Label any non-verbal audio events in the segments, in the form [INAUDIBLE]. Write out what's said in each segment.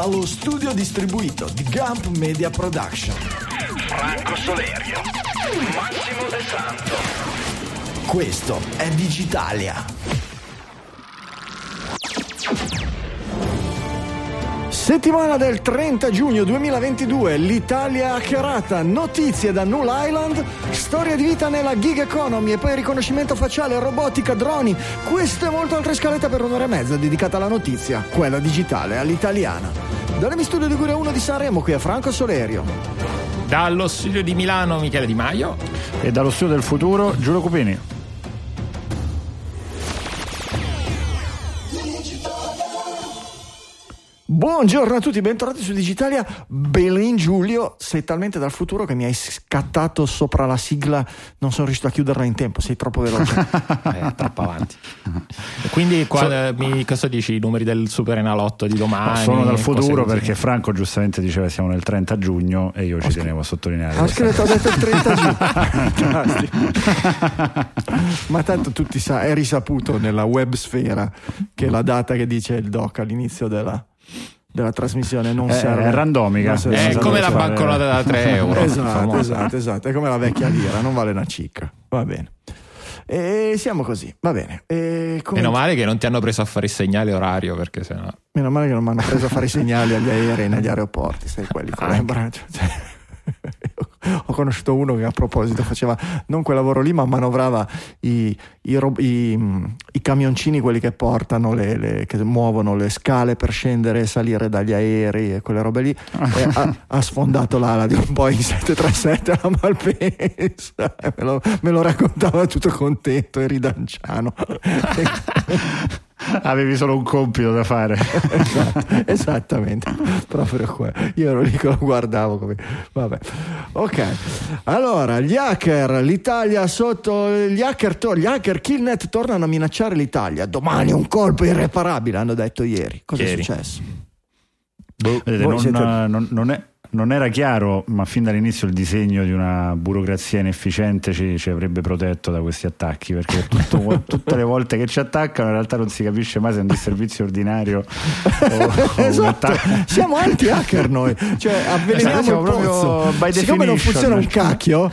dallo studio distribuito di Gump Media Production. Franco Solerio, Massimo De Santo. Questo è Digitalia. Settimana del 30 giugno 2022, l'Italia hackerata, notizie da Null Island, storia di vita nella gig economy e poi riconoscimento facciale, robotica, droni. Queste e molte altre scalette per un'ora e mezza dedicata alla notizia, quella digitale, all'italiana. Dalle studio di Guria 1 di Sanremo, qui a Franco Solerio. Dallo studio di Milano Michele Di Maio. E dallo studio del futuro Giulio Cupini. Buongiorno a tutti, bentornati su Digitalia. Belin Giulio, sei talmente dal futuro che mi hai scattato sopra la sigla, non sono riuscito a chiuderla in tempo, sei troppo veloce. [LAUGHS] eh, troppo avanti. Quindi qua, so, mi, cosa dici i numeri del Super Enalotto di domani? Sono dal futuro perché Franco giustamente diceva siamo nel 30 giugno e io ci tenevo a sottolineare. Ho scritto, ho detto il 30 giugno. [LAUGHS] Ma tanto tutti sa, è risaputo nella web sfera che la data che dice il doc all'inizio della della trasmissione non è, serve. È randomica. Non è come la banconota da 3 [LAUGHS] euro. esatto, esatto, esatto. È come la vecchia lira, non vale una cicca. Va bene. E siamo così, va bene. E come... Meno male che non ti hanno preso a fare il segnale orario perché sennò. Meno male che non mi hanno preso a fare i segnali agli aerei negli aeroporti, sai quelli con le braccia. Ho conosciuto uno che a proposito faceva non quel lavoro lì, ma manovrava i, i, i, i camioncini, quelli che portano, le, le, che muovono le scale per scendere e salire dagli aerei e quelle robe lì. e ha, [LAUGHS] ha, sfondato l'ala di un Boeing 737 a Malpensa. [LAUGHS] Me lo, me lo raccontava tutto contento e ridanciano. [LAUGHS] [LAUGHS] Avevi solo un compito da fare. esatto, [LAUGHS] esattamente, proprio qua. Io ero lì che lo guardavo come... Vabbè. Ok, allora, gli hacker, l'Italia sotto... Gli hacker, to... gli hacker Killnet tornano a minacciare l'Italia. Domani un colpo irreparabile, hanno detto ieri. Cosa ieri. è successo? Boh, Vedete, non, siete... non, non è non era chiaro, ma fin dall'inizio il disegno di una burocrazia inefficiente ci, ci avrebbe protetto da questi attacchi, perché tutto, [LAUGHS] tutte le volte che ci attaccano in realtà non si capisce mai se è un disservizio ordinario o, [LAUGHS] esatto. Siamo anti-hacker noi, cioè avveleniamo esatto, il pozzo. By Siccome non funziona un cacchio,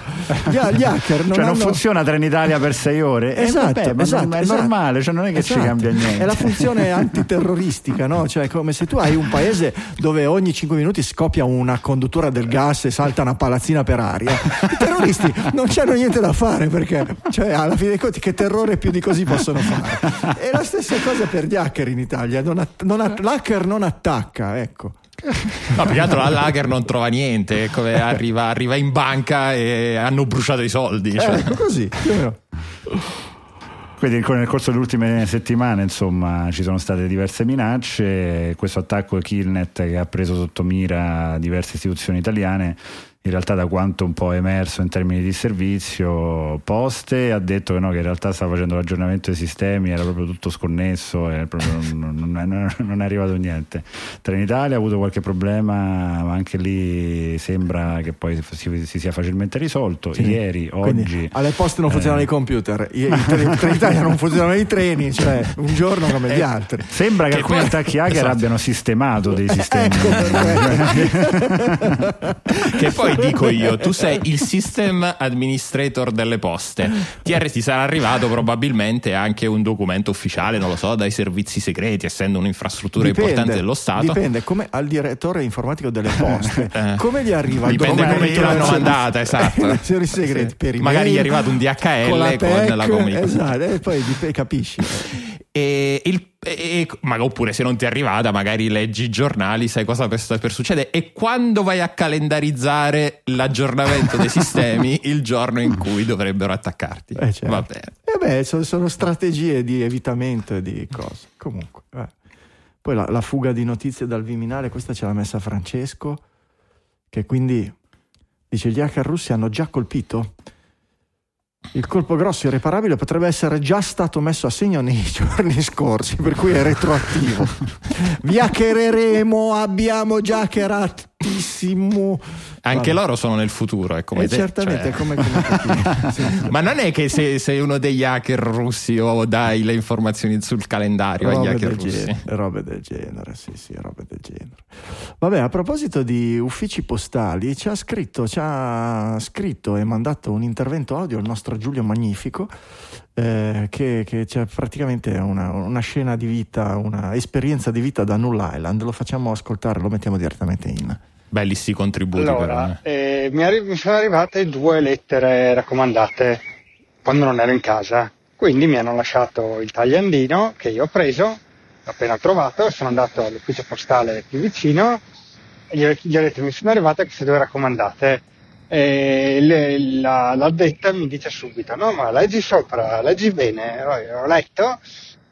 gli, gli hacker non cioè hanno... non funziona Trenitalia per sei ore. Esatto, eh, vabbè, esatto, è esatto. normale, cioè non è che esatto. ci cambia niente. È la funzione [LAUGHS] antiterroristica, no? Cioè come se tu hai un paese dove ogni 5 minuti scoppia una conduttura del gas e salta una palazzina per aria. I terroristi non c'hanno niente da fare perché, cioè, alla fine dei conti, che terrore più di così possono fare? È la stessa cosa per gli hacker in Italia. Non att- non att- l'hacker non attacca, ecco. No, più che altro l'hacker non trova niente, come arriva, arriva, in banca e hanno bruciato i soldi. Cioè. Ecco così. Quindi nel corso delle ultime settimane insomma, ci sono state diverse minacce, questo attacco Killnet che ha preso sotto mira diverse istituzioni italiane in realtà da quanto un po' è emerso in termini di servizio Poste ha detto che, no, che in realtà stava facendo l'aggiornamento dei sistemi era proprio tutto sconnesso e non, non, è, non, è, arrivato niente. Trenitalia ha avuto qualche problema ma anche lì sembra che poi si, si sia facilmente risolto. Sì. ieri, Quindi, oggi alle poste non funzionano eh, i computer in Trenitalia non funzionano i treni cioè un giorno come gli eh, altri. sembra che, che alcuni poi, attacchi hacker esatto. abbiano sistemato dei [LAUGHS] sistemi. ecco [LAUGHS] che poi dico io, tu sei il system administrator delle poste. Ti, ti sarà arrivato probabilmente anche un documento ufficiale, non lo so, dai servizi segreti, essendo un'infrastruttura dipende, importante dello Stato. Dipende, come al direttore informatico delle poste, [LAUGHS] eh, come gli arriva Dipende come gli l'hanno mandata, esatto. [LAUGHS] segreti sì. per Magari gli è arrivato un DHL con la, tech, con la comunicazione. Esatto, e poi capisci. [LAUGHS] E il, e, ma oppure se non ti è arrivata, magari leggi i giornali, sai cosa per, per succedere. E quando vai a calendarizzare l'aggiornamento dei sistemi, [LAUGHS] il giorno in cui dovrebbero attaccarti. Eh, certo. Va bene. Eh beh, sono, sono, strategie di evitamento e di cose. Comunque, eh. poi la, la, fuga di notizie dal Viminale, questa ce l'ha messa Francesco, che quindi dice: gli hacker russi hanno già colpito il colpo grosso irreparabile potrebbe essere già stato messo a segno nei [LAUGHS] giorni scorsi, per cui è retroattivo. [LAUGHS] Vi hackereremo, abbiamo già hackerato. Fortissimo. Anche Vabbè. loro sono nel futuro, è come Eh, te, certamente, cioè. è come, come. [LAUGHS] Sì. Ma non è che se- sei uno degli hacker russi o dai le informazioni sul calendario agli robe hacker del, russi. genere, robe del genere, sì, sì, robe del genere. Vabbè, a proposito di uffici postali, ci ha scritto, ci ha scritto e mandato un intervento audio il nostro Giulio Magnifico, eh, che, che c'è praticamente una, una scena di vita, una esperienza di vita da Null Island. Lo facciamo ascoltare, lo mettiamo direttamente in. Belli sti contributi però. Allora, eh. eh, mi, arri- mi sono arrivate due lettere raccomandate quando non ero in casa. Quindi mi hanno lasciato il tagliandino che io ho preso, l'ho appena trovato, sono andato all'ufficio postale più vicino e gli ho, gli ho detto mi sono arrivate queste due raccomandate. E le- la, l'addetta mi dice subito, no ma leggi sopra, leggi bene, ho letto,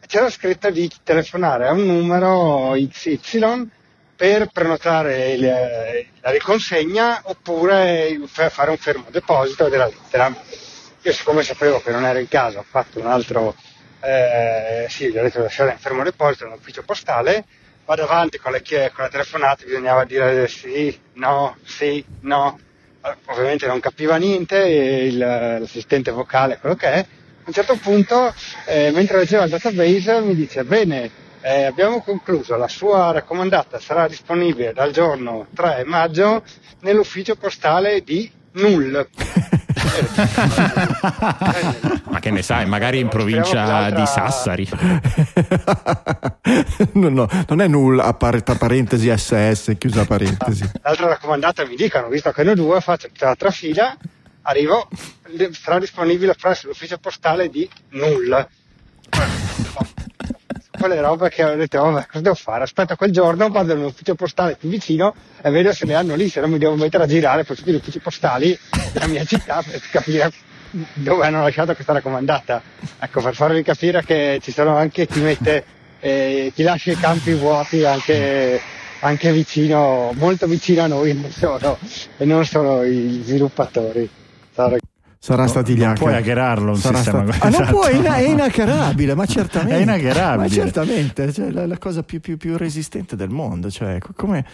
c'era scritto di telefonare a un numero XY per prenotare il- la riconsegna oppure fa- fare un fermo deposito della lettera. Io siccome sapevo che non ero in casa ho fatto un altro, eh, sì, gli ho detto di lasciare un fermo deposito nell'ufficio postale, vado avanti con le, con le telefonate, bisognava dire sì, no, sì, no. Eh, Ovviamente non capiva niente, il- l'assistente vocale, quello che è. A un certo punto, eh, mentre leggeva il database, mi dice, bene, eh, abbiamo concluso, la sua raccomandata sarà disponibile dal giorno 3 maggio nell'ufficio postale di Null. [LAUGHS] Ma che ne sai, magari in provincia di Sassari. no, no, non è nulla, aperta parentesi SS, chiusa parentesi. L'altra raccomandata mi dicono, visto che ne ho due, faccio tutta l'altra fila, arrivo, sarà disponibile presso l'ufficio postale di Null. [LAUGHS] Quelle robe che ho detto, vabbè, cosa devo fare? Aspetta quel giorno, vado nell'ufficio postale più vicino e vedo se le hanno lì, se no mi devo mettere a girare per tutti gli uffici postali della mia città per capire dove hanno lasciato questa raccomandata. Ecco, per farvi capire che ci sono anche chi mette, eh, chi lascia i campi vuoti anche, anche vicino, molto vicino a noi, non solo, e non solo gli sviluppatori. Ciao, Saranno stati gli non hacker. puoi hackerarlo un Sarà sistema così. Ah, non Esatto. puoi, è ina- è inaccherabile, ma certamente. È inaccherabile. Ma certamente, cioè, la, la cosa più, più- più resistente del mondo. Cioè, co- come, co-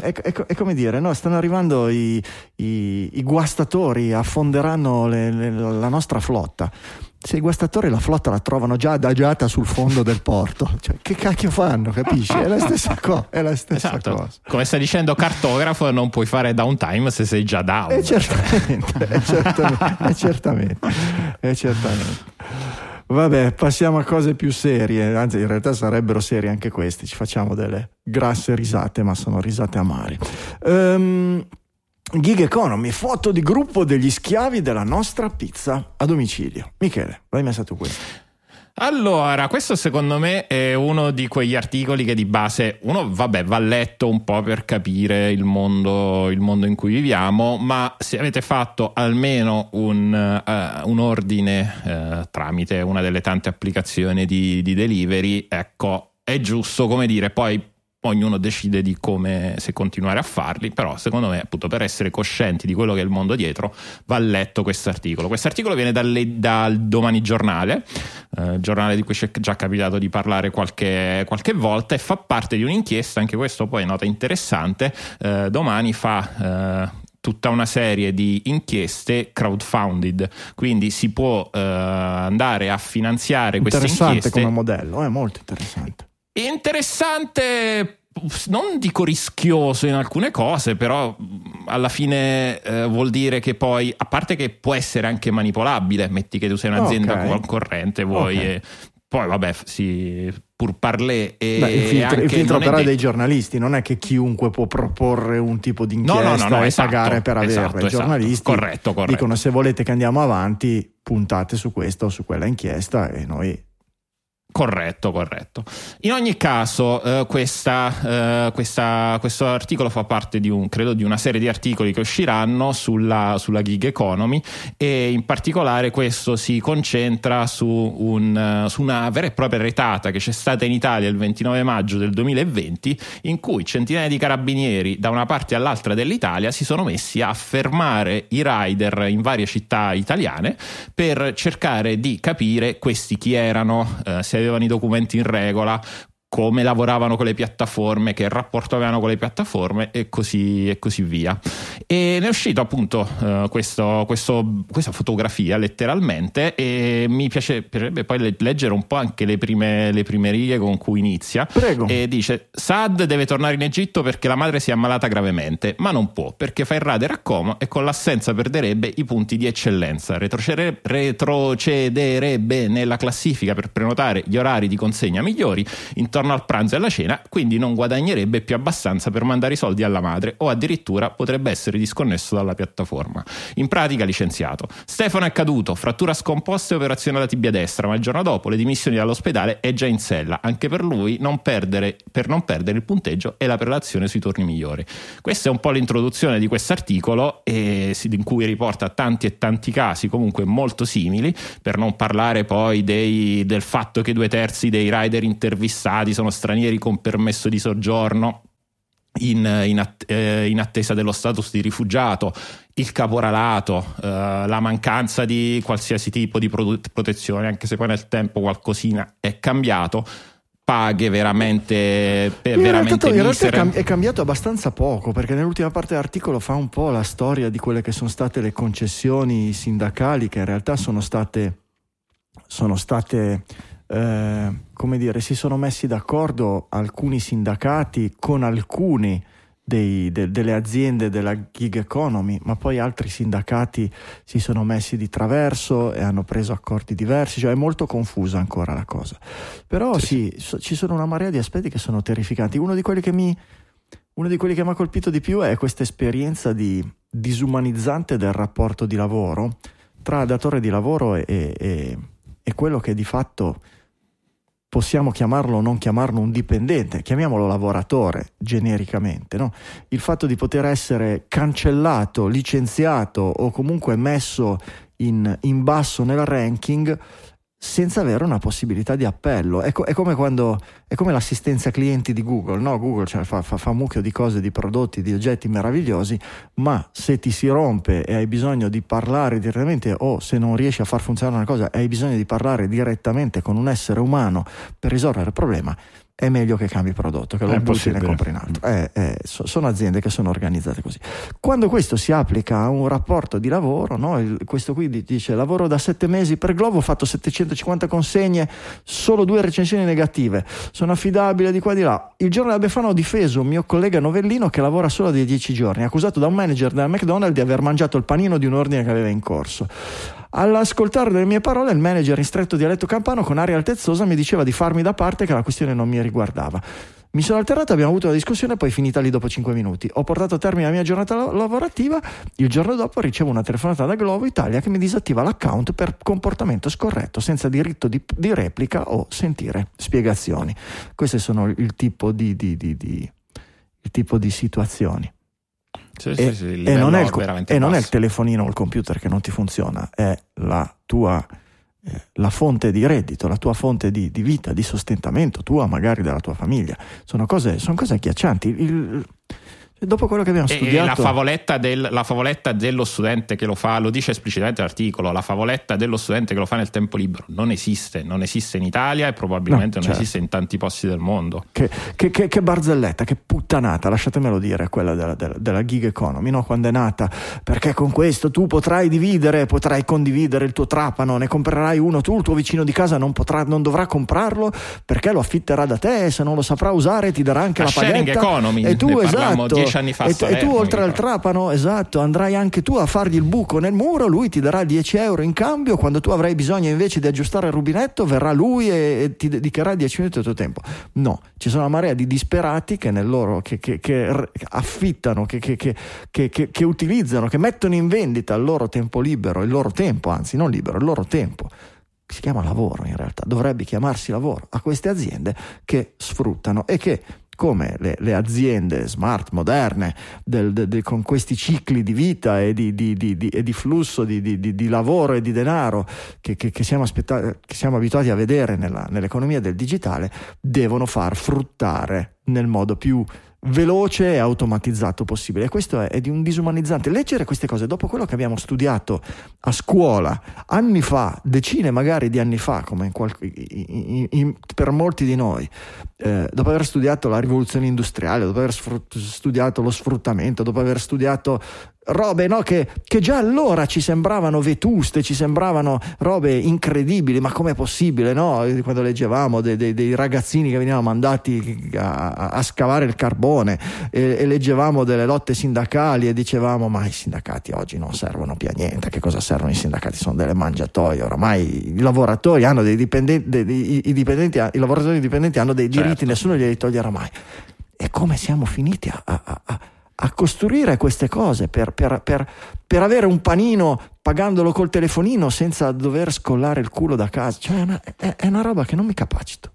è, è- è come dire, no? stanno arrivando i, i- i guastatori, affonderanno le- le- la nostra flotta. Se i guastatori la flotta la trovano già adagiata sul fondo del porto, cioè, che cacchio fanno, capisci? È la stessa, co- è la stessa Esatto. cosa. Come sta dicendo cartografo, non puoi fare downtime se sei già down. Eh, certamente, eh, certamente, eh, certamente, eh, certamente. Vabbè, passiamo a cose più serie, anzi in realtà sarebbero serie anche queste, ci facciamo delle grasse risate, ma sono risate amare. Ehm, Gig Economy, foto di gruppo degli schiavi della nostra pizza a domicilio. Michele, l'hai messa tu questa? Allora, questo secondo me è uno di quegli articoli che di base uno, vabbè, va letto un po' per capire il mondo, il mondo in cui viviamo, ma se avete fatto almeno un, eh, un ordine eh, tramite una delle tante applicazioni di, di delivery, ecco, è giusto come dire, poi ognuno decide di come se continuare a farli, però secondo me appunto per essere coscienti di quello che è il mondo dietro va letto questo articolo. Questo articolo viene dalle- dal Domani Giornale, eh, giornale di cui ci è già capitato di parlare qualche, qualche volta e fa parte di un'inchiesta, anche questo poi è nota interessante, eh, domani fa... eh, tutta una serie di inchieste crowdfunded, quindi si può eh, andare a finanziare queste Interessante inchieste. come modello, è molto interessante. Interessante, non dico rischioso in alcune cose, però mh, alla fine eh, vuol dire che poi, a parte che può essere anche manipolabile, metti che tu sei un'azienda Ok. concorrente, vuoi... Ok. e- poi vabbè, sì, pur parler e Beh, il filtro, anche il filtro però è dei giornalisti, non è che chiunque può proporre un tipo di inchiesta No, no, no, no, e esatto, pagare per averla. esatto, I esatto. giornalisti Corretto, corretto. dicono se volete che andiamo avanti puntate su questa o su quella inchiesta e noi Corretto, corretto. In ogni caso, eh, questa, eh, questa- questo articolo fa parte di un, credo, di una serie di articoli che usciranno sulla, sulla gig economy e in particolare questo si concentra su, un, eh, su una vera e propria retata che c'è stata in Italia il 29 maggio del 2020 in cui centinaia di carabinieri da una parte all'altra dell'Italia si sono messi a fermare i rider in varie città italiane per cercare di capire questi chi erano, eh, se avevano i documenti in regola, come lavoravano con le piattaforme, che rapporto avevano con le piattaforme e così, e così via. E ne è uscito appunto uh, questo, questo, questa fotografia letteralmente e mi piace, piacerebbe poi leggere un po' anche le prime, le prime righe con cui inizia. Prego. E dice Saad deve tornare in Egitto perché la madre si è ammalata gravemente, ma non può perché fa il radar a Como e con l'assenza perderebbe i punti di eccellenza, retrocederebbe nella classifica per prenotare gli orari di consegna migliori intorno al pranzo e alla cena, quindi non guadagnerebbe più abbastanza per mandare i soldi alla madre o addirittura potrebbe essere disconnesso dalla piattaforma. In pratica licenziato. Stefano è caduto, frattura scomposta e operazione alla tibia destra, ma il giorno dopo le dimissioni dall'ospedale è già in sella. Anche per lui non perdere, per non perdere il punteggio e la prelazione sui turni migliori. Questa è un po' l'introduzione di questo articolo in cui riporta tanti e tanti casi comunque molto simili, per non parlare poi dei, del fatto che due terzi dei rider intervistati sono stranieri con permesso di soggiorno in, in, att- eh, in, attesa dello status di rifugiato, il caporalato, eh, la mancanza di qualsiasi tipo di pro- protezione, anche se poi nel tempo qualcosina è cambiato. Paghe veramente, per, veramente in realtà è cambiato abbastanza poco perché nell'ultima parte dell'articolo fa un po' la storia di quelle che sono state le concessioni sindacali che in realtà sono state, sono state eh, come dire, si sono messi d'accordo alcuni sindacati con alcuni dei, de, delle aziende della gig economy, ma poi altri sindacati si sono messi di traverso e hanno preso accordi diversi, cioè è molto confusa ancora la cosa. Però sì, sì ci sono una marea di aspetti che sono terrificanti. Uno di quelli che mi, uno di quelli che mi ha colpito di più è questa esperienza di disumanizzante del rapporto di lavoro tra datore di lavoro e, e, e quello che di fatto possiamo chiamarlo o non chiamarlo un dipendente, chiamiamolo lavoratore genericamente, no? il fatto di poter essere cancellato, licenziato o comunque messo in, in basso nel ranking senza avere una possibilità di appello. È, co- è, come, quando, è come l'assistenza clienti di Google, no? Google cioè, fa, fa, fa mucchio di cose, di prodotti, di oggetti meravigliosi, ma se ti si rompe e hai bisogno di parlare direttamente o se non riesci a far funzionare una cosa hai bisogno di parlare direttamente con un essere umano per risolvere il problema, è meglio che cambi prodotto, che lo butti e ne compri in altro. Eh, eh, sono aziende che sono organizzate così. Quando questo si applica a un rapporto di lavoro, no? Il, questo qui dice lavoro da sette mesi per Globo, ho fatto 750 consegne, solo due recensioni negative, sono affidabile di qua e di là. Il giorno della Befana ho difeso un mio collega novellino che lavora solo da dieci giorni, accusato da un manager della McDonald's di aver mangiato il panino di un ordine che aveva in corso. All'ascoltare delle mie parole, il manager in stretto dialetto campano con aria altezzosa mi diceva di farmi da parte che la questione non mi riguardava. Mi sono alterato, abbiamo avuto una discussione, poi finita lì dopo 5 minuti. Ho portato a termine la mia giornata lavorativa. Il giorno dopo ricevo una telefonata da Globo Italia che mi disattiva l'account per comportamento scorretto, senza diritto di, di replica o sentire spiegazioni. Queste sono il tipo di, di, di il tipo di situazioni. Sì, e, sì, sì, e, non, è il, e non è il telefonino o il computer che non ti funziona, è la tua eh, la fonte di reddito, la tua fonte di, di, vita, di sostentamento, tua magari della tua famiglia. Sono cose, sono cose agghiaccianti. Il, Dopo quello che abbiamo studiato. La favoletta, del, la favoletta, dello studente che lo fa, lo dice esplicitamente l'articolo, la favoletta dello studente che lo fa nel tempo libero non esiste, non esiste in Italia e probabilmente no, non certo. esiste in tanti posti del mondo. Che, che, che, che, barzelletta, che puttanata, lasciatemelo dire, quella della, della, della gig economy, no? quando è nata, perché con questo tu potrai dividere, potrai condividere il tuo trapano, ne comprerai uno tu, il tuo vicino di casa non, potrà, non dovrà comprarlo perché lo affitterà da te, se non lo saprà usare ti darà anche la, la paghetta. Economy, e tu esatto dieci anni fa. E, e tu oltre al trapano, esatto, andrai anche tu a fargli il buco nel muro, lui ti darà 10 euro in cambio, quando tu avrai bisogno invece di aggiustare il rubinetto verrà lui e, e ti dedicherà 10 minuti del tuo tempo. No, ci sono una marea di disperati che, loro, che, che, che affittano, che, utilizzano, che mettono in vendita il loro tempo libero, il loro tempo, anzi non libero, il loro tempo si chiama lavoro in realtà, dovrebbe chiamarsi lavoro a queste aziende che sfruttano e che come le, le, aziende smart, moderne, del, de, de, con questi cicli di vita e di, di, di, e di flusso di, lavoro e di denaro che, che, che, siamo che, siamo abituati a vedere nella, nell'economia del digitale, devono far fruttare nel modo più veloce e automatizzato possibile. Questo è, è, di un disumanizzante. Leggere queste cose dopo quello che abbiamo studiato a scuola anni fa, decine magari di anni fa, come in qualche, in, in, per molti di noi, eh, dopo aver studiato la rivoluzione industriale, dopo aver studiato lo sfruttamento, dopo aver studiato robe no, che, che, già allora ci sembravano vetuste, ci sembravano robe incredibili, ma com'è possibile? No? Quando leggevamo dei, dei, dei ragazzini che venivano mandati a, a scavare il carbone e, e, leggevamo delle lotte sindacali e dicevamo ma i sindacati oggi non servono più a niente, che cosa servono i sindacati? Sono delle mangiatoie, oramai i lavoratori hanno dei dipendenti, dei, i, dipendenti, i lavoratori dipendenti hanno dei diritti, certo. nessuno glieli toglierà mai. E come siamo finiti a, a, a a costruire queste cose per, per, per, per, avere un panino pagandolo col telefonino senza dover scollare il culo da casa. Cioè, è una, è, è una roba che non mi capacito.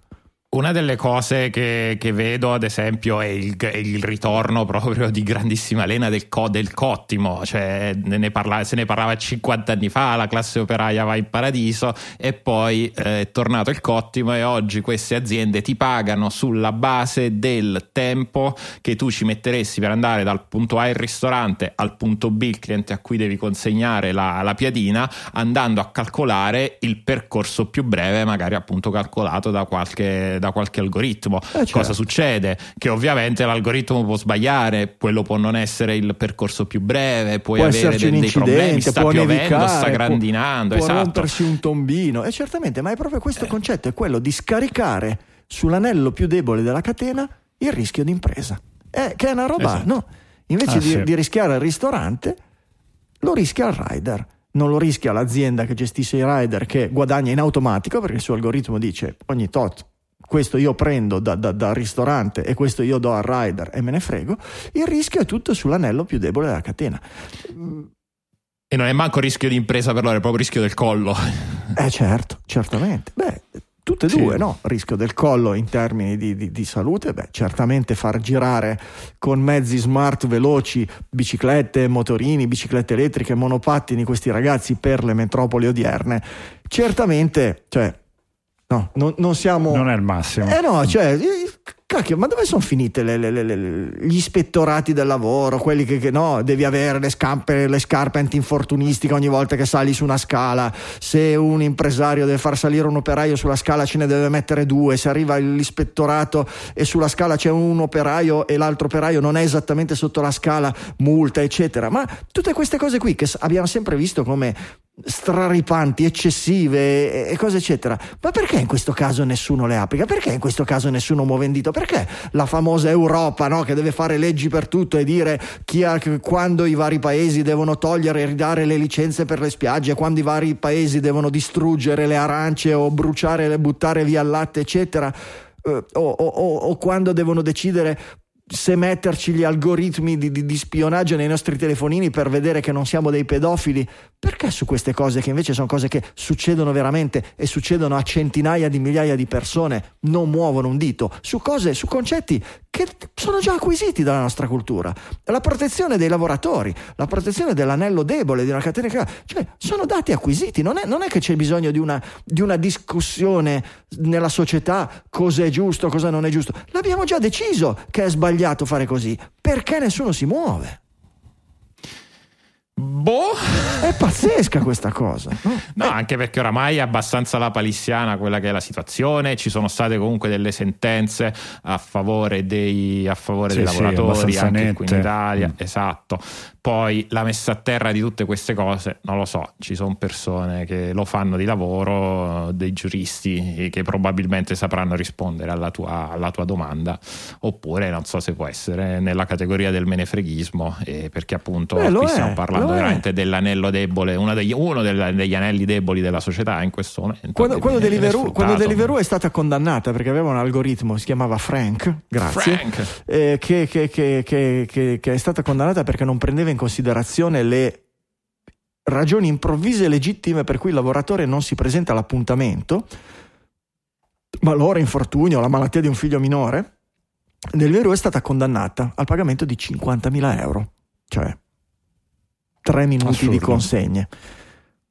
Una delle cose che, che, vedo, ad esempio, è il, il, ritorno proprio di grandissima lena del, co, del cottimo, cioè ne parla, se ne parlava 50 anni fa, la classe operaia va in paradiso e poi eh, è tornato il cottimo e oggi queste aziende ti pagano sulla base del tempo che tu ci metteresti per andare dal punto A il ristorante al punto B il cliente a cui devi consegnare la, la piadina, andando a calcolare il percorso più breve, magari appunto calcolato da qualche da qualche algoritmo. Eh, certo. Cosa succede? Che ovviamente l'algoritmo può sbagliare, quello può non essere il percorso più breve, puoi può avere dei, dei problemi, sta piovendo, nevicare, sta grandinando, può, può esatto. rompersi un tombino. E certamente, ma è proprio questo eh. concetto, è quello di scaricare sull'anello più debole della catena il rischio d'impresa. Eh, che è una roba, esatto. no? Invece ah, di, sì. di rischiare il ristorante, lo rischia il rider non lo rischia l'azienda che gestisce i rider che guadagna in automatico perché il suo algoritmo dice ogni tot questo io prendo da, da, dal ristorante e questo io do al rider e me ne frego, il rischio è tutto sull'anello più debole della catena. E non è manco rischio di impresa per loro, è proprio rischio del collo. [LAUGHS] Eh certo, certamente. Beh, tutte e sì. due, no? Rischio del collo in termini di, di, di, salute, beh, certamente far girare con mezzi smart veloci, biciclette, motorini, biciclette elettriche, monopattini questi ragazzi per le metropoli odierne, certamente, cioè, No, non, non, siamo. Non è il massimo. Eh no, cioè, cacchio, ma dove sono finite le, le, le, gli ispettorati del lavoro? Quelli che, che no, devi avere le, scampe, le scarpe antinfortunistiche ogni volta che sali su una scala. Se un impresario deve far salire un operaio sulla scala, ce ne deve mettere due. Se arriva l'ispettorato e sulla scala c'è un operaio e l'altro operaio non è esattamente sotto la scala, multa, eccetera. Ma tutte queste cose qui che abbiamo sempre visto come straripanti, eccessive e cose eccetera. Ma perché in questo caso nessuno le applica? Perché in questo caso nessuno muove in dito? Perché la famosa Europa no? che deve fare leggi per tutto e dire ha, quando i vari paesi devono togliere e ridare le licenze per le spiagge, quando i vari paesi devono distruggere le arance o bruciare, buttare via il latte, eccetera. Uh, o, o, o, quando devono decidere se metterci gli algoritmi di, di, di, spionaggio nei nostri telefonini per vedere che non siamo dei pedofili, perché su queste cose che invece sono cose che succedono veramente e succedono a centinaia di migliaia di persone non muovono un dito? Su cose, su concetti che sono già acquisiti dalla nostra cultura. La protezione dei lavoratori, la protezione dell'anello debole di una catena che cioè sono dati acquisiti, non è, non è che c'è bisogno di una, di una discussione nella società cosa è giusto, cosa non è giusto. L'abbiamo già deciso che è sbagliato fare così. Perché nessuno si muove? Boh. È pazzesca questa cosa. No, no anche perché oramai è abbastanza la palissiana quella che è la situazione. Ci sono state comunque delle sentenze a favore dei, a favore sì, dei lavoratori sì, anche qui in Italia. Mm. Esatto. Poi la messa a terra di tutte queste cose, non lo so, ci sono persone che lo fanno di lavoro, dei giuristi che probabilmente sapranno rispondere alla tua, alla tua domanda, oppure non so se può essere nella categoria del menefreghismo, eh, perché appunto Beh, qui stiamo è, parlando veramente dell'anello debole, uno degli, uno degli, anelli deboli della società in questo momento. Quando, quando, Deliveroo, quando Deliveroo è stata condannata perché aveva un algoritmo, si chiamava Frank, grazie, Frank. Eh, che, che, che, che è stata condannata perché non prendeva in considerazione le ragioni improvvise e legittime per cui il lavoratore non si presenta all'appuntamento, malore, infortunio, la malattia di un figlio minore, nel vero è stata condannata al pagamento di 50.000 euro, cioè tre minuti Assurdo. di consegne.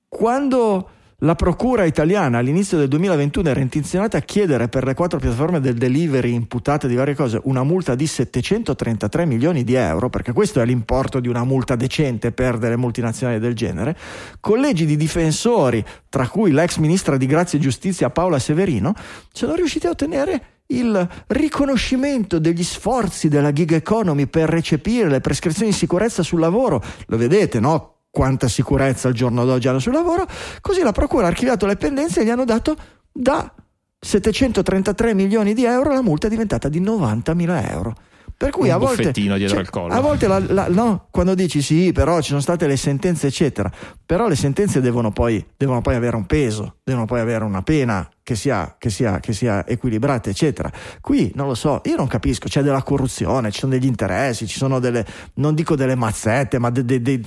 Quando La procura italiana all'inizio del 2021 era intenzionata a chiedere per le quattro piattaforme del delivery imputate di varie cose una multa di 733 milioni di euro, perché questo è l'importo di una multa decente per delle multinazionali del genere. Collegi di difensori, tra cui l'ex ministra di Grazia e Giustizia Paola Severino, sono riusciti a ottenere il riconoscimento degli sforzi della gig economy per recepire le prescrizioni di sicurezza sul lavoro. Lo vedete, no? Quanta sicurezza al giorno d'oggi hanno sul lavoro, così la Procura ha archiviato le pendenze e gli hanno dato da 733 milioni di euro la multa è diventata di 90 mila euro. Per cui un a volte, cioè, a volte la, la, no, quando dici sì, però ci sono state le sentenze, eccetera, però le sentenze devono poi, devono poi avere un peso, devono poi avere una pena che sia, che, sia, che sia, equilibrata, eccetera. Qui non lo so, io non capisco, c'è della corruzione, ci sono degli interessi, ci sono delle, non dico delle mazzette, ma de, de, de,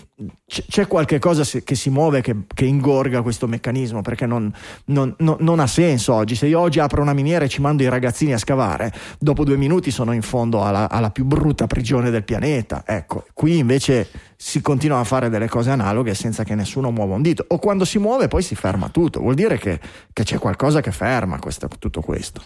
c'è qualche cosa che si muove che, che ingorga questo meccanismo, perché non, non, non, non, ha senso oggi. Se io oggi apro una miniera e ci mando i ragazzini a scavare, dopo due minuti sono in fondo alla, alla più brutta prigione del pianeta. Ecco, qui invece si continua a fare delle cose analoghe senza che nessuno muova un dito. O quando si muove poi si ferma tutto. Vuol dire che, che c'è qualcosa che ferma questo, tutto questo.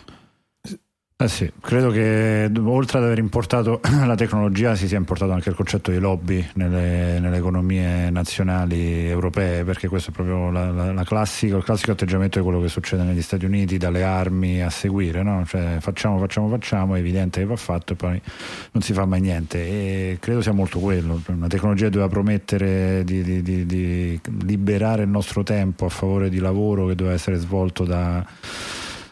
Eh sì, credo che oltre ad aver importato [CLEARS THROAT] la tecnologia si sia importato anche il concetto di lobby nelle, nelle economie nazionali europee, perché questo è proprio la, la, la classico, il classico atteggiamento di quello che succede negli Stati Uniti, dalle armi a seguire, no? cioè facciamo, facciamo, facciamo, è evidente che va fatto e poi non si fa mai niente. E credo sia molto quello, una tecnologia doveva promettere di, di, di, di liberare il nostro tempo a favore di lavoro che doveva essere svolto da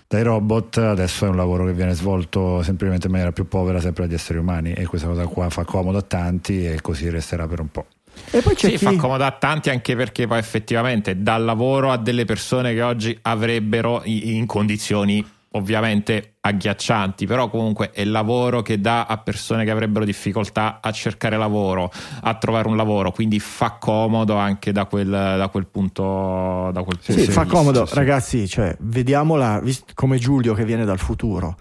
dai robot, adesso è un lavoro che viene svolto semplicemente in maniera più povera sempre dagli esseri umani e questa cosa qua fa comodo a tanti e così resterà per un po'. E poi c'è sì, chi... fa comodo a tanti anche perché poi effettivamente dà lavoro a delle persone che oggi avrebbero in condizioni ovviamente agghiaccianti, però comunque è lavoro che dà a persone che avrebbero difficoltà a cercare lavoro, a trovare un lavoro, quindi fa comodo anche da quel, da quel punto. Da quel punto sì, fa comodo, sì. ragazzi, cioè, vediamola come Giulio che viene dal futuro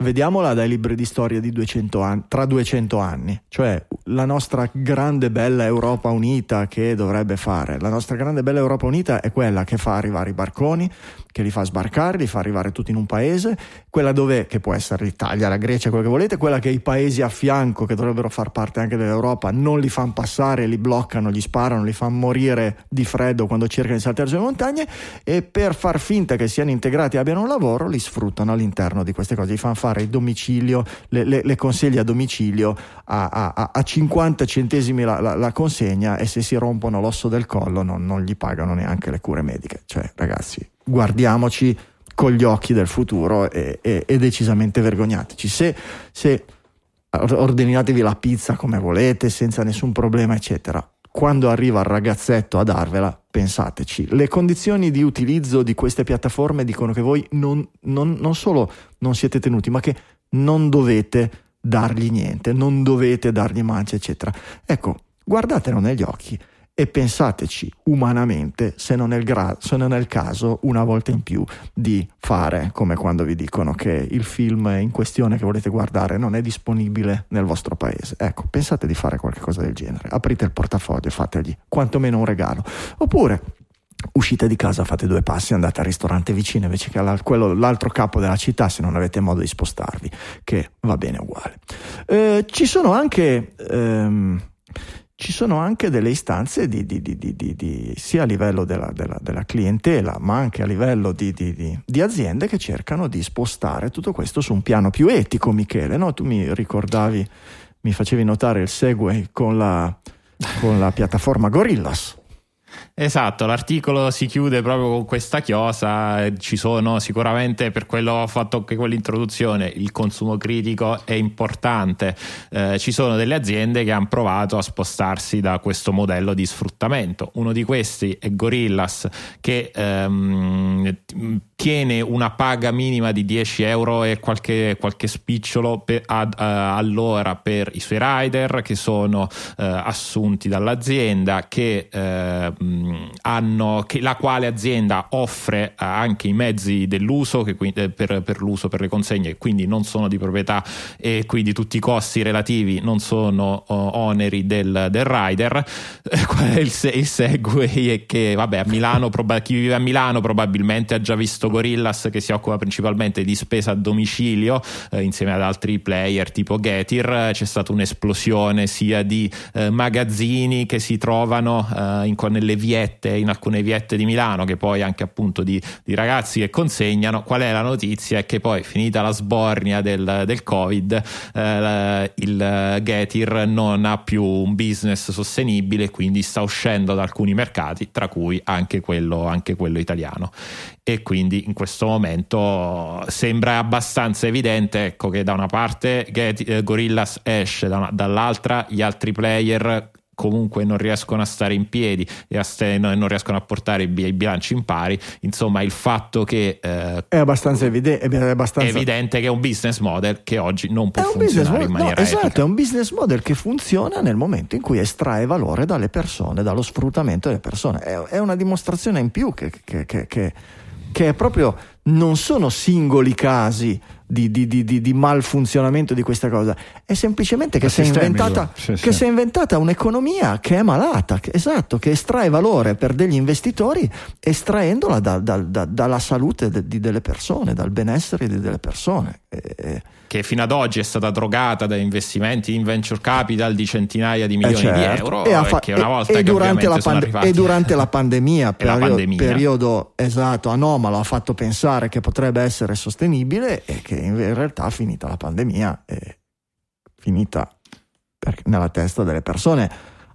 vediamola dai libri di storia di 200 anni, tra 200 anni, cioè la nostra grande bella Europa unita che dovrebbe fare. La nostra grande bella Europa unita è quella che fa arrivare i barconi, che li fa sbarcare, li fa arrivare tutti in un paese, quella dove, che può essere l'Italia, la Grecia, quello che volete, quella che i paesi a fianco, che dovrebbero far parte anche dell'Europa, non li fanno passare, li bloccano, gli sparano, li fanno morire di freddo quando cercano di saltare sulle montagne e per far finta che siano integrati e abbiano un lavoro, li sfruttano all'interno di queste cose, li fanno fare il domicilio, le, le, le consegli a domicilio a, a, a 50 centesimi la, la, la, consegna e se si rompono l'osso del collo non, non gli pagano neanche le cure mediche. Cioè, ragazzi, guardiamoci con gli occhi del futuro e, e, e decisamente vergognateci. Se, se ordinatevi la pizza come volete, senza nessun problema, eccetera. Quando arriva il ragazzetto a darvela, pensateci. Le condizioni di utilizzo di queste piattaforme dicono che voi non, non, non solo non siete tenuti, ma che non dovete dargli niente, non dovete dargli mance, eccetera. Ecco, guardatelo negli occhi e pensateci umanamente se non, è il gra- se non è il caso una volta in più di fare come quando vi dicono che il film in questione che volete guardare non è disponibile nel vostro paese. Ecco, pensate di fare qualcosa del genere, aprite il portafoglio e fategli quantomeno un regalo. Oppure uscite di casa, fate due passi, andate al ristorante vicino invece che all'altro capo della città se non avete modo di spostarvi, che va bene uguale. Eh, ci sono anche ehm, ci sono anche delle istanze di, di, di, sia a livello della, della, della, clientela, ma anche a livello di, aziende che cercano di spostare tutto questo su un piano più etico, Michele. No? Tu mi ricordavi, mi facevi notare il Segway con la, con la piattaforma Gorillas. Esatto, l'articolo si chiude proprio con questa chiosa, ci sono sicuramente per quello ho fatto anche quell'introduzione, il consumo critico è importante, eh, ci sono delle aziende che hanno provato a spostarsi da questo modello di sfruttamento, uno di questi è Gorillas che ehm, tiene una paga minima di 10 euro e qualche, qualche spicciolo per, ad, uh, all'ora per i suoi rider che sono uh, assunti dall'azienda, che, uh, hanno, che la quale azienda offre anche i mezzi dell'uso che, per, per l'uso per le consegne, quindi non sono di proprietà e quindi tutti i costi relativi non sono oneri del, del rider. [LAUGHS] È il, il segue? È che vabbè, a Milano, proba- chi vive a Milano probabilmente ha già visto Gorillas che si occupa principalmente di spesa a domicilio eh, insieme ad altri player tipo Getir. C'è stata un'esplosione sia di eh, magazzini che si trovano eh, in, nelle viette, in alcune viette di Milano, che poi anche appunto di, di, ragazzi che consegnano. Qual è la notizia? È che poi finita la sbornia del, del Covid, eh, il Getir non ha più un business sostenibile, quindi sta uscendo da alcuni mercati, tra cui anche quello, anche quello italiano e quindi in questo momento sembra abbastanza evidente ecco, che da una parte eh, Gorillas esce, da una, dall'altra gli altri player comunque non riescono a stare in piedi e a st- non riescono a portare i, bilanci in pari. Insomma, il fatto che eh, è abbastanza, evide- è abbastanza evidente che è un business model che oggi non può funzionare in maniera no, Esatto, è un business model che funziona nel momento in cui estrae valore dalle persone, dallo sfruttamento delle persone. È, è una dimostrazione in più che, che, che, che che è proprio non sono singoli casi di, di, di, di, malfunzionamento di questa cosa, è semplicemente che, si è, inventata, sì, che sì. si è inventata un'economia che è malata, che, esatto, che estrae valore per degli investitori estraendola da, da, da, dalla salute de, delle persone, dal benessere delle persone. E, che fino ad oggi è stata drogata da investimenti in venture capital di centinaia di milioni eh certo. di euro e, fa- e, e, durante pande- e, durante la [LAUGHS] pandemia, periodo, pandemia, periodo esatto, anomalo, ha fatto pensare che potrebbe essere sostenibile e che in realtà finita la pandemia è finita nella testa delle persone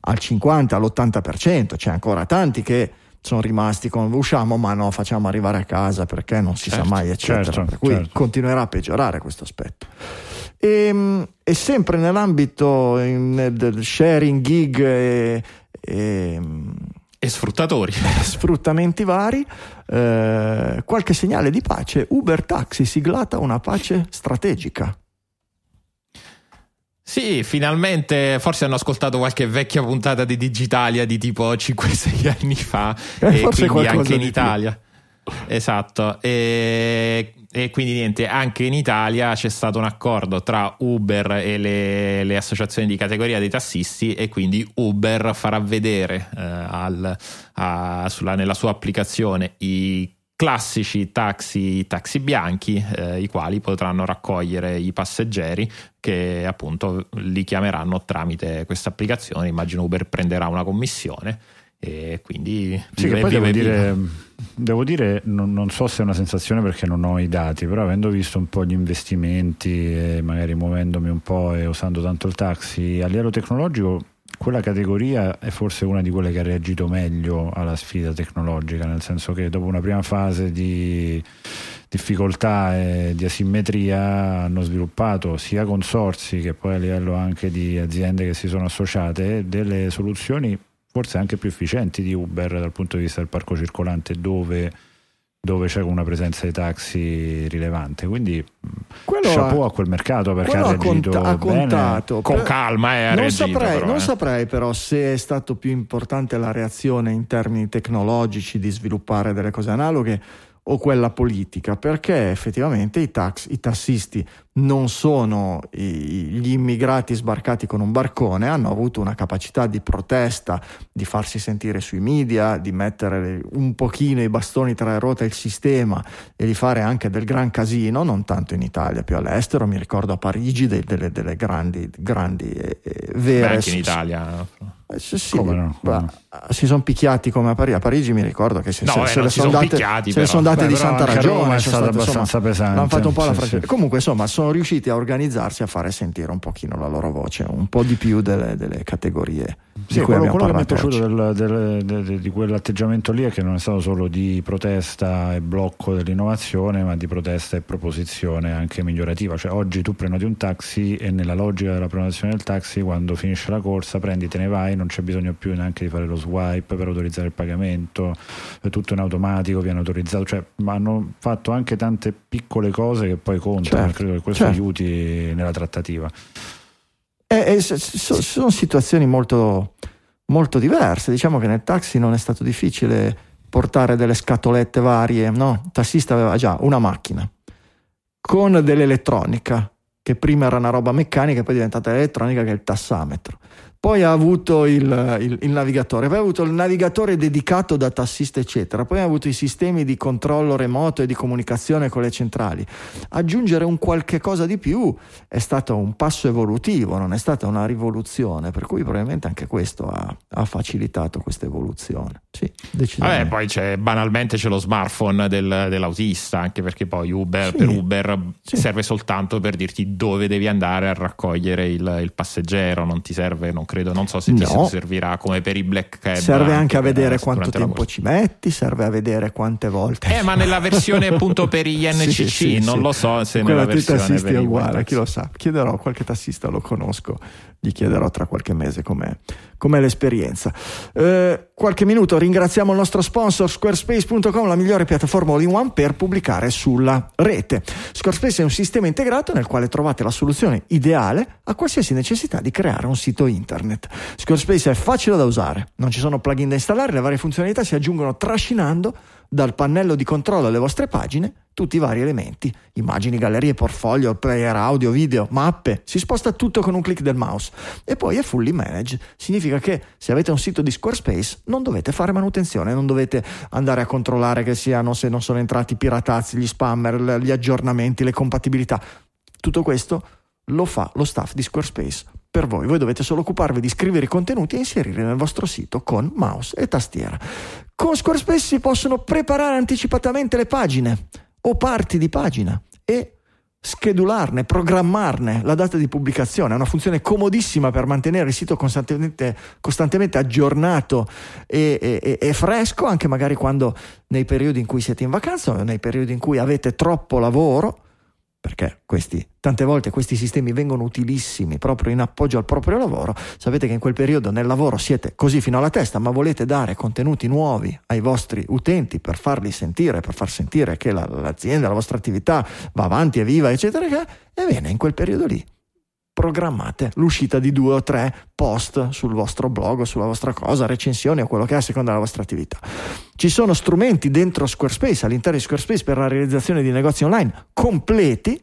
al 50, all'80%, c'è ancora tanti che sono rimasti con usciamo ma no facciamo arrivare a casa perché non si certo, sa mai eccetera. certo, per cui certo. continuerà a peggiorare questo aspetto. E, ehm, e sempre nell'ambito in, del sharing gig e, e, e sfruttatori [LAUGHS] sfruttamenti vari eh, qualche segnale di pace Uber Taxi siglata una pace strategica sì, finalmente forse hanno ascoltato qualche vecchia puntata di Digitalia di tipo 5-6 anni fa eh, e quindi anche in Italia. Più. Esatto, e, e, quindi niente, anche in Italia c'è stato un accordo tra Uber e le, le associazioni di categoria dei tassisti e quindi Uber farà vedere eh, al, a, sulla, nella sua applicazione i classici taxi, taxi bianchi, eh, i quali potranno raccogliere i passeggeri che appunto li chiameranno tramite questa applicazione. Immagino Uber prenderà una commissione e quindi sì, che poi devo dire, devo dire non, non, so se è una sensazione perché non ho i dati però avendo visto un po' gli investimenti magari muovendomi un po' e usando tanto il taxi a livello tecnologico quella categoria è forse una di quelle che ha reagito meglio alla sfida tecnologica, nel senso che dopo una prima fase di difficoltà e di asimmetria hanno sviluppato sia consorsi che poi a livello anche di aziende che si sono associate delle soluzioni forse anche più efficienti di Uber dal punto di vista del parco circolante dove dove c'è una presenza di taxi rilevante. Quindi quello chapeau ha, a quel mercato perché ha reagito conta, ha contato. Con calma eh, non, saprei, però, non eh. saprei però se è stato più importante la reazione in termini tecnologici di sviluppare delle cose analoghe o quella politica, perché effettivamente i, tax, i tassisti non sono i, gli immigrati sbarcati con un barcone, hanno avuto una capacità di protesta, di farsi sentire sui media, di mettere un pochino i bastoni tra le ruote del sistema e di fare anche del gran casino, non tanto in Italia, più all'estero, mi ricordo a Parigi delle, delle, grandi, grandi e, e vere... Beh, anche in Italia. Eh, sì, sì, no? Come si sono picchiati come a Parigi. A Parigi mi ricordo che se, no, se, se le sono, date, picchiati, se sono date Beh, di santa ragione. È stato abbastanza pesante. Hanno fatto un po' sì, la francese. Comunque, insomma, sono riusciti a organizzarsi a fare sentire un pochino la loro voce, un po' di più delle, delle categorie Sì, quello, abbiamo quello che mi è piaciuto del- del- de- di quell'atteggiamento lì è che non è stato solo di protesta e blocco dell'innovazione, ma di protesta e proposizione anche migliorativa. Cioè, oggi tu prenoti un taxi e nella logica della prenotazione del taxi, quando finisce la corsa, prendi, te ne vai, non c'è bisogno più neanche di fare lo swipe per autorizzare il pagamento, è tutto in automatico, viene autorizzato. Cioè, hanno fatto anche tante piccole cose che poi contano. Certo, Credo che questo certo. aiuti nella trattativa. Eh, eh, s- s- sono situazioni molto, molto diverse. Diciamo che nel taxi non è stato difficile portare delle scatolette varie. No, il tassista aveva già una macchina con dell'elettronica, che prima era una roba meccanica, poi è diventata elettronica, che è il tassametro. Poi ha avuto il, il- il navigatore, poi ha avuto il navigatore dedicato da tassista, eccetera. Poi ha avuto i sistemi di controllo remoto e di comunicazione con le centrali. Aggiungere un qualche cosa di più è stato un passo evolutivo, non è stata una rivoluzione, per cui probabilmente anche questo ha, ha facilitato questa evoluzione. Sì, decisamente. Vabbè, poi c'è, banalmente c'è lo smartphone del- dell'autista, anche perché poi Uber Sì. per Uber Sì. serve soltanto per dirti dove devi andare a raccogliere il, il passeggero, non ti serve, non credo, non so se ti No. servirà come per i black cab. serve anche a per- vedere quanto tempo ci metti, serve a vedere quante volte. Eh, ma nella versione appunto per gli [LAUGHS] NCC, Sì, sì, non sì. lo so se Quella nella versione tassisti per è uguale, chi lo sa. Chiederò, qualche tassista lo conosco, gli chiederò tra qualche mese com'è, com'è l'esperienza. Eh, qualche minuto, ringraziamo il nostro sponsor squarespace.com, la migliore piattaforma all-in-one per pubblicare sulla rete. Squarespace è un sistema integrato nel quale trovate la soluzione ideale a qualsiasi necessità di creare un sito internet. Squarespace è facile da usare, non ci sono plugin da installare, le varie funzionalità si aggiungono trascinando dal pannello di controllo alle vostre pagine tutti i vari elementi, immagini, gallerie, portfolio, player audio, video, mappe, si sposta tutto con un clic del mouse. E poi è fully managed, significa che se avete un sito di Squarespace non dovete fare manutenzione, non dovete andare a controllare che siano se non sono entrati i piratazzi, gli spammer, gli aggiornamenti, le compatibilità. Tutto questo lo fa lo staff di Squarespace per voi. Voi dovete solo occuparvi di scrivere i contenuti e inserirli nel vostro sito con mouse e tastiera. Con Squarespace si possono preparare anticipatamente le pagine o parti di pagina e schedularne, programmarne la data di pubblicazione. È una funzione comodissima per mantenere il sito costantemente, costantemente aggiornato e, e- e fresco, anche magari quando nei periodi in cui siete in vacanza o nei periodi in cui avete troppo lavoro perché questi, tante volte questi sistemi vengono utilissimi proprio in appoggio al proprio lavoro. Sapete che in quel periodo nel lavoro siete così fino alla testa, ma volete dare contenuti nuovi ai vostri utenti per farli sentire, per far sentire che la- l'azienda, la vostra attività va avanti e viva, eccetera. che- Ebbene, in quel periodo lì programmate l'uscita di due o tre post sul vostro blog o sulla vostra cosa, recensioni o quello che è a seconda della vostra attività. Ci sono strumenti dentro Squarespace, all'interno di Squarespace per la realizzazione di negozi online completi,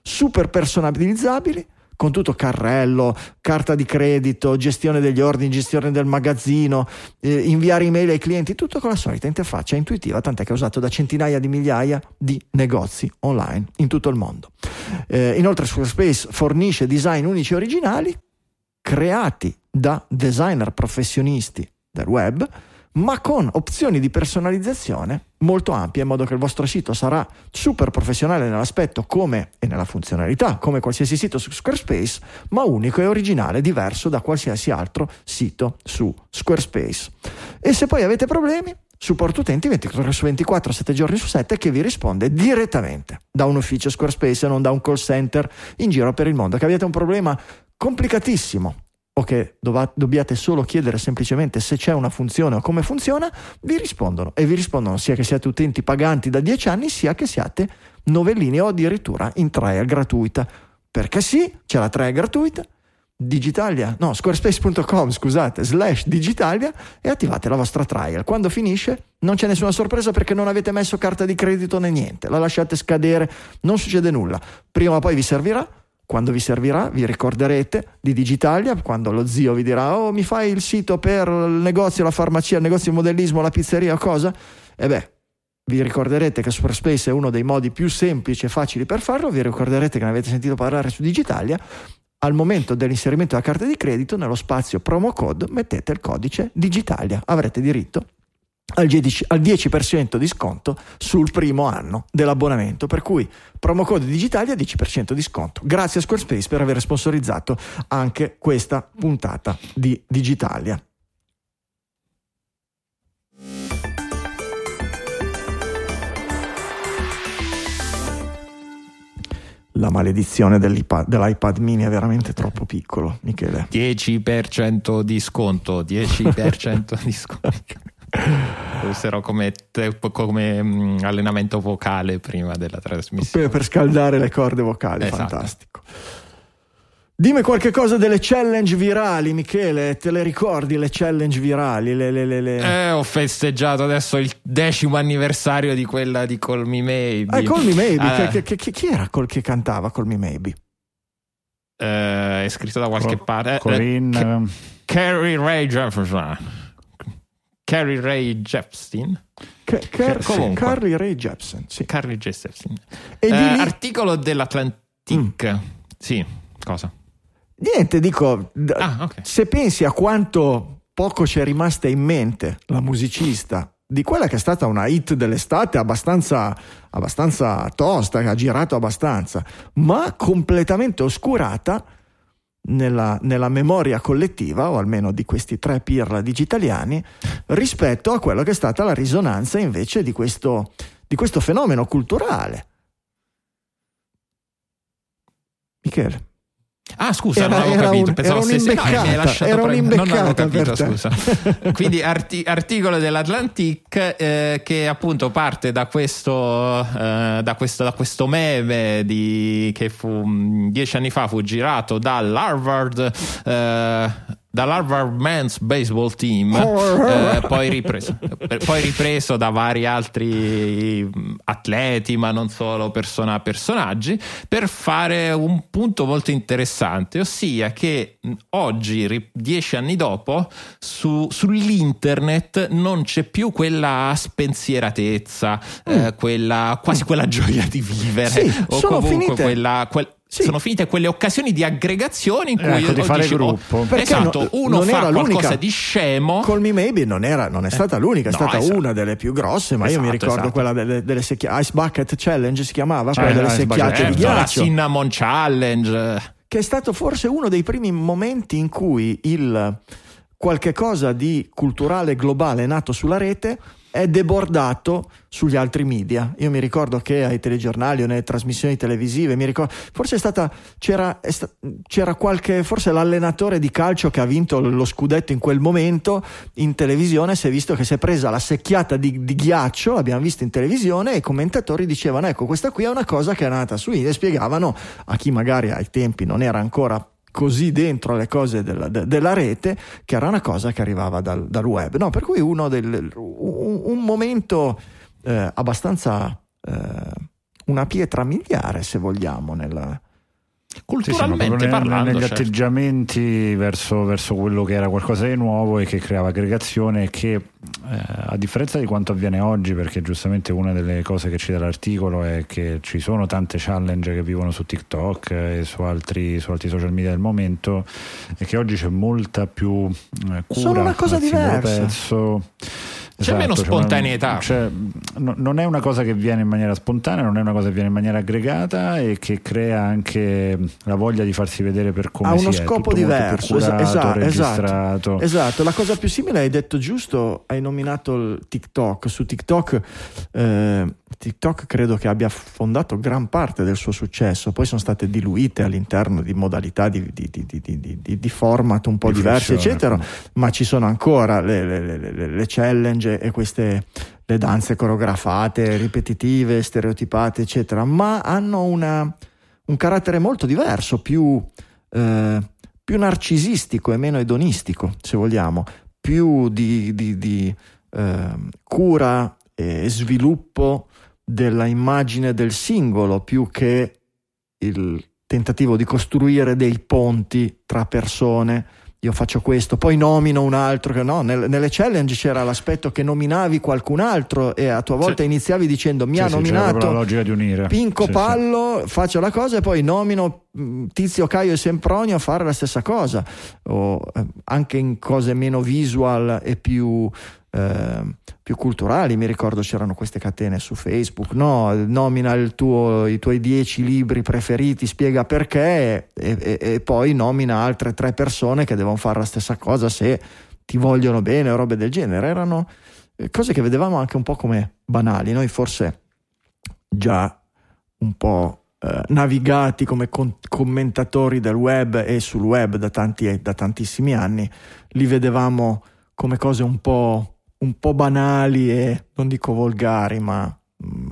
super personalizzabili, con tutto carrello, carta di credito, gestione degli ordini, gestione del magazzino, eh, inviare email ai clienti, tutto con la solita interfaccia intuitiva, tant'è che è usato da centinaia di migliaia di negozi online in tutto il mondo. Eh, inoltre Squarespace fornisce design unici e originali creati da designer professionisti del web, ma con opzioni di personalizzazione molto ampie, in modo che il vostro sito sarà super professionale nell'aspetto come e nella funzionalità, come qualsiasi sito su Squarespace, ma unico e originale, diverso da qualsiasi altro sito su Squarespace. E se poi avete problemi, supporto utenti 24 ore su 24, 7 giorni su 7 che vi risponde direttamente da un ufficio Squarespace e non da un call center in giro per il mondo. Che avete un problema complicatissimo o che dova- dobbiate solo chiedere semplicemente se c'è una funzione o come funziona, vi rispondono e vi rispondono sia che siate utenti paganti da 10 anni sia che siate novellini o addirittura in trial gratuita. Perché sì, c'è la trial gratuita, Digitalia, no, squarespace.com, scusate, slash Digitalia e attivate la vostra trial. Quando finisce non c'è nessuna sorpresa perché non avete messo carta di credito né niente, la lasciate scadere, non succede nulla. Prima o poi vi servirà, quando vi servirà vi ricorderete di Digitalia, quando lo zio vi dirà "Oh, mi fai il sito per il negozio, la farmacia, il negozio di modellismo, la pizzeria, cosa?" E beh, vi ricorderete che Squarespace è uno dei modi più semplici e facili per farlo, vi ricorderete che ne avete sentito parlare su Digitalia. Al momento dell'inserimento della carta di credito, nello spazio promo code mettete il codice Digitalia. Avrete diritto al 10%, al 10% di sconto sul primo anno dell'abbonamento. Per cui promo code digitali a 10% di sconto. Grazie a Squarespace per aver sponsorizzato anche questa puntata di Digitalia. La maledizione dell'iPad, dell'iPad mini è veramente troppo piccolo, Michele. 10% di sconto, 10% di sconto. [LAUGHS] Userò come, come mm, allenamento vocale prima della trasmissione. Per, per scaldare le corde vocali, Esatto. fantastico. Dimmi qualche cosa delle challenge virali, Michele. Te le ricordi le challenge virali? Le, le- le- le- Eh, ho festeggiato adesso il decimo anniversario di quella di Call Me Maybe. Ah, Call Me Maybe. Eh, Che- che- che- chi era col che cantava Call Me Maybe? eh, è scritto da qualche Co- parte. Eh, Corinne, eh, Carrie Ray Jefferson. Carrie Ray Jepstein. Ca- Car- Sì. Carly Ray Jepsen. Sì. Carrie. E di Eh, lì- Articolo dell'Atlantic. Sì, cosa? Niente, dico, d- Ah, ok. se pensi a quanto poco ci è rimasta in mente la musicista di quella che è stata una hit dell'estate abbastanza, abbastanza tosta, che ha girato abbastanza, ma completamente oscurata nella, nella memoria collettiva, o almeno di questi tre pirla digitaliani, rispetto a quello che è stata la risonanza invece di questo, di questo fenomeno culturale. Michele. Ah, scusa, Era- non avevo capito. un- Pensavo era stessi- no, mi lasciato era avevo un'imbeccata capito, scusa. [LAUGHS] Quindi arti- articolo dell'Atlantic eh, che appunto parte da questo, eh, da questo, da questo meme di, che fu dieci anni fa fu girato dall'Harvard eh, dall'Harvard Men's Baseball Team eh, poi, ripreso, poi ripreso da vari altri mh, atleti ma non solo persona- personaggi per fare un punto molto interessante ossia che mh, oggi dieci anni dopo su- sull'internet non c'è più quella spensieratezza eh, quella, quasi quella gioia di vivere Mm. Sì, o sono comunque finite- quella, quel- Sì. sono finite quelle occasioni di aggregazione in cui Ecco, di fare dici, oh, gruppo. Perché esatto, no- uno non fa era qualcosa l'unica. di scemo Call Me Maybe non, era, non è stata l'unica, è no, stata esatto. una delle più grosse, ma io mi Esatto, ricordo esatto. quella delle, delle secchiate. Ice Bucket Challenge si chiamava, Cioè, quella delle secchiate di Certo, la ghiaccio. Cinnamon Challenge che è stato forse uno dei primi momenti in cui il qualche cosa di culturale globale nato sulla rete è debordato sugli altri media. Io mi ricordo che ai telegiornali o nelle trasmissioni televisive, ricordo, forse stata, c'era, sta- c'era qualche, forse l'allenatore di calcio che ha vinto lo scudetto in quel momento in televisione, si è visto che si è presa la secchiata di, di ghiaccio, l'abbiamo visto in televisione e i commentatori dicevano ecco questa qui è una cosa che è nata su e spiegavano a chi magari ai tempi non era ancora così dentro le cose della, de- della rete che era una cosa che arrivava dal, dal web. No, per cui uno del, un, un momento eh, abbastanza eh, una pietra miliare, se vogliamo, nella, Sì, sì, culturalmente proprio ne- parlando negli certo. atteggiamenti verso, verso quello che era qualcosa di nuovo e che creava aggregazione e che eh, a differenza di quanto avviene oggi perché giustamente una delle cose che cita l'articolo è che ci sono tante challenge che vivono su TikTok e su altri, su altri social media del momento e che oggi c'è molta più eh, cura Sono una cosa diversa. pezzo C'è meno una- spontaneità. cioè, no- non è una cosa che viene in maniera spontanea, non è una cosa che viene in maniera aggregata e che crea anche la voglia di farsi vedere per come ha uno si scopo diverso. curato, esatto, registrato. esatto, esatto. La cosa più simile hai detto giusto, hai nominato il TikTok. Su TikTok, eh, TikTok credo che abbia fondato gran parte del suo successo, poi sono state diluite all'interno di modalità di, di- di- di- di- di- di format un po' Di diversi, eccetera, ma ci sono ancora le, le- le- le- le challenge e queste le danze coreografate, ripetitive, stereotipate, eccetera, ma hanno una- un carattere molto diverso, più, eh, più narcisistico e meno edonistico, se vogliamo, più di, di- di, ehm, cura e sviluppo della immagine del singolo, più che il tentativo di costruire dei ponti tra persone. Io faccio questo, poi nomino un altro no, nel- nelle challenge c'era l'aspetto che nominavi qualcun altro e a tua volta Sì. iniziavi dicendo mi Sì, ha sì, nominato. Pinco. Pallo, faccio la cosa e poi nomino mh, Tizio Caio e Sempronio a fare la stessa cosa, o eh, anche in cose meno visual e più eh, più culturali. Mi ricordo c'erano queste catene su Facebook, no? nomina tuo, i tuoi dieci libri preferiti, spiega perché e, e, e, poi nomina altre tre persone che devono fare la stessa cosa se ti vogliono bene o robe del genere. Erano eh, cose che vedevamo anche un po' come banali. Noi forse già un po' eh, navigati come con- commentatori del web e sul web da, tanti, da tantissimi anni, li vedevamo come cose un po' un po' banali e non dico volgari, ma... Mm,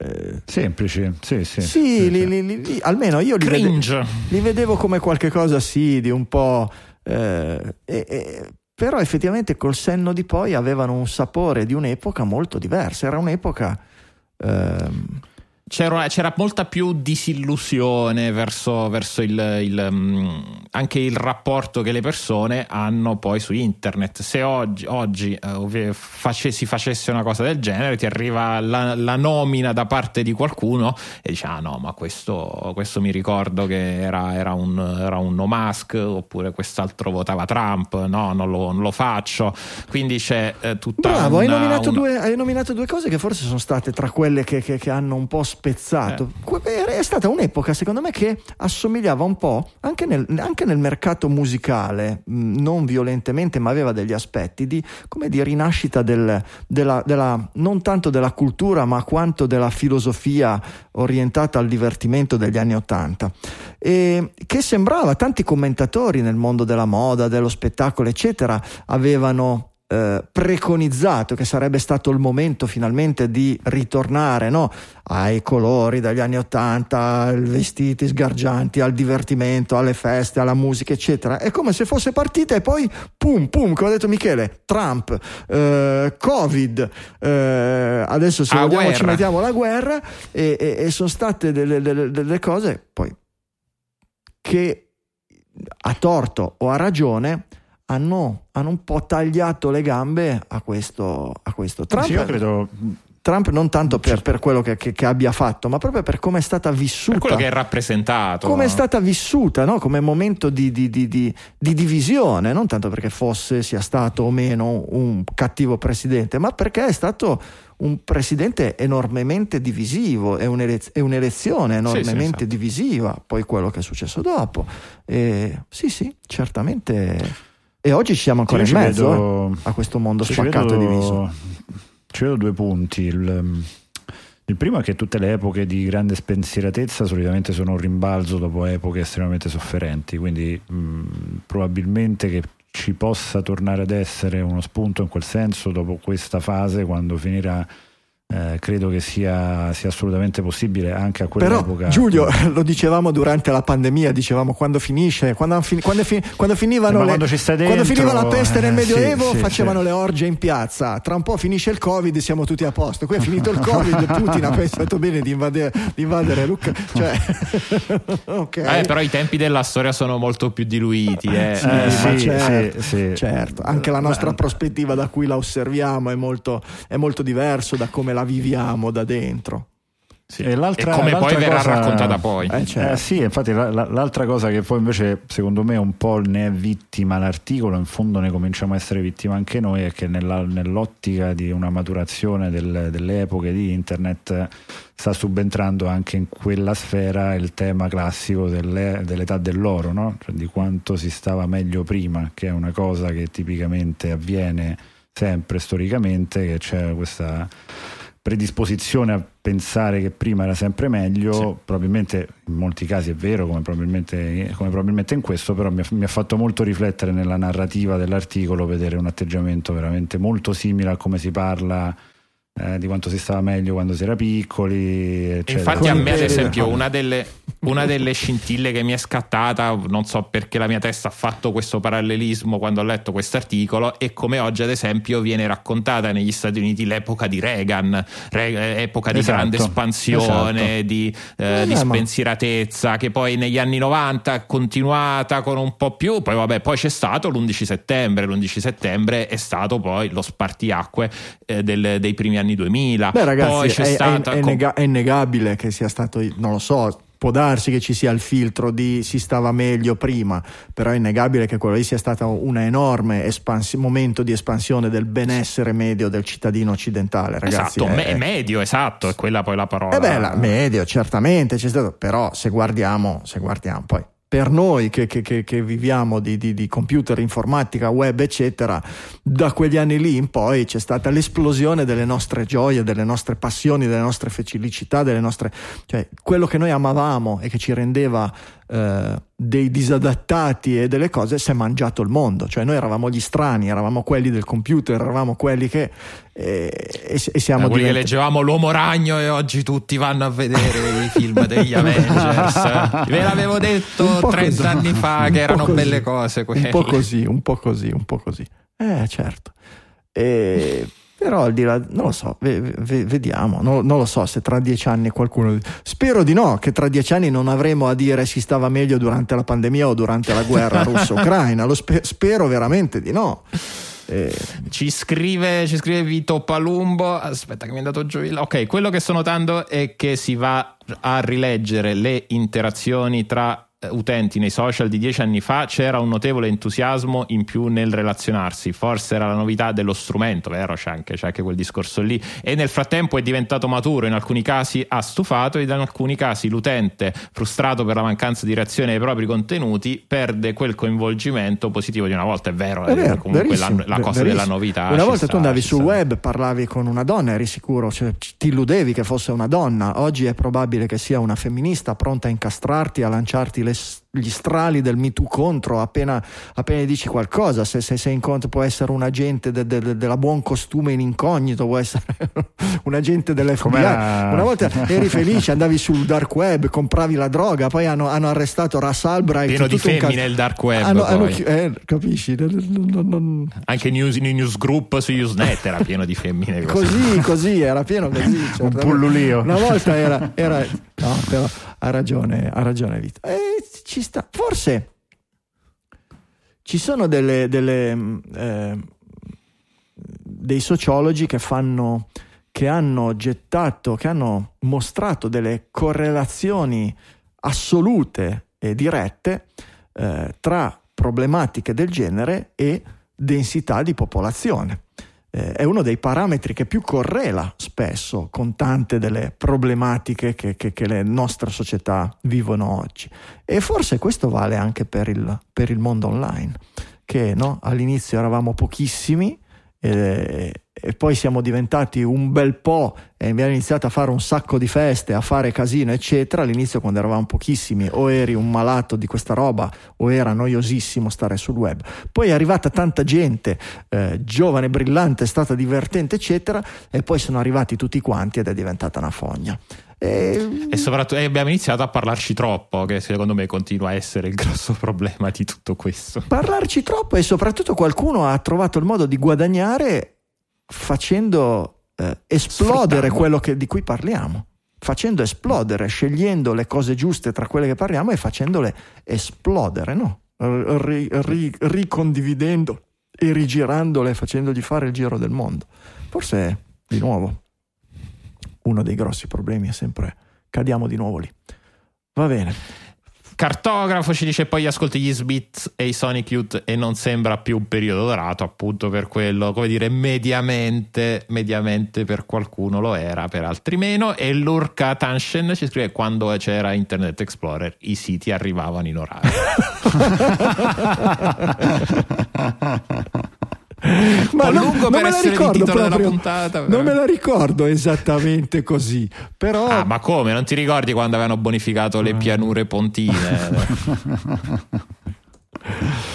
eh, Semplici, sì, sì. Sì, sì, li, li, li, almeno io li, vede, li, vedevo come qualcosa, sì, di un po'... Eh, eh, però effettivamente col senno di poi avevano un sapore di un'epoca molto diversa, era un'epoca... Ehm, c'era, c'era, molta più disillusione verso, verso il, il, um, anche il rapporto che le persone hanno poi su internet. Se oggi, oggi uh, face, si facesse una cosa del genere, ti arriva la, la, nomina da parte di qualcuno e dici: Ah no, ma questo, questo mi ricordo che era, era, un, era, un, no mask, oppure quest'altro votava Trump, no, non lo, non lo faccio. Quindi c'è eh, tutta. Bravo, una, hai, nominato una... due, hai, nominato due, cose che forse sono state tra quelle che, che, che hanno un po' spezzato. Eh. È stata un'epoca, secondo me, che assomigliava un po' anche nel, anche nel mercato musicale, non violentemente, ma aveva degli aspetti di, come di rinascita del, della, della, non tanto della cultura, ma quanto della filosofia orientata al divertimento degli anni Ottanta. E che sembrava, tanti commentatori nel mondo della moda, dello spettacolo, eccetera, avevano eh, preconizzato che sarebbe stato il momento finalmente di ritornare no? ai colori degli anni Ottanta, ai vestiti sgargianti, al divertimento, alle feste, alla musica, eccetera. È come se fosse partita e poi pum, pum, come ha detto Michele, Trump, eh, Covid, eh, adesso se vogliamo ci mettiamo la guerra e, e, e sono state delle, delle, delle cose poi che a torto o a ragione hanno, hanno, un po' tagliato le gambe a questo, a questo. Trump. Sì, io credo Trump non tanto per, per quello che, che, che, abbia fatto, ma proprio per come è stata vissuta. Per quello che è rappresentato. Come è stata vissuta, no? come momento di, di, di, di, divisione, non tanto perché fosse, sia stato o meno un cattivo presidente, ma perché è stato un presidente enormemente divisivo, è, un'elez- è un'elezione enormemente sì, sì, divisiva, poi quello che è successo dopo. E, sì, sì, certamente e oggi siamo ancora in mezzo vedo, eh, a questo mondo spaccato vedo, e diviso. Ci vedo due punti. Il, il primo è che tutte le epoche di grande spensieratezza solitamente sono un rimbalzo dopo epoche estremamente sofferenti, quindi mh, probabilmente che ci possa tornare ad essere uno spunto in quel senso dopo questa fase quando finirà eh, credo che sia, sia, assolutamente possibile anche a quell'epoca. Però, Giulio, [LAUGHS] lo dicevamo durante la pandemia, dicevamo quando finisce, quando, quando, quando finivano eh, le, dentro, quando finiva la peste nel Medioevo, sì, sì, facevano sì. le orge in piazza. Tra un po' finisce il Covid, siamo tutti a posto. Qui è finito il Covid, [LAUGHS] Putin ha pensato bene di invadere, di invadere Lucca. Cioè, [LAUGHS] okay. eh, però i tempi della storia sono molto più diluiti. Eh. eh certo, certo, anche la nostra prospettiva da cui la osserviamo è molto, è molto diverso da come la la viviamo da dentro. Sì. E, l'altra, e, come l'altra poi verrà cosa, raccontata poi. Eh, certo. eh, sì, infatti la, la, l'altra cosa che poi invece secondo me un po' ne è vittima l'articolo, in fondo ne cominciamo a essere vittima anche noi, è che nella, nell'ottica di una maturazione del, delle epoche di internet sta subentrando anche in quella sfera il tema classico delle, dell'età dell'oro, no? cioè di quanto si stava meglio prima, che è una cosa che tipicamente avviene sempre storicamente, che c'è questa predisposizione a pensare che prima era sempre meglio, sì. probabilmente in molti casi è vero, come probabilmente, come probabilmente in questo, però mi ha, mi ha, fatto molto riflettere nella narrativa dell'articolo vedere un atteggiamento veramente molto simile a come si parla eh, di quanto si stava meglio quando si era piccoli. Eccetera. Infatti, a me, ad esempio, una delle, una delle, scintille che mi è scattata, non so perché la mia testa ha fatto questo parallelismo quando ho letto questo articolo, è come oggi, ad esempio, viene raccontata negli Stati Uniti l'epoca di Reagan, re, epoca di esatto, grande espansione, esatto. di, eh, eh, di spensieratezza, che poi negli anni 90 è continuata con un po' più, poi vabbè, poi c'è stato l'11 settembre, l'11 settembre è stato poi lo spartiacque eh, del, dei primi anni anni 2000. Beh, ragazzi, Poi c'è è, stata. È, è, nega- è innegabile che sia stato, non lo so, può darsi che ci sia il filtro di si stava meglio prima, però è innegabile che quello lì sia stato un enorme espansi- momento di espansione del benessere medio del cittadino occidentale, ragazzi. Esatto, è, me- medio, esatto, è quella poi la parola. Eh beh, la- medio, certamente c'è stato, però se guardiamo, se guardiamo poi per noi che, che- che- che viviamo di, di- di computer, informatica, web, eccetera, da quegli anni lì in poi c'è stata l'esplosione delle nostre gioie, delle nostre passioni, delle nostre felicità, delle nostre, cioè quello che noi amavamo e che ci rendeva eh, dei disadattati e delle cose si è mangiato il mondo, cioè noi eravamo gli strani, eravamo quelli del computer, eravamo quelli che e, e siamo quelli che diventati- leggevamo L'Uomo Ragno e oggi tutti vanno a vedere i film degli [LAUGHS] Avengers. Ve l'avevo detto Un po' 30 così. anni fa che erano così. belle cose quelle. Un po' così, un po' così, un po' così. Eh, certo. E- però al di là, non lo so, ve- ve- vediamo, non, non lo so se tra dieci anni qualcuno... Spero di no, che tra dieci anni non avremo a dire si stava meglio durante la pandemia o durante la guerra [LAUGHS] russo-ucraina, lo spe- spero veramente di no. Eh, Ci scrive, ci scrive Vito Palumbo. Aspetta, che mi è andato giù. il- Ok, quello che sto notando è che si va a rileggere le interazioni tra utenti nei social di dieci anni fa. C'era un notevole entusiasmo in più nel relazionarsi. Forse era la novità dello strumento, vero? C'è anche, c'è anche quel discorso lì. E nel frattempo è diventato maturo. In alcuni casi ha stufato, ed in alcuni casi l'utente, frustrato per la mancanza di reazione ai propri contenuti, perde quel coinvolgimento positivo di una volta. È vero, È vero, eh, comunque la, la cosa verissimo. della novità. Una volta sta, tu andavi sul web, parlavi con una donna, eri sicuro, cioè, ti illudevi che fosse una donna. Oggi è probabile che sia una femminista pronta a incastrarti, a lanciarti le s- gli strali del Me Too contro appena, appena dici qualcosa. Se, se sei incontro, può essere un agente de- de- de- della buon costume in incognito, può essere [LAUGHS] un agente dell'FBI. Com'era? Una volta eri felice, andavi sul dark web, compravi la droga, poi hanno, hanno arrestato Russ Albright. Pieno di un femmine cas- il dark web, Hanno- hanno eh, capisci? Non- non- Anche news, newsgroup su Usenet era pieno di femmine. Così, così, era pieno così. certamente. pullulio. Una volta era, era- no, però ha ragione, ha ragione Vito. E ci sta, forse ci sono delle, delle, mh, eh, dei sociologi che fanno, che hanno gettato, che hanno mostrato delle correlazioni assolute e dirette eh, tra problematiche del genere e densità di popolazione. Eh, è uno dei parametri che più correla spesso con tante delle problematiche che, che- che le nostre società vivono oggi. E forse questo vale anche per il, per il mondo online, che no, all'inizio eravamo pochissimi eh, e poi siamo diventati un bel po' e abbiamo iniziato a fare un sacco di feste, a fare casino, eccetera. All'inizio, quando eravamo pochissimi, o eri un malato di questa roba o era noiosissimo stare sul web. Poi è arrivata tanta gente, eh, giovane, brillante, è stata divertente, eccetera, e poi sono arrivati tutti quanti ed è diventata una fogna. E- E soprattutto e abbiamo iniziato a parlarci troppo, che secondo me continua a essere il grosso [LAUGHS] problema di tutto questo. parlarci troppo e soprattutto qualcuno ha trovato il modo di guadagnare facendo eh, esplodere Sfruttando. quello che- di cui parliamo. Facendo esplodere, scegliendo le cose giuste tra quelle che parliamo e facendole esplodere, no? Ri- ri- ricondividendo e rigirandole, facendogli fare il giro del mondo. Forse, di nuovo, uno dei grossi problemi è sempre cadiamo di nuovo lì. Va bene. Cartografo ci dice poi ascolti gli Smith e i Sonic Youth e non sembra più un periodo dorato, appunto per quello, come dire, mediamente, mediamente per qualcuno lo era, per altri meno. E Lurka Tanshen ci scrive quando c'era Internet Explorer i siti arrivavano in orario. [LAUGHS] [LAUGHS] Ma po' lungo per me la essere il ricordo titolo della proprio. puntata, Non però. me la ricordo esattamente così, però Ah, ma come? Non ti ricordi quando avevano bonificato le pianure pontine? [LAUGHS] [LAUGHS]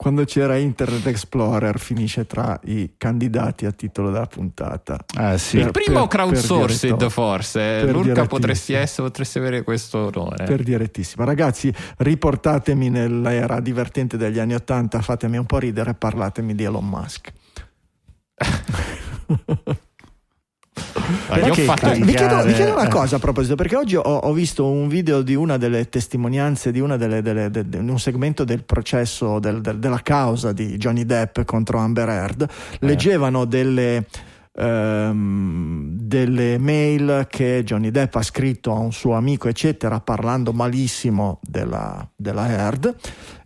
quando c'era Internet Explorer finisce tra i candidati a titolo della puntata. Ah, sì. Per- Il primo per- crowdsourced, forse. per Lurka direttissimo. potresti essere, potresti avere questo onore. Per direttissima. Ragazzi, riportatemi nell'era divertente degli anni Ottanta, fatemi un po' ridere e parlatemi di Elon Musk. [LAUGHS] Fatto- Eh, vi, chiedo, vi chiedo una eh. cosa a proposito, perché oggi ho, ho visto un video di una delle testimonianze di una delle, delle- de- de- un segmento del processo del- del- della causa di Johnny Depp contro Amber Heard. Leggevano delle, ehm, delle mail che Johnny Depp ha scritto a un suo amico, eccetera, parlando malissimo della, della Heard.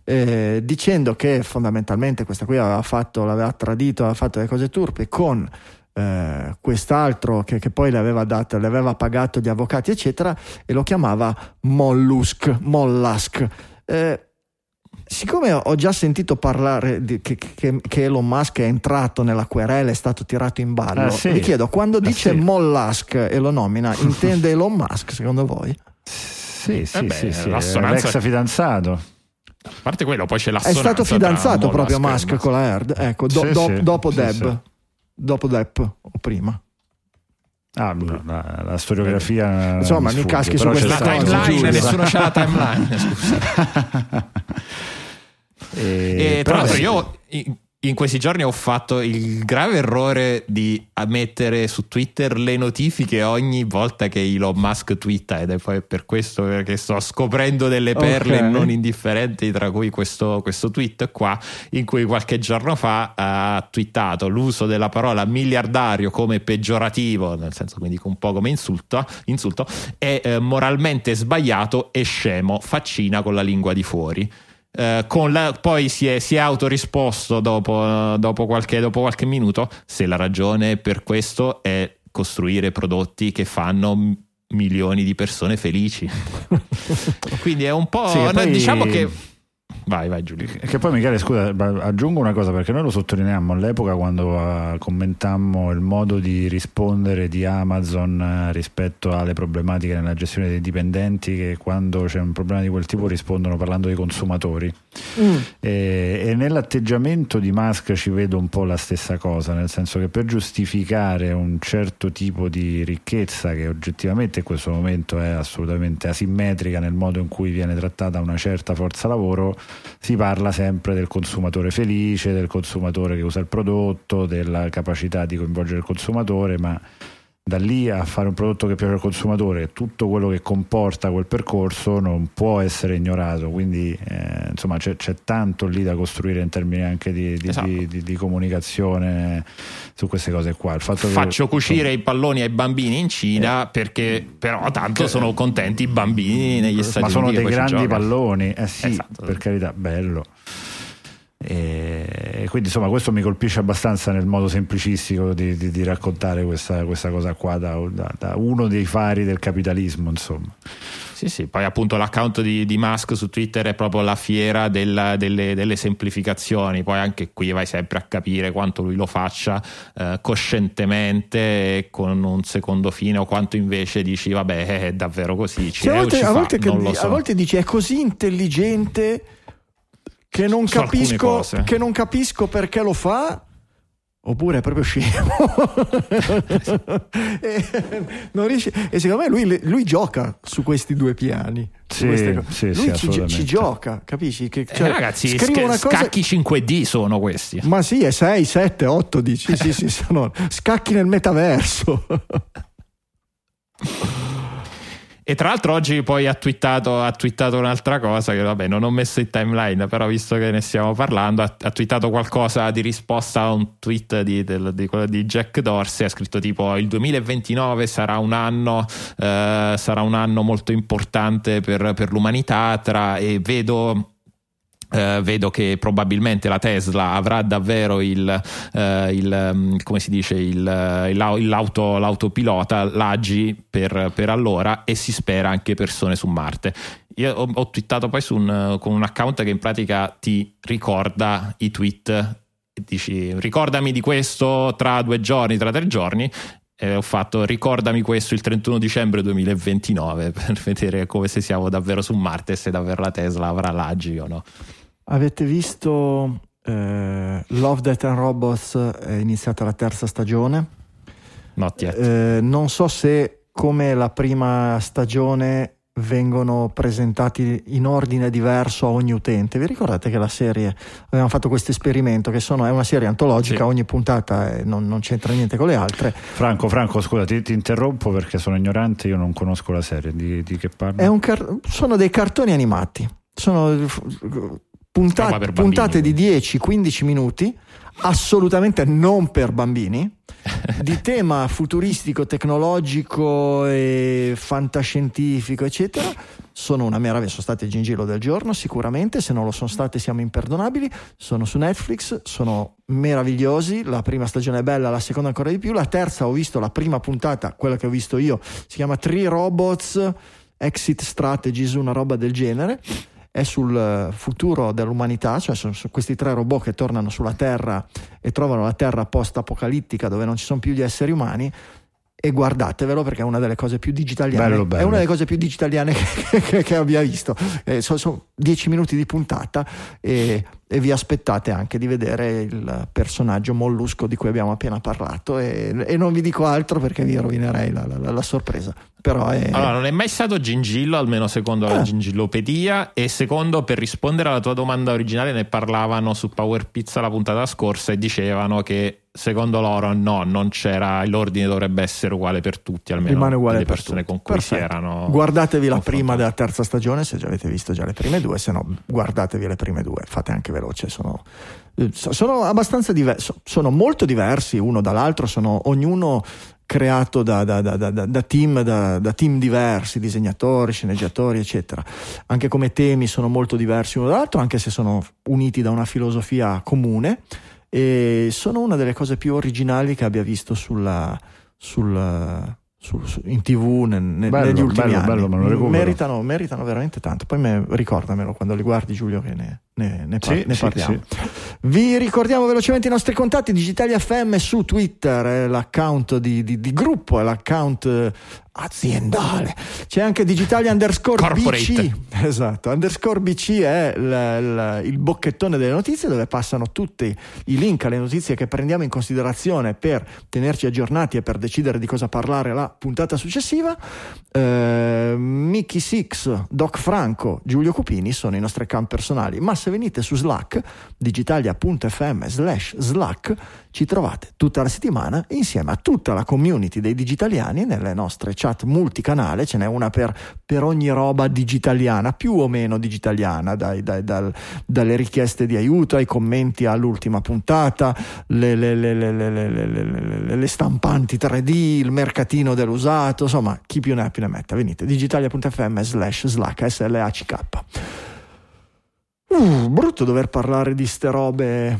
Eh, dicendo che fondamentalmente questa qui aveva fatto, l'aveva tradito, aveva fatto le cose turpe con eh, quest'altro che, che, poi le aveva, dato, le aveva pagato gli avvocati, eccetera, e lo chiamava Mollusk. Mollusk. Eh, siccome ho già sentito parlare di, che, che, che, Elon Musk è entrato nella querela, è stato tirato in ballo, ah, sì. vi chiedo, quando dice ah, sì. Mollusk e lo nomina, [LAUGHS] intende Elon Musk secondo voi? Sì, sì, eh beh, sì, sì. l'ex fidanzato. A parte quello, poi c'è la È stato fidanzato proprio Musk, Musk con la Herd, ecco, do, do, dopo Deb, dopo Depp o prima. Ah, la, la, storiografia insomma mi caschi su questa timeline nessuno c'ha la timeline [LAUGHS] scusa. E, e tra l'altro io in questi giorni ho fatto il grave errore di mettere su Twitter le notifiche ogni volta che Elon Musk twitta ed è poi per questo che sto scoprendo delle perle okay. non indifferenti tra cui questo, questo, tweet qua in cui qualche giorno fa ha twittato l'uso della parola miliardario come peggiorativo nel senso quindi un po' come insulto, insulto è eh, moralmente sbagliato e scemo faccina con la lingua di fuori eh, la, poi si è, si è autorisposto dopo, dopo, qualche, dopo qualche minuto se la ragione per questo è costruire prodotti che fanno milioni di persone felici. [LAUGHS] Quindi è un po'. Sì, poi... Diciamo che Vai, vai Giulio. Che poi Michele, scusa, aggiungo una cosa perché noi lo sottolineiamo all'epoca quando uh, commentammo il modo di rispondere di Amazon uh, rispetto alle problematiche nella gestione dei dipendenti che quando c'è un problema di quel tipo rispondono parlando dei consumatori. Mm. E, e, nell'atteggiamento di Musk ci vedo un po' la stessa cosa, nel senso che per giustificare un certo tipo di ricchezza che oggettivamente in questo momento è assolutamente asimmetrica nel modo in cui viene trattata una certa forza lavoro, si parla sempre del consumatore felice, del consumatore che usa il prodotto, della capacità di coinvolgere il consumatore, ma da lì a fare un prodotto che piace al consumatore, tutto quello che comporta quel percorso non può essere ignorato, quindi eh, insomma c'è, c'è, tanto lì da costruire in termini anche di, di, esatto. di, di comunicazione su queste cose qua. Faccio che, cucire insomma, i palloni ai bambini in Cina eh, perché però tanto che, sono contenti i bambini negli Stati Uniti. Ma sono dei grandi palloni, eh sì, esatto. per carità, bello. E quindi insomma questo mi colpisce abbastanza nel modo semplicistico di, di, di raccontare questa, questa, cosa qua da, da, da, uno dei fari del capitalismo insomma. Sì, sì, poi appunto l'account di, di Musk su Twitter è proprio la fiera della, delle, delle, semplificazioni, poi anche qui vai sempre a capire quanto lui lo faccia eh, coscientemente con un secondo fine o quanto invece dici vabbè è davvero così. Sì, a, volte, a, volte fa, so. a volte dici è così intelligente che non, capisco, che non capisco perché lo fa oppure è proprio scemo. [LAUGHS] [LAUGHS] E, riesce, e, secondo me lui, lui, gioca su questi due piani sì, sì, lui sì, ci, ci, gioca capisci? Che, cioè, eh, ragazzi sc- cosa... scacchi 5D sono questi. Ma sì è 6, 7, 8 dici sì, sì, [LAUGHS] sono scacchi nel metaverso e tra l'altro oggi poi ha twittato, ha twittato, un'altra cosa che vabbè non ho messo in timeline, però visto che ne stiamo parlando, ha, ha twittato qualcosa di risposta a un tweet di, del, di, di, Jack Dorsey, ha scritto tipo il 2029 sarà un anno, eh, sarà un anno molto importante per, per l'umanità tra, e vedo Uh, vedo che probabilmente la Tesla avrà davvero il, uh, il um, come si dice il, uh, l'auto, l'autopilota l'AGI per, per, allora e si spera anche persone su Marte. Io ho, ho twittato poi un, con un account che in pratica ti ricorda i tweet dici ricordami di questo tra due giorni tra tre giorni e ho fatto ricordami questo il 31 dicembre 2029 [LAUGHS] per vedere come se siamo davvero su Marte e se davvero la Tesla avrà l'AGI o no Avete visto eh, Love, Death and Robots è iniziata la terza stagione? Not yet. Eh, non so se come la prima stagione vengono presentati in ordine diverso a ogni utente. Vi ricordate che la serie avevamo fatto questo esperimento che sono, è una serie antologica, sì. ogni puntata è, non, non, c'entra niente con le altre. Franco, Franco, scusa, ti, ti, interrompo perché sono ignorante, io non conosco la serie, di, di che parla? Car- sono dei cartoni animati. Sono puntate, puntate di 10-15 minuti, assolutamente non per bambini, [LAUGHS] di tema futuristico, tecnologico e fantascientifico, eccetera, sono una meraviglia. Sono state Gingillo del giorno, sicuramente. Se non lo sono state, siamo imperdonabili. Sono su Netflix, sono meravigliosi. La prima stagione è bella, la seconda ancora di più. La terza ho visto la prima puntata, quella che ho visto io, si chiama Three Robots Exit Strategies, una roba del genere è sul eh, futuro dell'umanità, cioè sono, questi tre robot che tornano sulla Terra e trovano la Terra post-apocalittica dove non ci sono più gli esseri umani e guardatevelo perché è una delle cose più digitaliane Bello, bello. è una delle cose più digitaliane che, che, che abbia visto eh, sono, sono dieci minuti di puntata e, e, vi aspettate anche di vedere il personaggio mollusco di cui abbiamo appena parlato e, e non vi dico altro perché vi rovinerei la, la, la sorpresa però è... allora non è mai stato gingillo almeno secondo la Ah. gingillopedia e secondo per rispondere alla tua domanda originale ne parlavano su Power Pizza la puntata scorsa e dicevano che secondo loro no non c'era l'ordine dovrebbe essere uguale per tutti almeno rimane uguale le per persone tutti. con cui si Perfetto. erano guardatevi la prima della terza stagione se già avete visto già le prime due se no guardatevi le prime due fate anche veloce sono, eh, sono abbastanza diversi sono molto diversi uno dall'altro sono ognuno creato da, da- da- da- da team, da, da team diversi, disegnatori, sceneggiatori, eccetera. Anche come temi sono molto diversi uno dall'altro, anche se sono uniti da una filosofia comune. E sono una delle cose più originali che abbia visto sulla, sul, sul- su- in tv ne- ne- Bello, negli ultimi bello, anni. bello, me meritano, meritano veramente tanto. Poi me- ricordamelo quando li guardi, Giulio, che ne, ne- ne par- Sì, ne sì, parliamo. Vi ricordiamo velocemente i nostri contatti Digitali FM su Twitter, è l'account di, di- di gruppo, è l'account eh, aziendale. C'è anche Digitali underscore Corporate. BC. Esatto, underscore BC è il, il- il bocchettone delle notizie dove passano tutti i link alle notizie che prendiamo in considerazione per tenerci aggiornati e per decidere di cosa parlare la puntata successiva. Eh, Mickey Six, Doc Franco, Giulio Cupini sono i nostri account personali, ma se venite su Slack, digitalia.fm slash Slack, ci trovate tutta la settimana insieme a tutta la community dei digitaliani nelle nostre chat multicanale, ce n'è una per, per ogni roba digitaliana, più o meno digitaliana, dai, dai, dal, dalle richieste di aiuto ai commenti all'ultima puntata, le, le, le, le, stampanti 3D, il mercatino dell'usato, insomma chi più ne ha più ne metta, venite digitalia.fm slash Slack, S-L-A-C-K. Uh, brutto dover parlare di ste robe,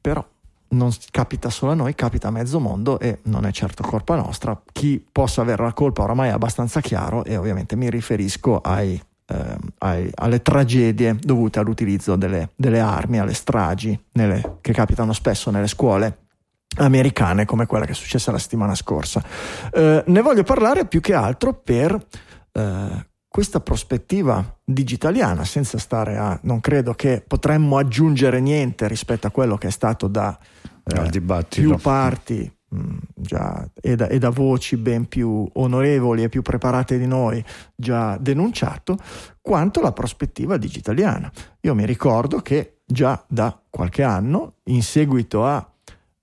però non capita solo a noi, capita a mezzo mondo e non è certo colpa nostra. Chi possa avere la colpa oramai è abbastanza chiaro e ovviamente mi riferisco ai, ehm, ai- alle tragedie dovute all'utilizzo delle, delle armi, alle stragi nelle- che capitano spesso nelle scuole americane come quella che è successa la settimana scorsa. Eh, ne voglio parlare più che altro per eh, questa prospettiva digitaliana, senza stare a... non credo che potremmo aggiungere niente rispetto a quello che è stato da eh, più parti mh, già, e, da, e da voci ben più onorevoli e più preparate di noi già denunciato, quanto la prospettiva digitaliana. Io mi ricordo che già da qualche anno, in seguito a,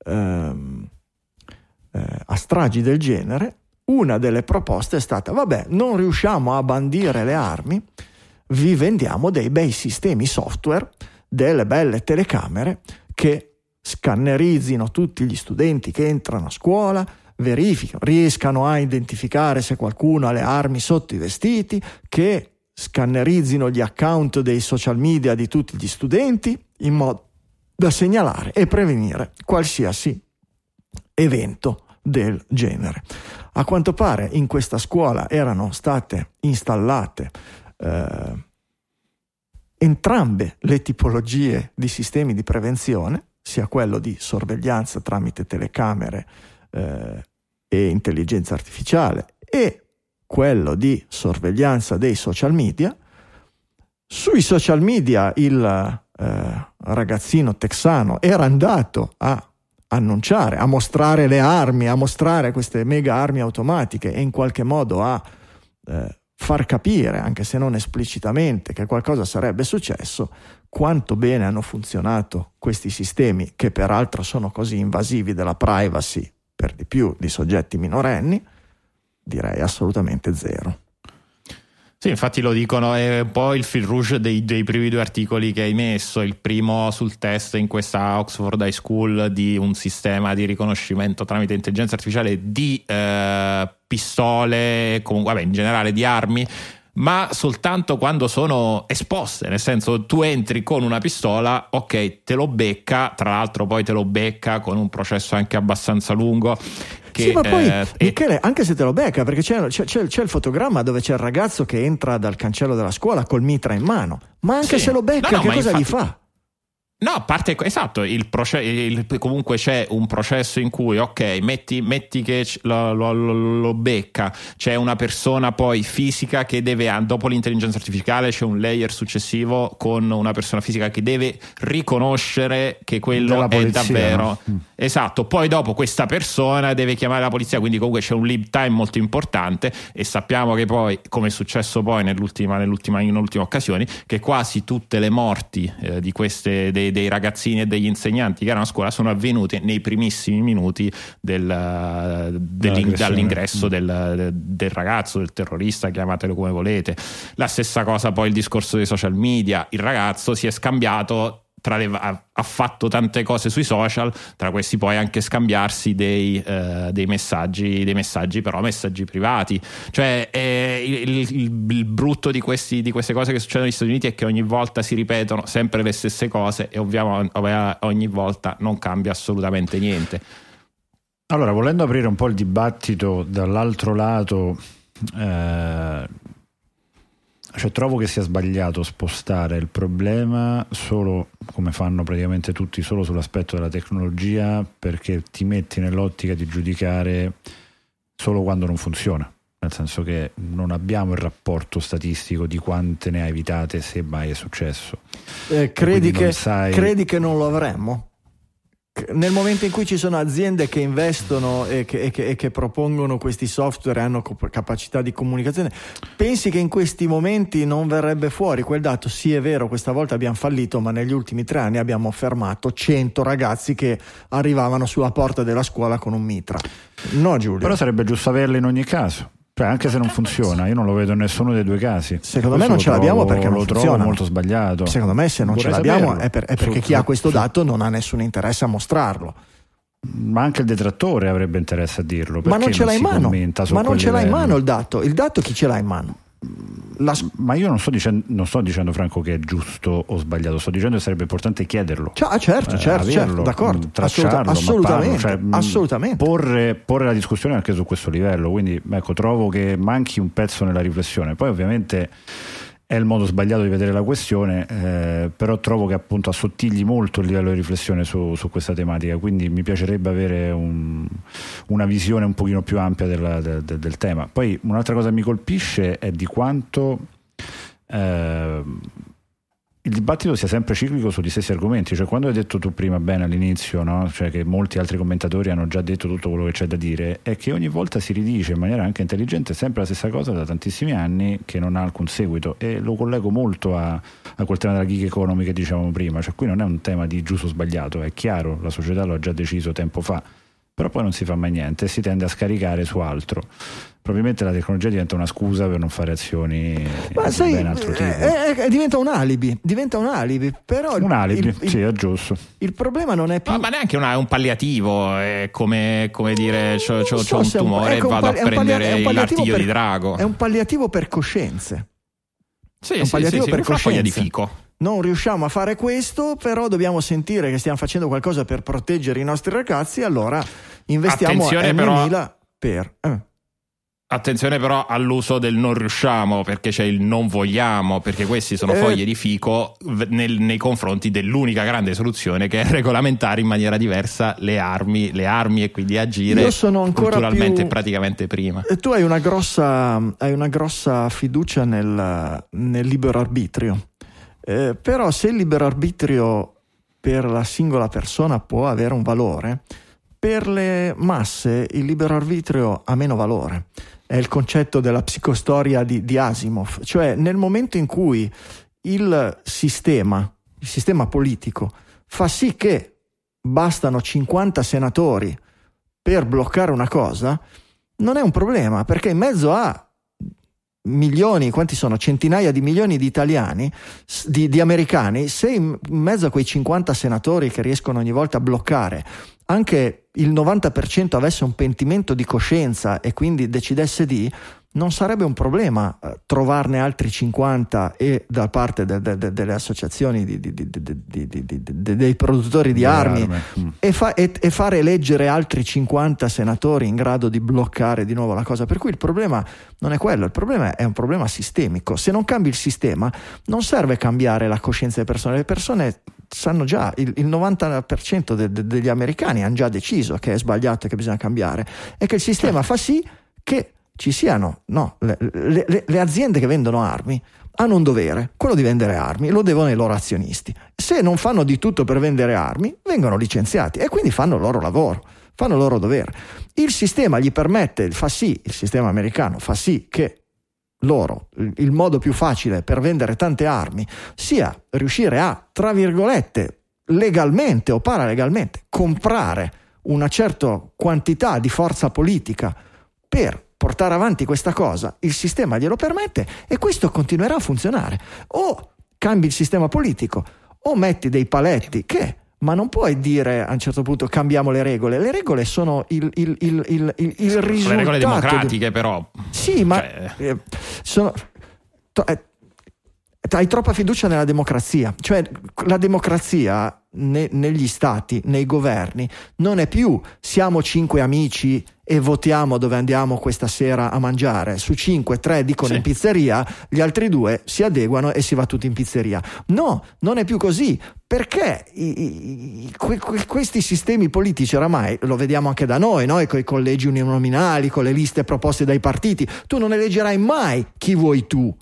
ehm, eh, a stragi del genere, una delle proposte è stata, vabbè, non riusciamo a bandire le armi, vi vendiamo dei bei sistemi software, delle belle telecamere che scannerizzino tutti gli studenti che entrano a scuola, verificano, riescano a identificare se qualcuno ha le armi sotto i vestiti, che scannerizzino gli account dei social media di tutti gli studenti in modo da segnalare e prevenire qualsiasi evento del genere. A quanto pare in questa scuola erano state installate eh, entrambe le tipologie di sistemi di prevenzione, sia quello di sorveglianza tramite telecamere eh, e intelligenza artificiale e quello di sorveglianza dei social media. Sui social media il eh, ragazzino texano era andato a annunciare, a mostrare le armi, a mostrare queste mega armi automatiche e in qualche modo a eh, far capire, anche se non esplicitamente, che qualcosa sarebbe successo, quanto bene hanno funzionato questi sistemi, che peraltro sono così invasivi della privacy, per di più di soggetti minorenni, direi assolutamente zero. Sì, infatti lo dicono, è un po' il fil rouge dei, dei, primi due articoli che hai messo, il primo sul test in questa Oxford High School di un sistema di riconoscimento tramite intelligenza artificiale di eh, pistole, comunque, vabbè, in generale di armi, ma soltanto quando sono esposte, nel senso tu entri con una pistola, ok, te lo becca, tra l'altro poi te lo becca con un processo anche abbastanza lungo che, sì, ma poi, eh, Michele, anche se te lo becca, perché c'è, c'è, c'è, il fotogramma dove c'è il ragazzo che entra dal cancello della scuola col mitra in mano, ma anche sì. se lo becca, no, no, che cosa infatti, gli fa? No, a parte esatto, il proce- il, comunque c'è un processo in cui, ok, metti, metti che lo, lo, lo, becca, c'è una persona poi fisica che deve, dopo l'intelligenza artificiale, c'è un layer successivo con una persona fisica che deve riconoscere che quello polizia, è davvero. No? Esatto, poi dopo questa persona deve chiamare la polizia, quindi comunque c'è un lead time molto importante e sappiamo che poi, come è successo poi nell'ultima, nell'ultima, in ultima occasione, che quasi tutte le morti eh, di queste... Dei, dei ragazzini e degli insegnanti che erano a scuola sono avvenute nei primissimi minuti del, dall'ingresso del, del, ragazzo, del terrorista, chiamatelo come volete. La stessa cosa poi il discorso dei social media, il ragazzo si è scambiato le, ha, ha, fatto tante cose sui social, tra questi poi anche scambiarsi dei, eh, dei, messaggi, dei messaggi, però messaggi privati. Cioè, eh, il, il, il, brutto di, questi, di, queste cose che succedono negli Stati Uniti è che ogni volta si ripetono sempre le stesse cose e ovviamente ogni volta non cambia assolutamente niente. Allora, volendo aprire un po' il dibattito dall'altro lato, eh, cioè, trovo che sia sbagliato spostare il problema solo, come fanno praticamente tutti, solo sull'aspetto della tecnologia perché ti metti nell'ottica di giudicare solo quando non funziona. Nel senso che non abbiamo il rapporto statistico di quante ne ha evitate se mai è successo. Eh, credi, che, sai... credi che non lo avremmo? Nel momento in cui ci sono aziende che investono e che, e che, e che propongono questi software e hanno capacità di comunicazione, pensi che in questi momenti non verrebbe fuori quel dato? Sì, è vero, questa volta abbiamo fallito, ma negli ultimi tre anni abbiamo fermato 100 ragazzi che arrivavano sulla porta della scuola con un mitra. No, Giulio. Però sarebbe giusto averli in ogni caso. Cioè, anche se non funziona, io non lo vedo in nessuno dei due casi. Secondo me non ce trovo, l'abbiamo perché non lo funziona. trovo molto sbagliato. Secondo me se non Vorrei ce l'abbiamo è, per, è perché chi ha questo dato non ha nessun interesse a mostrarlo. Ma anche il detrattore avrebbe interesse a dirlo. Ma non ce l'ha in mano. Ma non ce l'ha in mano il dato. Il dato chi ce l'ha in mano? La... Ma io non sto, dicendo, non sto, dicendo, Franco, che è giusto o sbagliato, sto dicendo che sarebbe importante chiederlo. Cioè, certo, certo, eh, certo, d'accordo. Tracciarlo, assolutamente, cioè, assolutamente. Porre, porre, la discussione anche su questo livello. Quindi, ecco, trovo che manchi un pezzo nella riflessione. Poi, ovviamente. È il modo sbagliato di vedere la questione, eh, però trovo che appunto assottigli molto il livello di riflessione su, su questa tematica, quindi mi piacerebbe avere un, una visione un pochino più ampia del, del, del, tema. Poi un'altra cosa che mi colpisce è di quanto eh, il dibattito sia sempre ciclico sugli stessi argomenti, cioè quando hai detto tu prima bene all'inizio, no? cioè che molti altri commentatori hanno già detto tutto quello che c'è da dire, è che ogni volta si ridice in maniera anche intelligente sempre la stessa cosa da tantissimi anni che non ha alcun seguito e lo collego molto a, a quel tema della gig economy che dicevamo prima, cioè qui non è un tema di giusto o sbagliato, è chiaro, la società lo ha già deciso tempo fa, però poi non si fa mai niente e si tende a scaricare su altro probabilmente la tecnologia diventa una scusa per non fare azioni Ma di sai, ben altro tipo. eh, eh, diventa un alibi, diventa un alibi, però un alibi, il, il, sì, è giusto. Il problema non è più no, ma neanche una, un palliativo, è come, come dire c'ho, c'ho, so c'ho un tumore e un, vado a prendere l'artiglio per, di drago. È un palliativo per coscienze. Sì, è un palliativo sì, per sì, una foglia di fico. Non riusciamo a fare questo, però dobbiamo sentire che stiamo facendo qualcosa per proteggere i nostri ragazzi, allora investiamo Attenzione però- mila per... eh. Attenzione però all'uso del non riusciamo perché c'è il non vogliamo perché questi sono Eh. foglie di fico nel- nei confronti dell'unica grande soluzione che è regolamentare in maniera diversa le armi, le armi e quindi agire Io sono ancora culturalmente più- praticamente prima. E tu hai una grossa, hai una grossa fiducia nel, nel libero arbitrio, Eh, però se il libero arbitrio per la singola persona può avere un valore, per le masse il libero arbitrio ha meno valore. È il concetto della psicostoria di, di Asimov, cioè nel momento in cui il sistema, il sistema politico, fa sì che bastano 50 senatori per bloccare una cosa, non è un problema perché in mezzo a milioni, quanti sono? Centinaia di milioni di italiani, di, di americani, se in mezzo a quei 50 senatori che riescono ogni volta a bloccare anche il 90% avesse un pentimento di coscienza e quindi decidesse di, non sarebbe un problema eh, trovarne altri 50 e da parte de, de, de, delle associazioni di, di, di, dei produttori di armi, armi. Mm. E, fa, e, e, fare eleggere altri 50 senatori in grado di bloccare di nuovo la cosa. Per cui il problema non è quello, il problema è un problema sistemico. Se non cambi il sistema, non serve cambiare la coscienza delle persone. Le persone sanno già, il, il 90% degli americani hanno già deciso che è sbagliato e che bisogna cambiare e che il sistema fa sì che ci siano no, le, le, le, aziende che vendono armi hanno un dovere, quello di vendere armi, lo devono i loro azionisti. Se non fanno di tutto per vendere armi, vengono licenziati e quindi fanno il loro lavoro, fanno il loro dovere. Il sistema gli permette, fa sì, il sistema americano fa sì che loro, il modo più facile per vendere tante armi sia riuscire a, tra virgolette, legalmente o paralegalmente, comprare una certa quantità di forza politica per portare avanti questa cosa, il sistema glielo permette e questo continuerà a funzionare. O cambi il sistema politico o metti dei paletti che ma non puoi dire a un certo punto cambiamo le regole. Le regole sono il, il, il, il, il, il risultato. Le regole democratiche, di... però. Sì, ma cioè... eh, sono. To, eh, hai troppa fiducia nella democrazia. Cioè, la democrazia ne, negli stati, nei governi, non è più siamo cinque amici e votiamo dove andiamo questa sera a mangiare. Su cinque, tre dicono sì. in pizzeria, gli altri due si adeguano e si va tutti in pizzeria. No, non è più così. Perché i, i, que, questi sistemi politici oramai lo vediamo anche da noi, noi con i collegi uninominali, con le liste proposte dai partiti, tu non eleggerai mai chi vuoi tu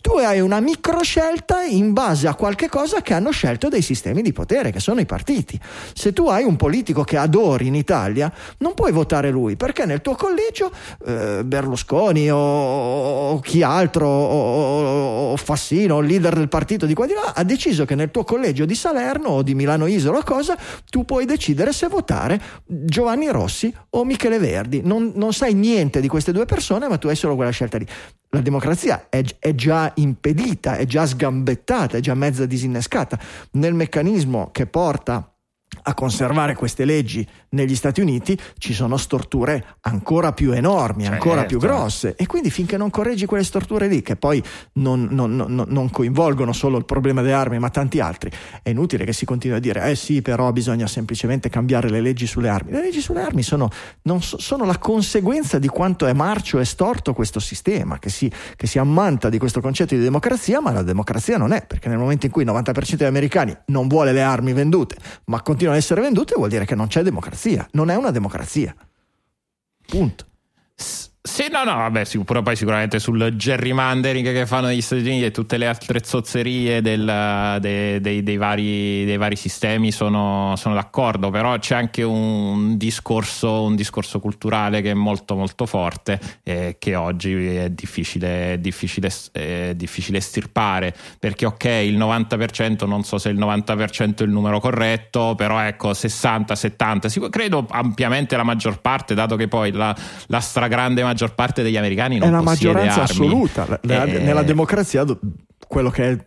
tu hai una microscelta in base a qualche cosa che hanno scelto dei sistemi di potere, che sono i partiti. Se tu hai un politico che adori in Italia, non puoi votare lui, perché nel tuo collegio eh, Berlusconi o, o, chi altro, o, o Fassino, il leader del partito di qua di là, ha deciso che nel tuo collegio di Salerno o di Milano Isola cosa, tu puoi decidere se votare Giovanni Rossi o Michele Verdi. Non, non sai niente di queste due persone, ma tu hai solo quella scelta lì la democrazia è, è, già impedita, è già sgambettata, è già mezza disinnescata. Nel meccanismo che porta a conservare queste leggi negli Stati Uniti ci sono storture ancora più enormi, certo. ancora più grosse e quindi finché non correggi quelle storture lì che poi non, non, non, non, coinvolgono solo il problema delle armi ma tanti altri, è inutile che si continui a dire eh sì però bisogna semplicemente cambiare le leggi sulle armi. Le leggi sulle armi sono, so, sono la conseguenza di quanto è marcio e storto questo sistema che si, che si ammanta di questo concetto di democrazia ma la democrazia non è perché nel momento in cui il 90% degli americani non vuole le armi vendute ma continuano a essere vendute vuol dire che non c'è democrazia, non è una democrazia. Punto. Sì, no, no, vabbè, sicuro, poi sicuramente sul gerrymandering che fanno negli Stati Uniti e tutte le altre zozzerie del, de, de, dei, vari, dei, vari, sistemi sono, sono, d'accordo, però c'è anche un discorso, un discorso culturale che è molto molto forte e che oggi è difficile, difficile, è difficile estirpare, perché ok, il 90%, non so se il 90% è il numero corretto, però ecco 60, 70, credo ampiamente la maggior parte, dato che poi la, la stragrande maggior parte degli americani non è una maggioranza armi. assoluta. E... Eh, nella democrazia quello che è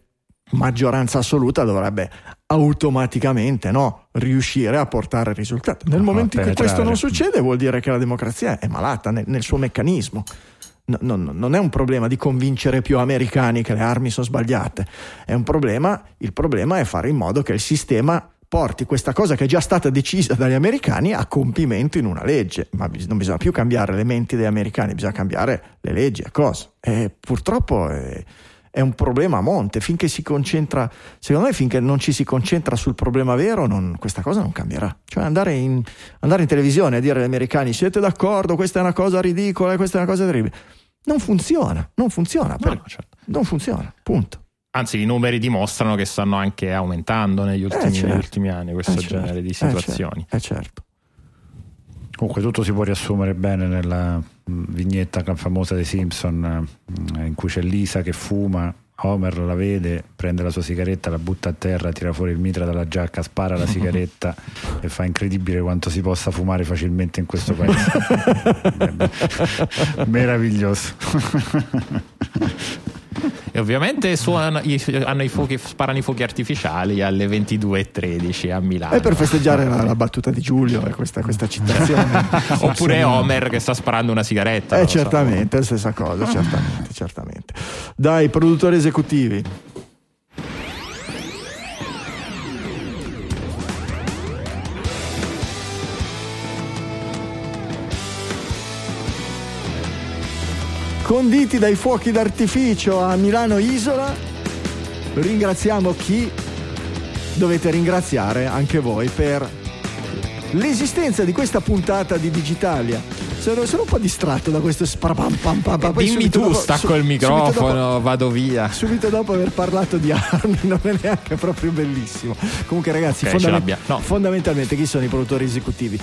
maggioranza assoluta dovrebbe automaticamente no, riuscire a portare risultati. Nel no, momento in cui questo non succede vuol dire che la democrazia è malata nel, nel suo meccanismo. No, no, non è un problema di convincere più americani che le armi sono sbagliate, è un problema, il problema è fare in modo che il sistema porti questa cosa che è già stata decisa dagli americani a compimento in una legge. Ma non bisogna più cambiare le menti degli americani, bisogna cambiare le leggi e cose. E purtroppo è, è, un problema a monte. Finché si concentra, secondo me, finché non ci si concentra sul problema vero, non, questa cosa non cambierà. Cioè andare in, andare in televisione a dire agli americani siete d'accordo, questa è una cosa ridicola, questa è una cosa terribile. Non funziona, non funziona. No, certo. Non funziona, punto. Anzi, i numeri dimostrano che stanno anche aumentando negli ultimi, eh certo. negli ultimi anni questo eh certo. genere di situazioni. Eh certo. Comunque tutto si può riassumere bene nella mm, vignetta famosa dei Simpson mm, in cui c'è Lisa che fuma Homer la vede, prende la sua sigaretta, la butta a terra, tira fuori il mitra dalla giacca, spara la [LAUGHS] sigaretta e fa incredibile quanto si possa fumare facilmente in questo paese. [LAUGHS] Meraviglioso. [LAUGHS] E ovviamente suona, hanno i fuochi, sparano i fuochi artificiali alle 22.13 a Milano. E per festeggiare la, la battuta di Giulio e questa, questa citazione. [LAUGHS] Oppure Homer che sta sparando una sigaretta. Eh, certamente, so. stessa cosa, certamente, certamente. Dai, produttori esecutivi. Conditi dai fuochi d'artificio a Milano Isola. Ringraziamo chi dovete ringraziare anche voi per l'esistenza di questa puntata di Digitalia. Sono, sono un po' distratto da questo sparampam pam pam pam. Dimmi tu, dopo, stacco su, il microfono, dopo, vado via. Subito dopo aver parlato di armi [LAUGHS] non è neanche proprio bellissimo. Comunque ragazzi, okay, fondament- no. fondamentalmente chi sono i produttori esecutivi?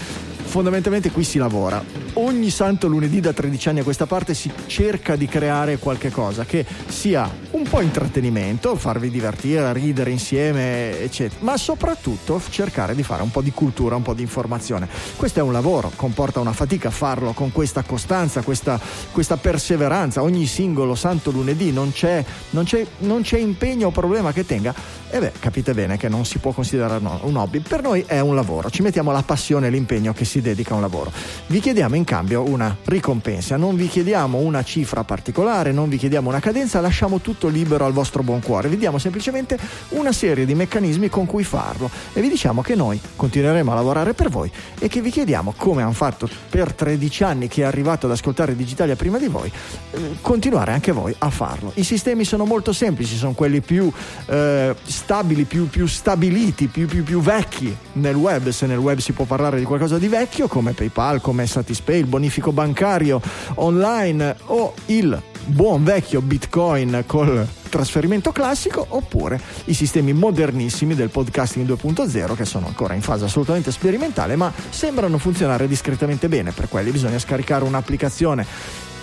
Fondamentalmente qui si lavora. Ogni santo lunedì da 13 anni a questa parte si cerca di creare qualche cosa che sia un po' intrattenimento, farvi divertire, ridere insieme, eccetera, ma soprattutto cercare di fare un po' di cultura, un po' di informazione. Questo è un lavoro, comporta una fatica farlo con questa costanza, questa, questa perseveranza. Ogni singolo santo lunedì non c'è, non, c'è, non c'è impegno o problema che tenga. E beh, capite bene che non si può considerare un hobby. Per noi è un lavoro, ci mettiamo la passione e l'impegno che si dedica a un lavoro. Vi chiediamo in cambio una ricompensa, non vi chiediamo una cifra particolare, non vi chiediamo una cadenza, lasciamo tutto libero al vostro buon cuore, vi diamo semplicemente una serie di meccanismi con cui farlo e vi diciamo che noi continueremo a lavorare per voi e che vi chiediamo, come hanno fatto per 13 anni che è arrivato ad ascoltare Digitalia prima di voi, eh, continuare anche voi a farlo. I sistemi sono molto semplici, sono quelli più eh, stabili, più, più stabiliti, più, più, più vecchi nel web, se nel web si può parlare di qualcosa di vecchio vecchio come PayPal, come Satispay, il bonifico bancario online o il buon vecchio Bitcoin col trasferimento classico oppure i sistemi modernissimi del podcasting 2.0 che sono ancora in fase assolutamente sperimentale ma sembrano funzionare discretamente bene. Per quelli bisogna scaricare un'applicazione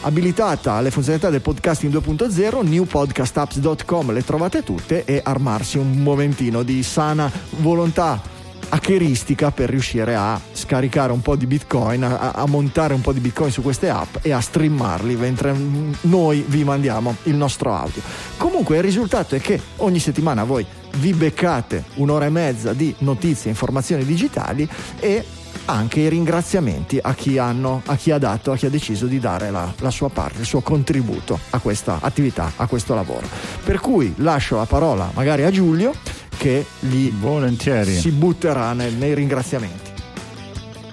abilitata alle funzionalità del podcasting 2.0 newpodcastapps.com le trovate tutte e armarsi un momentino di sana volontà hackeristica per riuscire a scaricare un po' di bitcoin, a, a, montare un po' di bitcoin su queste app e a streamarli mentre noi vi mandiamo il nostro audio. Comunque il risultato è che ogni settimana voi vi beccate un'ora e mezza di notizie informazioni digitali e anche i ringraziamenti a chi, hanno, a chi ha dato, a chi ha deciso di dare la, la, sua parte, il suo contributo a questa attività, a questo lavoro. Per cui lascio la parola magari a Giulio che gli Volentieri. si butterà nel, nei ringraziamenti.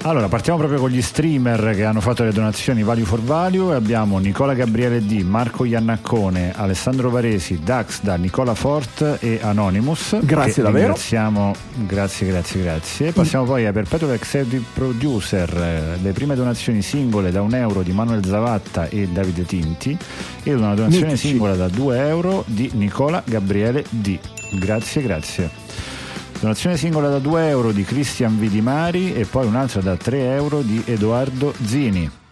Allora, partiamo proprio con gli streamer che hanno fatto le donazioni Value for Value. Abbiamo Nicola Gabriele D, Marco Iannaccone, Alessandro Varesi, Dax da Nicola Fort e Anonymous. Grazie davvero. Ringraziamo, grazie, grazie, grazie. Passiamo poi a Perpetual Executive Producer, le prime donazioni singole da un euro di Manuel Zavatta e Davide Tinti e una donazione Mitici. singola da 2 euro di Nicola Gabriele D. Grazie, grazie. Donazione singola da 2 euro di Cristian Vidimari e poi un'altra da 3 euro di Edoardo Zini.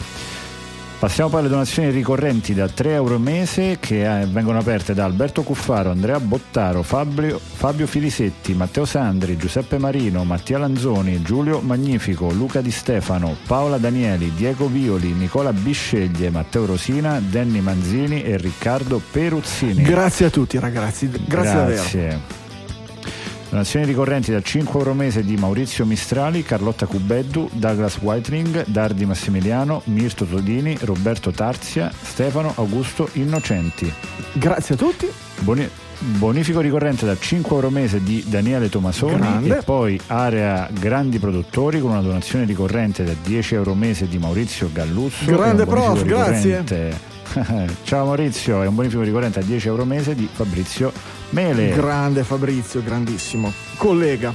Passiamo poi alle donazioni ricorrenti da 3 euro mese che eh, vengono aperte da Alberto Cuffaro, Andrea Bottaro, Fabio, Fabio Filisetti, Matteo Sandri, Giuseppe Marino, Mattia Lanzoni, Giulio Magnifico, Luca Di Stefano, Paola Danieli, Diego Violi, Nicola Bisceglie, Matteo Rosina, Danny Manzini e Riccardo Peruzzini. Grazie a tutti ragazzi, grazie, grazie. davvero. Donazioni ricorrenti da 5 euro mese di Maurizio Mistrali, Carlotta Cubeddu, Douglas Whiteling, Dardi Massimiliano, Mirto Todini, Roberto Tarzia, Stefano Augusto Innocenti. Grazie a tutti. Buoni- bonifico ricorrente da 5 euro mese di Daniele Tomasoni Grande. e poi area grandi produttori con una donazione ricorrente da 10 euro mese di Maurizio Galluzzo. Grande prof, grazie. [LAUGHS] Ciao Maurizio, è un bonifico ricorrente a 10 euro mese di Fabrizio Mele. Grande Fabrizio, grandissimo. Collega.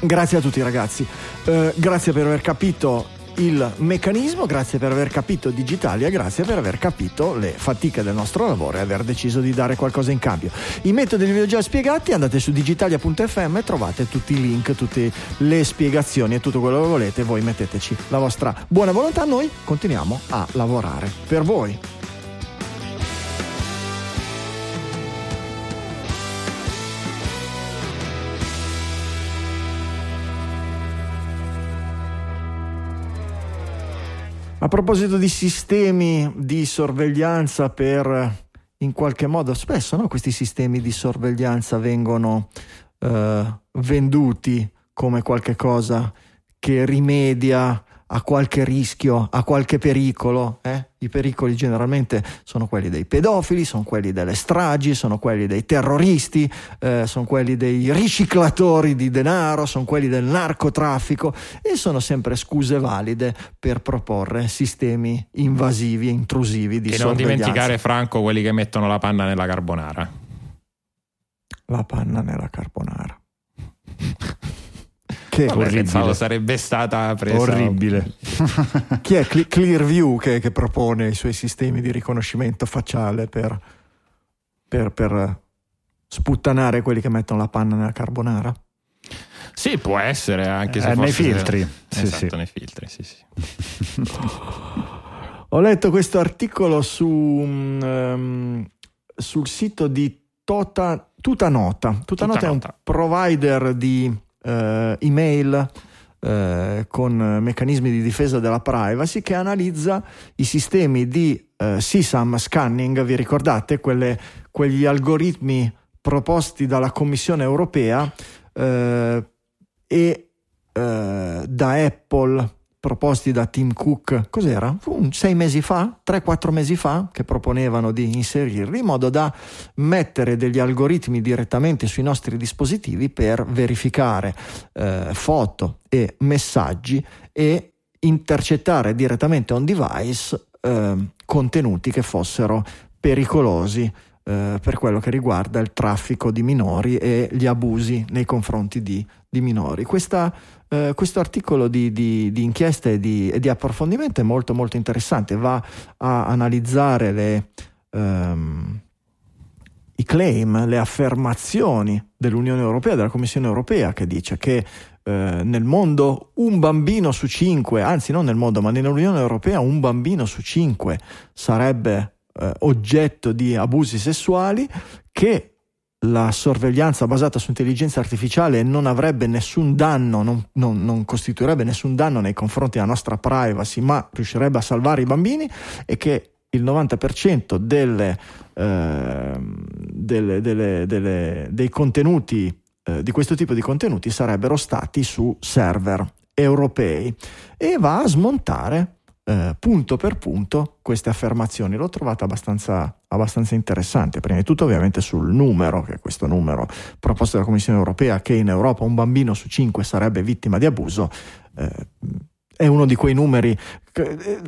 Grazie a tutti ragazzi. Eh, grazie per aver capito il meccanismo, grazie per aver capito Digitalia, grazie per aver capito le fatiche del nostro lavoro e aver deciso di dare qualcosa in cambio. I metodi li vi ho già spiegati, andate su digitalia.fm e trovate tutti i link, tutte le spiegazioni e tutto quello che volete, voi metteteci la vostra buona volontà, noi continuiamo a lavorare per voi. A proposito di sistemi di sorveglianza per in qualche modo, spesso no, questi sistemi di sorveglianza vengono eh, venduti come qualche cosa che rimedia a qualche rischio, a qualche pericolo. Eh? I pericoli generalmente sono quelli dei pedofili, sono quelli delle stragi, sono quelli dei terroristi, eh, sono quelli dei riciclatori di denaro, sono quelli del narcotraffico e sono sempre scuse valide per proporre sistemi invasivi e intrusivi di e sorveglianza. non dimenticare Franco quelli che mettono la panna nella carbonara. La panna nella carbonara. [LAUGHS] Che Vabbè, orribile. sarebbe stata presa Orribile. [LAUGHS] Chi è Cle- Clearview che, che propone i suoi sistemi di riconoscimento facciale per, per- per sputtanare quelli che mettono la panna nella carbonara? Sì, può essere anche se Eh, nei filtri. Sì, Esatto, sì. nei filtri, sì, sì. Ho letto questo articolo su, ehm, sul sito di Tota, Tutanota. Tutanota è un Tutanota. provider di eh, email eh, con meccanismi di difesa della privacy che analizza i sistemi di eh, CSAM scanning, vi ricordate? Quelle- quegli algoritmi proposti dalla Commissione europea eh, e eh, da Apple proposti da Tim Cook, cos'era? Un sei mesi fa, 3-4 mesi fa, che proponevano di inserirli in modo da mettere degli algoritmi direttamente sui nostri dispositivi per verificare eh, foto e messaggi e intercettare direttamente on device eh, contenuti che fossero pericolosi eh, per quello che riguarda il traffico di minori e gli abusi nei confronti di, di minori. Questa, eh, questo articolo di, di- di inchiesta e di, e di approfondimento è molto molto interessante, va a analizzare le, ehm, i claim, le affermazioni dell'Unione Europea, della Commissione Europea che dice che eh, nel mondo un bambino su cinque, anzi non nel mondo ma nell'Unione Europea un bambino su cinque sarebbe eh, oggetto di abusi sessuali, che la sorveglianza basata su intelligenza artificiale non avrebbe nessun danno, non, non- non costituirebbe nessun danno nei confronti della nostra privacy, ma riuscirebbe a salvare i bambini e che il 90% delle, delle- delle- delle- dei contenuti, eh, di questo tipo di contenuti sarebbero stati su server europei e va a smontare eh, punto per punto queste affermazioni. L'ho trovata abbastanza, abbastanza interessante, prima di tutto ovviamente sul numero, che è questo numero proposto dalla Commissione europea, che in Europa un bambino su cinque sarebbe vittima di abuso, eh, è uno di quei numeri... che- eh,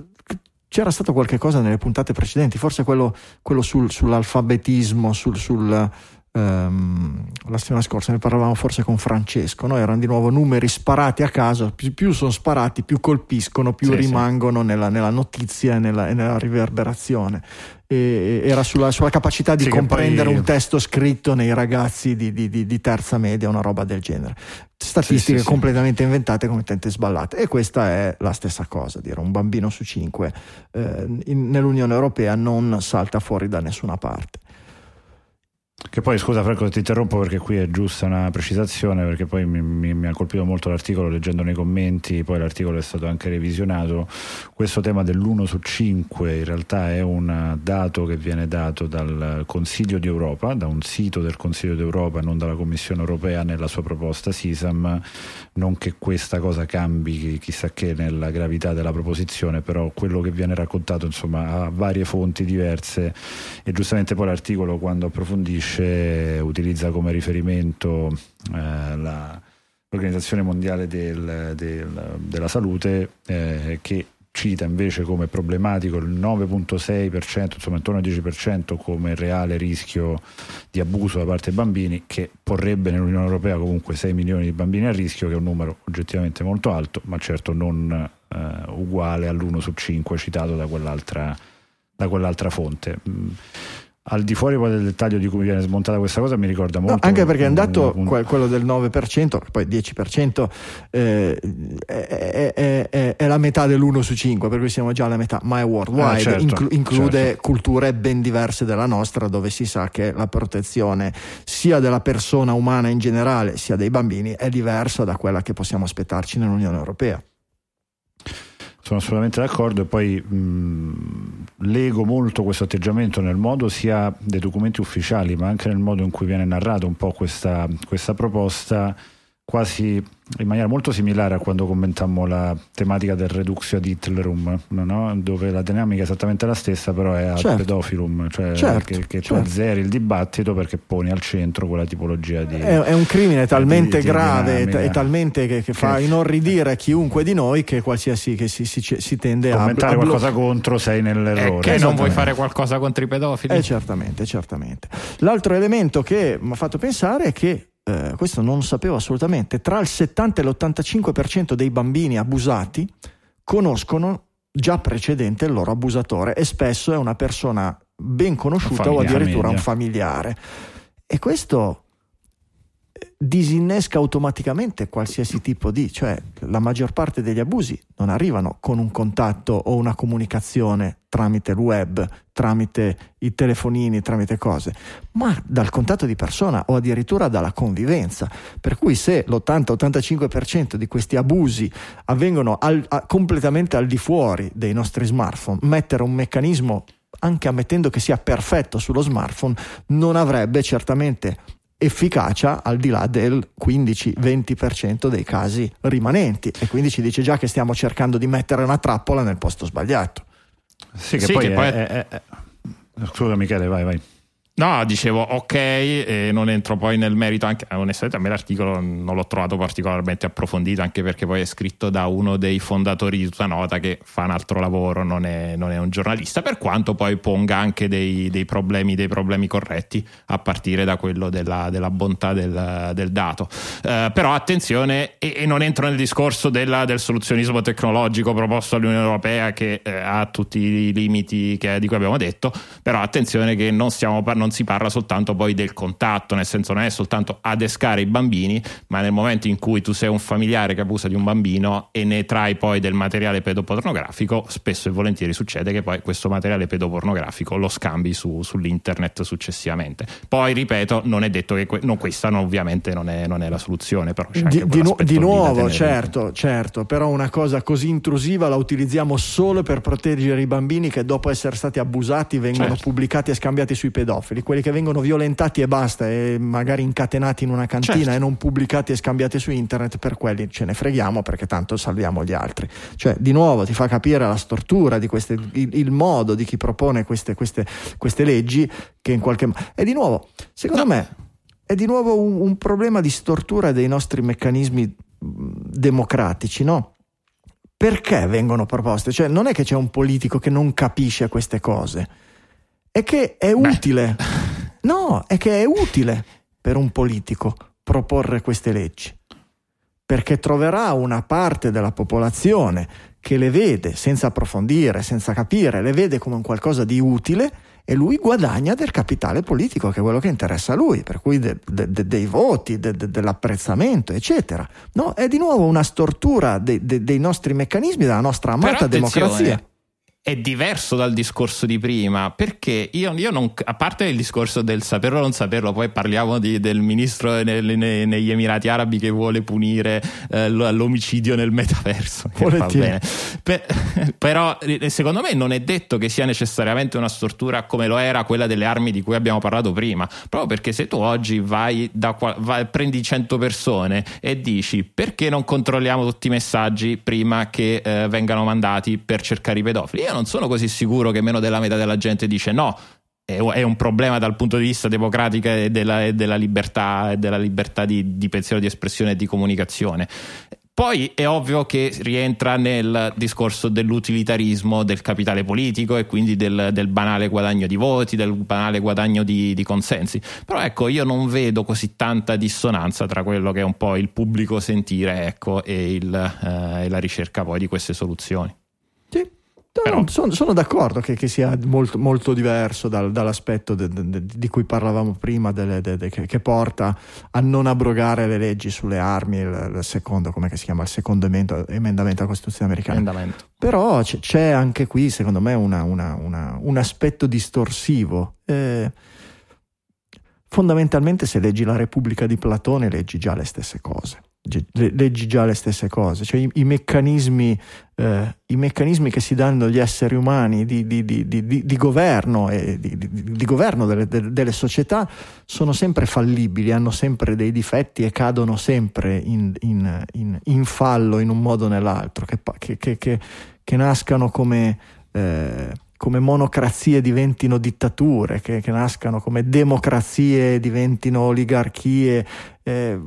c'era stato qualche cosa nelle puntate precedenti, forse quello, quello sul- sull'alfabetismo, sul, sul, ehm, la settimana scorsa ne parlavamo forse con Francesco, no? erano di nuovo numeri sparati a caso, più, più sono sparati, più colpiscono, più Sì, sì. rimangono Nella, nella notizia e nella, nella riverberazione. E- era sulla, sulla capacità di Sì, comprendere poi- un testo scritto nei ragazzi di, di- di- di terza media, una roba del genere. Statistiche Sì, sì, sì. completamente inventate, completamente sballate. E questa è la stessa cosa, dire un bambino su cinque eh, in- nell'Unione Europea non salta fuori da nessuna parte. Che poi scusa Franco ti interrompo perché qui è giusta una precisazione perché poi mi, mi- mi ha colpito molto l'articolo leggendo nei commenti, poi l'articolo è stato anche revisionato, questo tema dell'1 su 5 in realtà è un dato che viene dato dal Consiglio d'Europa, da un sito del Consiglio d'Europa, non dalla Commissione Europea nella sua proposta SISAM, non che questa cosa cambi chissà che nella gravità della proposizione, però quello che viene raccontato insomma ha varie fonti diverse. E giustamente poi l'articolo quando approfondisce utilizza come riferimento eh, la- l'Organizzazione Mondiale del- del- della Salute eh, che cita invece come problematico il 9.6%, insomma intorno al 10% come reale rischio di abuso da parte dei bambini che porrebbe nell'Unione Europea comunque 6 milioni di bambini a rischio che è un numero oggettivamente molto alto ma certo non eh, uguale all'1 su 5 citato da quell'altra, da quell'altra fonte. Al di fuori poi del dettaglio di cui viene smontata questa cosa mi ricorda No, molto anche perché è un dato, un- que- quello del 9%, che poi 10%, eh, è, è- è- è la metà dell'1 su 5, per cui siamo già alla metà, ma è worldwide, Ah, certo, inclu- include certo. culture ben diverse dalla nostra, dove si sa che la protezione sia della persona umana in generale, sia dei bambini, è diversa da quella che possiamo aspettarci nell'Unione Europea. Sono assolutamente d'accordo e poi mh, lego molto questo atteggiamento nel modo sia dei documenti ufficiali ma anche nel modo in cui viene narrato un po' questa, questa proposta quasi in maniera molto similare a quando commentammo la tematica del reduxio ad Hitlerum, no? dove la dinamica è esattamente la stessa, però è ad certo. pedofilum, cioè certo, che, che certo. tu azzeri il dibattito perché poni al centro quella tipologia di. È, è un crimine talmente di, di grave e talmente che, che fa inorridire chiunque di noi che qualsiasi che si, si, si tende Commentare a. Commentare qualcosa contro sei nell'errore. Che non vuoi fare qualcosa contro i pedofili? Eh, certamente, certamente. L'altro elemento che mi ha fatto pensare è che eh, questo non sapevo assolutamente, tra il 70 e l'85% dei bambini abusati conoscono già precedente il loro abusatore e spesso è una persona ben conosciuta o addirittura un familiare. E questo disinnesca automaticamente qualsiasi tipo di, cioè la maggior parte degli abusi non arrivano con un contatto o una comunicazione tramite il web, tramite i telefonini, tramite cose, ma dal contatto di persona o addirittura dalla convivenza. Per cui se l'80-85% di questi abusi avvengono al, a, completamente al di fuori dei nostri smartphone, mettere un meccanismo anche ammettendo che sia perfetto sullo smartphone, non avrebbe certamente efficacia al di là del 15-20% dei casi rimanenti e quindi ci dice già che stiamo cercando di mettere una trappola nel posto sbagliato. Sì, che sì, poi, che è, poi... È, è, Scusa Michele, vai, vai. No, dicevo ok, e non entro poi nel merito, anche onestamente a me l'articolo non l'ho trovato particolarmente approfondito, anche perché poi è scritto da uno dei fondatori di tutta nota che fa un altro lavoro, non è, non è un giornalista, per quanto poi ponga anche dei, dei, problemi, dei problemi, corretti, a partire da quello della, della bontà del, del dato. Uh, però attenzione, e, e, non entro nel discorso della, del soluzionismo tecnologico proposto dall'Unione Europea che eh, ha tutti i limiti che, di cui abbiamo detto, però attenzione che non stiamo parlando non si parla soltanto poi del contatto, nel senso non è soltanto adescare i bambini, ma nel momento in cui tu sei un familiare che abusa di un bambino e ne trai poi del materiale pedopornografico, spesso e volentieri succede che poi questo materiale pedopornografico lo scambi su, sull'internet successivamente. Poi ripeto, non è detto che que- no, questa no, ovviamente non è, non è, la soluzione, però c'è di, di, nu- di nuovo, certo, certo, però una cosa così intrusiva la utilizziamo solo per proteggere i bambini che dopo essere stati abusati vengono certo. pubblicati e scambiati sui pedofili pedofili, quelli che vengono violentati e basta, e magari incatenati in una cantina certo. e non pubblicati e scambiati su internet, per quelli ce ne freghiamo perché tanto salviamo gli altri. Cioè, di nuovo ti fa capire la stortura di queste, il, il modo di chi propone queste, queste, queste leggi che in qualche modo... E di nuovo, secondo no. me, è di nuovo un, un problema di stortura dei nostri meccanismi democratici, no? Perché vengono proposte? Cioè, non è che c'è un politico che non capisce queste cose è che è utile. [LAUGHS] No, è che è utile per un politico proporre queste leggi. Perché troverà una parte della popolazione che le vede senza approfondire, senza capire, le vede come un qualcosa di utile e lui guadagna del capitale politico, che è quello che interessa a lui, per cui de, de, de, dei voti, dell'apprezzamento, eccetera. No, è di nuovo una stortura dei nostri meccanismi, della nostra amata democrazia è diverso dal discorso di prima perché io, io, non a parte il discorso del saperlo o non saperlo poi parliamo di, del ministro nel, ne, negli Emirati Arabi che vuole punire eh, l'omicidio nel metaverso per, [LAUGHS] però secondo me non è detto che sia necessariamente una stortura come lo era quella delle armi di cui abbiamo parlato prima proprio perché se tu oggi vai, da, vai prendi 100 persone e dici perché non controlliamo tutti i messaggi prima che eh, vengano mandati per cercare i pedofili? Io non sono così sicuro che meno della metà della gente dice no, è un problema dal punto di vista democratico e della, della libertà, della libertà di, di, pensiero, di espressione e di comunicazione. Poi è ovvio che rientra nel discorso dell'utilitarismo del capitale politico e quindi del, del banale guadagno di voti, del banale guadagno di, di, consensi. Però ecco, io non vedo così tanta dissonanza tra quello che è un po' il pubblico sentire ecco, e, il, eh, e la ricerca poi di queste soluzioni. Però... Sono, sono, d'accordo che, che sia molto, molto diverso dal, dall'aspetto de, de, de, di cui parlavamo prima, che, che, porta a non abrogare le leggi sulle armi, il, il secondo, come si chiama, il secondo emendamento, emendamento alla Costituzione americana. Emendamento. Però c'è, c'è, anche qui, secondo me, una, una, una, un aspetto distorsivo. Eh, fondamentalmente, se leggi la Repubblica di Platone, leggi già le stesse cose leggi già le stesse cose, cioè i, i, meccanismi, eh, i meccanismi, che si danno agli esseri umani di, di, di, di governo e di, governo delle, delle, società sono sempre fallibili, hanno sempre dei difetti e cadono sempre in, in, in, in fallo in un modo o nell'altro, che, che, che, che nascano come... Eh, come monocrazie diventino dittature, che, che, nascano come democrazie diventino oligarchie. Eh,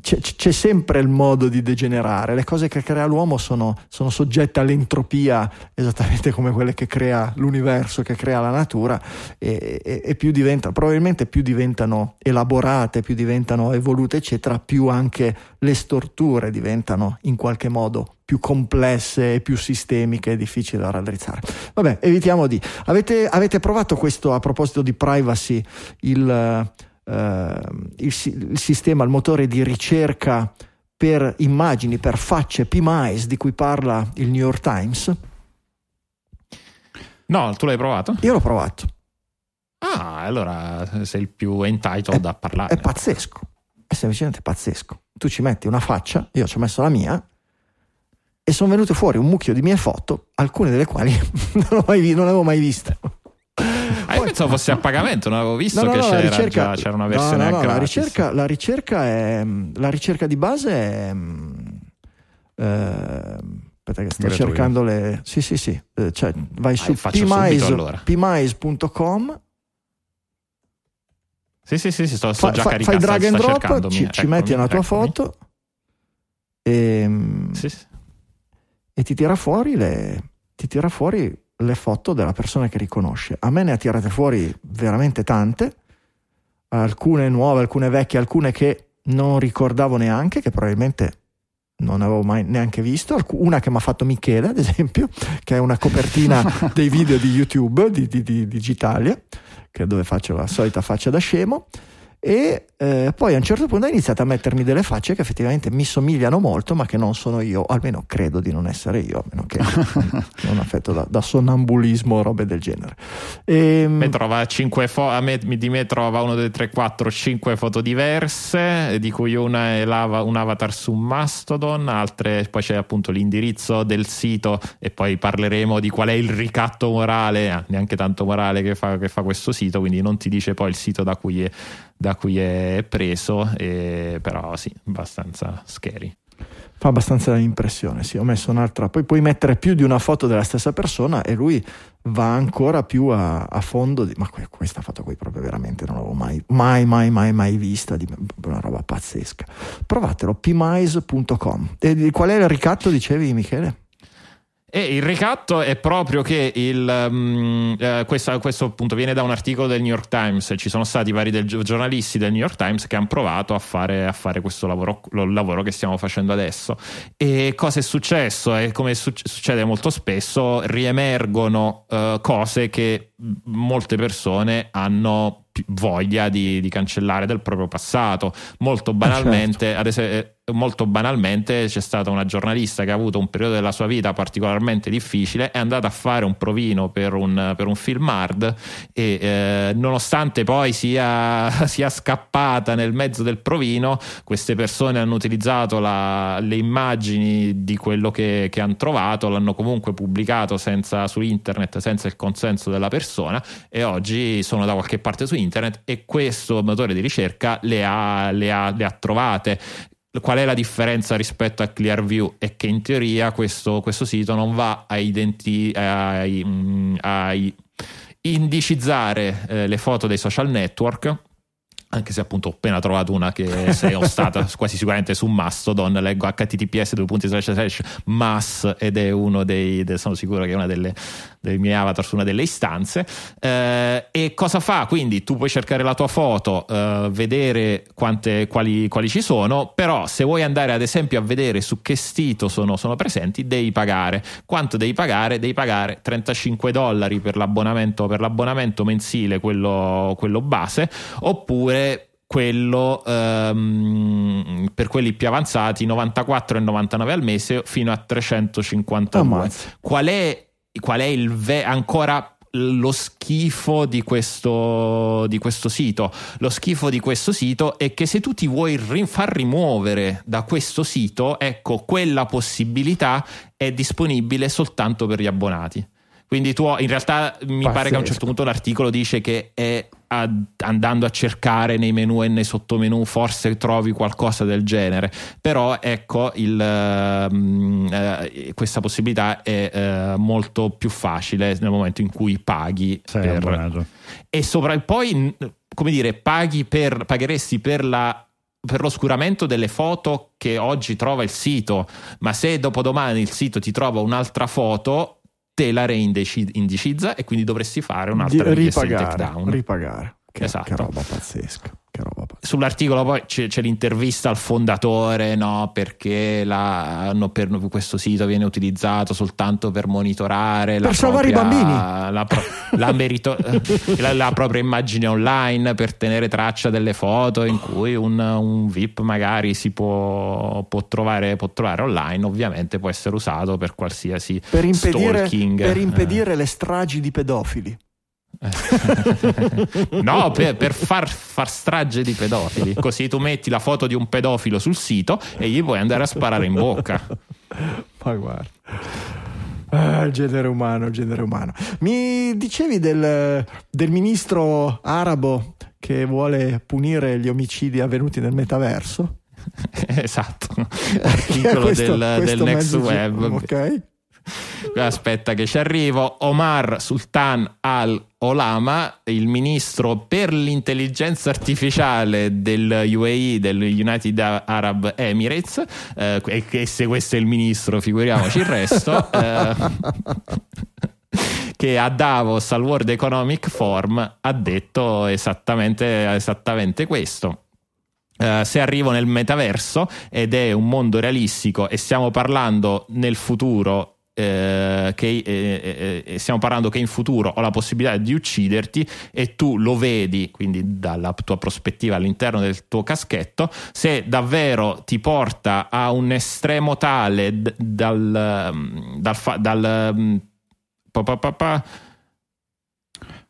c'è, c'è, sempre il modo di degenerare. Le cose che crea l'uomo sono, sono, soggette all'entropia, esattamente come quelle che crea l'universo, che crea la natura, e, e, e più diventano, probabilmente più diventano elaborate, più diventano evolute, eccetera, più anche le storture diventano in qualche modo più complesse e più sistemiche e difficili da raddrizzare. Vabbè, evitiamo di. Avete, avete provato questo a proposito di privacy, il eh, il, il, sistema, il motore di ricerca per immagini, per facce, PMIs di cui parla il New York Times? No, tu l'hai provato? Io l'ho provato. Ah, allora sei il più entitled è, a parlare. È pazzesco, è semplicemente pazzesco. Tu ci metti una faccia, io ci ho messo la mia, e sono venute fuori un mucchio di mie foto, alcune delle quali [LAUGHS] non, mai, avevo mai viste. Ah, io pensavo fosse a pagamento, non avevo visto no, no, che no, c'era, ricerca, già, c'era, una versione no, la ricerca, la ricerca, è la ricerca di base è eh, aspetta che sto Gratuito. cercando le sì sì sì eh, cioè, vai ah, su pmise, allora. pmise.com sì sì sì, sto, sto fa, già caricando fai drag and drop ci, ci metti una tua eccomi. foto e, sì, sì. e ti tira fuori le ti tira fuori le foto della persona che riconosce. A me ne ha tirate fuori veramente tante, alcune nuove, alcune vecchie, alcune che non ricordavo neanche, che probabilmente non avevo mai neanche visto. Una che mi ha fatto Michele, ad esempio, che è una copertina [LAUGHS] dei video di YouTube di, di, di Digitalia, che dove faccio la solita faccia da scemo e eh, poi a un certo punto ha iniziato a mettermi delle facce che effettivamente mi somigliano molto ma che non sono io, almeno credo di non essere io, a meno che [LAUGHS] non affetto da, da sonnambulismo o robe del genere. E, ehm, me trova 5 fo- a me, di me trova 1, 2, 3, 4, 5 foto diverse, di cui una è un avatar su Mastodon, altre poi c'è appunto l'indirizzo del sito e poi parleremo di qual è il ricatto morale, eh, neanche tanto morale che fa, che fa questo sito, quindi non ti dice poi il sito da cui è da cui è preso, e, però sì, abbastanza scary. Fa abbastanza impressione, sì, ho messo un'altra, poi puoi mettere più di una foto della stessa persona e lui va ancora più a, a fondo, di, ma questa foto qui proprio veramente non l'avevo mai, mai, mai, mai, mai vista, di, una roba pazzesca. Provatelo, pmise.com. E qual è il ricatto, dicevi Michele? E il ricatto è proprio che il, um, eh, questo, questo, appunto viene da un articolo del New York Times. Ci sono stati vari del, giornalisti del New York Times che hanno provato a fare, a fare questo lavoro, lo, lavoro che stiamo facendo adesso. E cosa è successo? E come succede molto spesso, riemergono uh, cose che molte persone hanno voglia di, di, cancellare del proprio passato. Molto banalmente, certo. ad esempio, eh, molto banalmente c'è stata una giornalista che ha avuto un periodo della sua vita particolarmente difficile, è andata a fare un provino per un, per un film hard e eh, nonostante poi sia, [LAUGHS] sia, scappata nel mezzo del provino, queste persone hanno utilizzato la, le immagini di quello che, che hanno trovato, l'hanno comunque pubblicato senza, su internet senza il consenso della persona e oggi sono da qualche parte su internet e questo motore di ricerca le ha, le ha, le ha trovate qual è la differenza rispetto a Clearview? È che in teoria questo, questo sito non va a, identi- a, a indicizzare eh, le foto dei social network anche se appunto ho appena trovato una che se ho stata [LAUGHS] quasi sicuramente su Mastodon leggo https mass ed è uno dei sono sicuro che è una delle, dei miei avatar su una delle istanze eh, e cosa fa? Quindi tu puoi cercare la tua foto eh, vedere quante, quali, quali, ci sono però se vuoi andare ad esempio a vedere su che sito sono, sono presenti devi pagare. Quanto devi pagare? devi pagare 35 dollari per l'abbonamento, per l'abbonamento mensile quello, quello base oppure quello um, per quelli più avanzati 94,99 al mese fino a 352 qual è, qual è il ve- ancora lo schifo di questo, di questo sito. Lo schifo di questo sito è che se tu ti vuoi ri- far rimuovere da questo sito, ecco, quella possibilità è disponibile soltanto per gli abbonati. Quindi tu in realtà mi Pazzesco. pare che a un certo punto l'articolo dice che è andando a cercare nei menu e nei sottomenu forse trovi qualcosa del genere però ecco il, ehm, eh, questa possibilità è eh, molto più facile nel momento in cui paghi Sei per- abbonato. e sopra poi come dire paghi per pagheresti per la per l'oscuramento delle foto che oggi trova il sito, ma se dopodomani il sito ti trova un'altra foto, te la reindicizza e quindi dovresti fare un'altra richiesta di takedown. ripagare. Che, Esatto. che roba pazzesca. Che roba pazzesca. Sull'articolo poi c'è, c'è l'intervista al fondatore, no, perché la- hanno per- questo sito viene utilizzato soltanto per monitorare la Per salvare i propria- bambini. La, pro- la merito- [LAUGHS] la- la propria immagine online, per tenere traccia delle foto in cui un, un VIP magari si può, può trovare, può trovare online, ovviamente può essere usato per qualsiasi Per impedire, stalking. per impedire le stragi di pedofili. [LAUGHS] no, per, per far, far strage di pedofili. [LAUGHS] Così tu metti la foto di un pedofilo sul sito e gli puoi andare a sparare in bocca. [LAUGHS] Ma guarda. Ah, genere umano, il genere umano. Mi dicevi del, del ministro arabo che vuole punire gli omicidi avvenuti nel metaverso? esatto. Articolo Questo- del, questo dell'ex mezzo- web. Ok. [LAUGHS] Aspetta che ci arrivo. Omar Sultan Al Olama, il ministro per l'intelligenza artificiale del UAE, del United Arab Emirates, eh, e se questo è il ministro, figuriamoci il resto. [LAUGHS] eh, [LAUGHS] che a Davos al World Economic Forum ha detto esattamente, esattamente questo. Eh, se arrivo nel metaverso ed è un mondo realistico e stiamo parlando nel futuro eh, che eh, eh, eh, stiamo parlando che in futuro ho la possibilità di ucciderti e tu lo vedi quindi dalla tua prospettiva all'interno del tuo caschetto se davvero ti porta a un estremo tale dal, um, dal, dal um, pa- pa- pa- pa-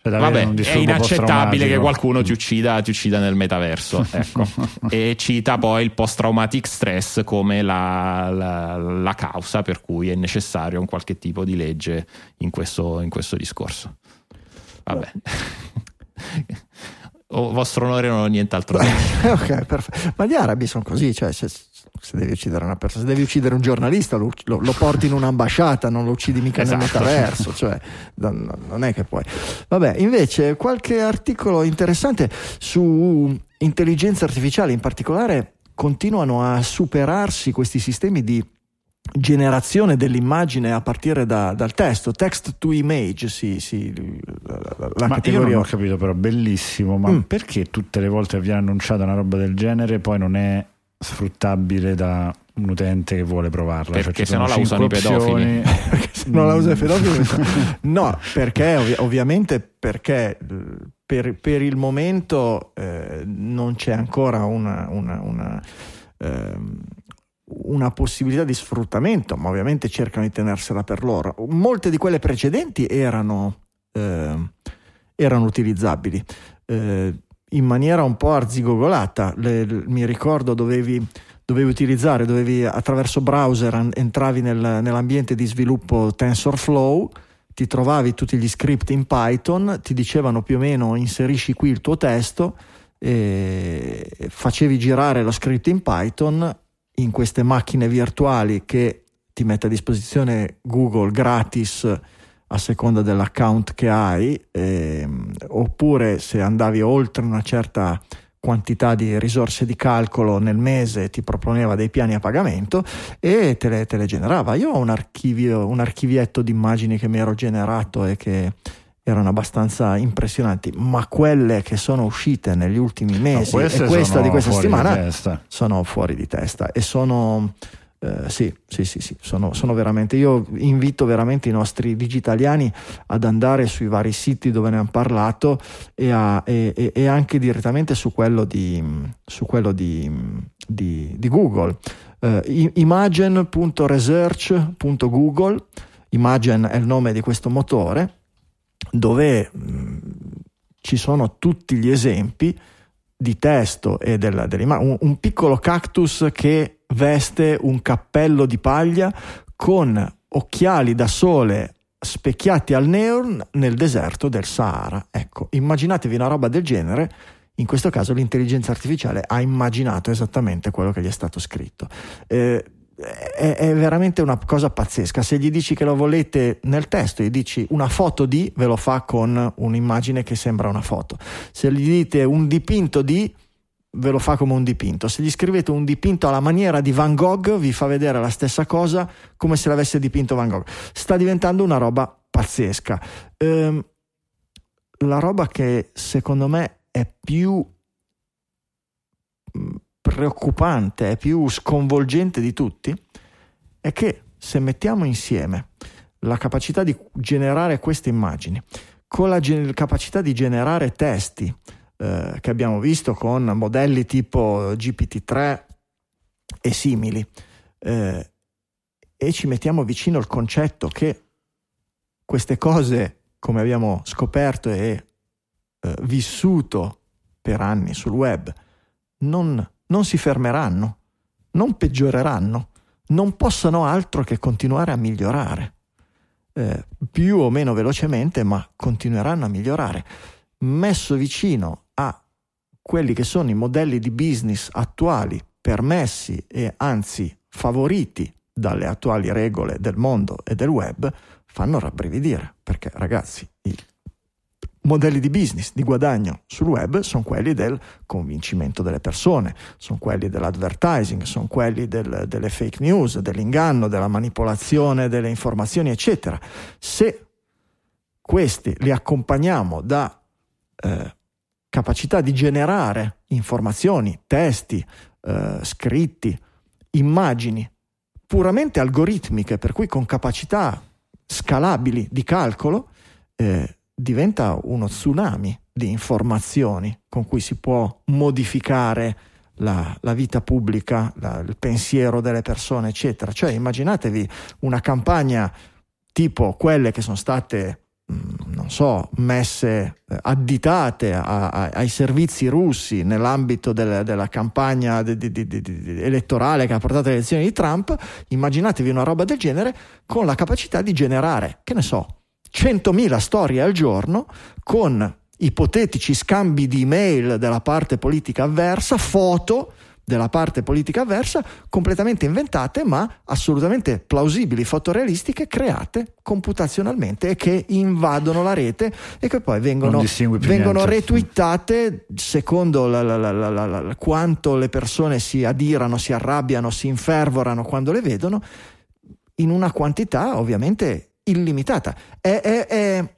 Cioè, Vabbè, è inaccettabile che qualcuno ti uccida, ti uccida nel metaverso. [LAUGHS] Ecco. e cita poi il post-traumatic stress come la, la- la causa per cui è necessario un qualche tipo di legge in questo, in questo discorso. Vabbè. [LAUGHS] Vostro onore non ho nient'altro da [LAUGHS] dire. ok, perfetto. Ma gli arabi sono così, cioè se, se devi uccidere una persona, se devi uccidere un giornalista lo, lo- lo porti in un'ambasciata, non lo uccidi mica nel Esatto. metaverso, cioè non, non è che puoi. Vabbè, invece qualche articolo interessante su intelligenza artificiale in particolare continuano a superarsi questi sistemi di generazione dell'immagine a partire da- dal testo, text to image, sì, sì, la, la- Ma io categoria. non ho capito però, bellissimo, ma Mm. perché tutte le volte viene annunciata una roba del genere poi non è sfruttabile da un utente che vuole provarla? Cioè, Perché ci sono sennò la usano i. [LAUGHS] Perché se non la usa il pedofilo no perché ovvi- ovviamente perché eh, per, per il momento eh, non c'è ancora una, una- una, ehm, una possibilità di sfruttamento ma ovviamente cercano di tenersela per loro molte di quelle precedenti erano, ehm, erano utilizzabili eh, in maniera un po' arzigogolata. Le- le- mi ricordo dovevi dovevi utilizzare, dovevi attraverso browser an- entravi nel- nell'ambiente di sviluppo TensorFlow, ti trovavi tutti gli script in Python, ti dicevano più o meno inserisci qui il tuo testo, e facevi girare lo script in Python in queste macchine virtuali che ti mette a disposizione Google gratis a seconda dell'account che hai, ehm, oppure se andavi oltre una certa quantità di risorse di calcolo nel mese ti proponeva dei piani a pagamento e te le, te le generava. Io ho un archivio, un archivietto di immagini che mi ero generato e che erano abbastanza impressionanti, ma quelle che sono uscite negli ultimi No, mesi queste e questa di questa settimana testa. sono fuori di testa e sono eh, sì, sì, sì, sì, sono, sono veramente. Io invito veramente i nostri digitaliani ad andare sui vari siti dove ne hanno parlato e, a- e- e- anche direttamente su quello di, su quello di, di- di Google. Eh, imagen.research.google, Imagen è il nome di questo motore. dove mh, ci sono tutti gli esempi di testo e della, della, un, un piccolo cactus che veste un cappello di paglia con occhiali da sole specchiati al neon nel deserto del Sahara. Ecco, immaginatevi una roba del genere. In questo caso l'intelligenza artificiale ha immaginato esattamente quello che gli è stato scritto. Eh, è, è, veramente una cosa pazzesca. Se gli dici che lo volete nel testo, gli dici una foto di, ve lo fa con un'immagine che sembra una foto. Se gli dite un dipinto di, ve lo fa come un dipinto. Se gli scrivete un dipinto alla maniera di Van Gogh, vi fa vedere la stessa cosa come se l'avesse dipinto Van Gogh. Sta diventando una roba pazzesca. Ehm, la roba che secondo me è più mm, preoccupante, è più sconvolgente di tutti, è che se mettiamo insieme la capacità di generare queste immagini con la gen- capacità di generare testi, eh, che abbiamo visto con modelli tipo GPT-3 e simili. Eh, e ci mettiamo vicino il concetto che queste cose, come abbiamo scoperto e eh, vissuto per anni sul web, non, non si fermeranno, non peggioreranno, non possono altro che continuare a migliorare. Eh, più o meno velocemente, ma continueranno a migliorare. Messo vicino quelli che sono i modelli di business attuali, permessi e anzi favoriti dalle attuali regole del mondo e del web, fanno rabbrividire, perché ragazzi, i modelli di business, di guadagno sul web sono quelli del convincimento delle persone, sono quelli dell'advertising, sono quelli del, delle fake news, dell'inganno, della manipolazione delle informazioni, eccetera. Se questi li accompagniamo da eh, capacità di generare informazioni, testi, eh, scritti, immagini puramente algoritmiche, per cui con capacità scalabili di calcolo, eh, diventa uno tsunami di informazioni con cui si può modificare la, la vita pubblica, la, il pensiero delle persone, eccetera. Cioè immaginatevi una campagna tipo quelle che sono state non so, messe eh, additate a, a, ai servizi russi nell'ambito del, della campagna di, di, di, elettorale che ha portato alle elezioni di Trump, immaginatevi una roba del genere con la capacità di generare, che ne so, 100.000 storie al giorno con ipotetici scambi di email della parte politica avversa, foto della parte politica avversa, completamente inventate ma assolutamente plausibili, fotorealistiche, create computazionalmente e che invadono la rete e che poi vengono, vengono retweetate secondo la, la, la, quanto le persone si adirano, si arrabbiano, si infervorano quando le vedono, in una quantità ovviamente illimitata. È, è, è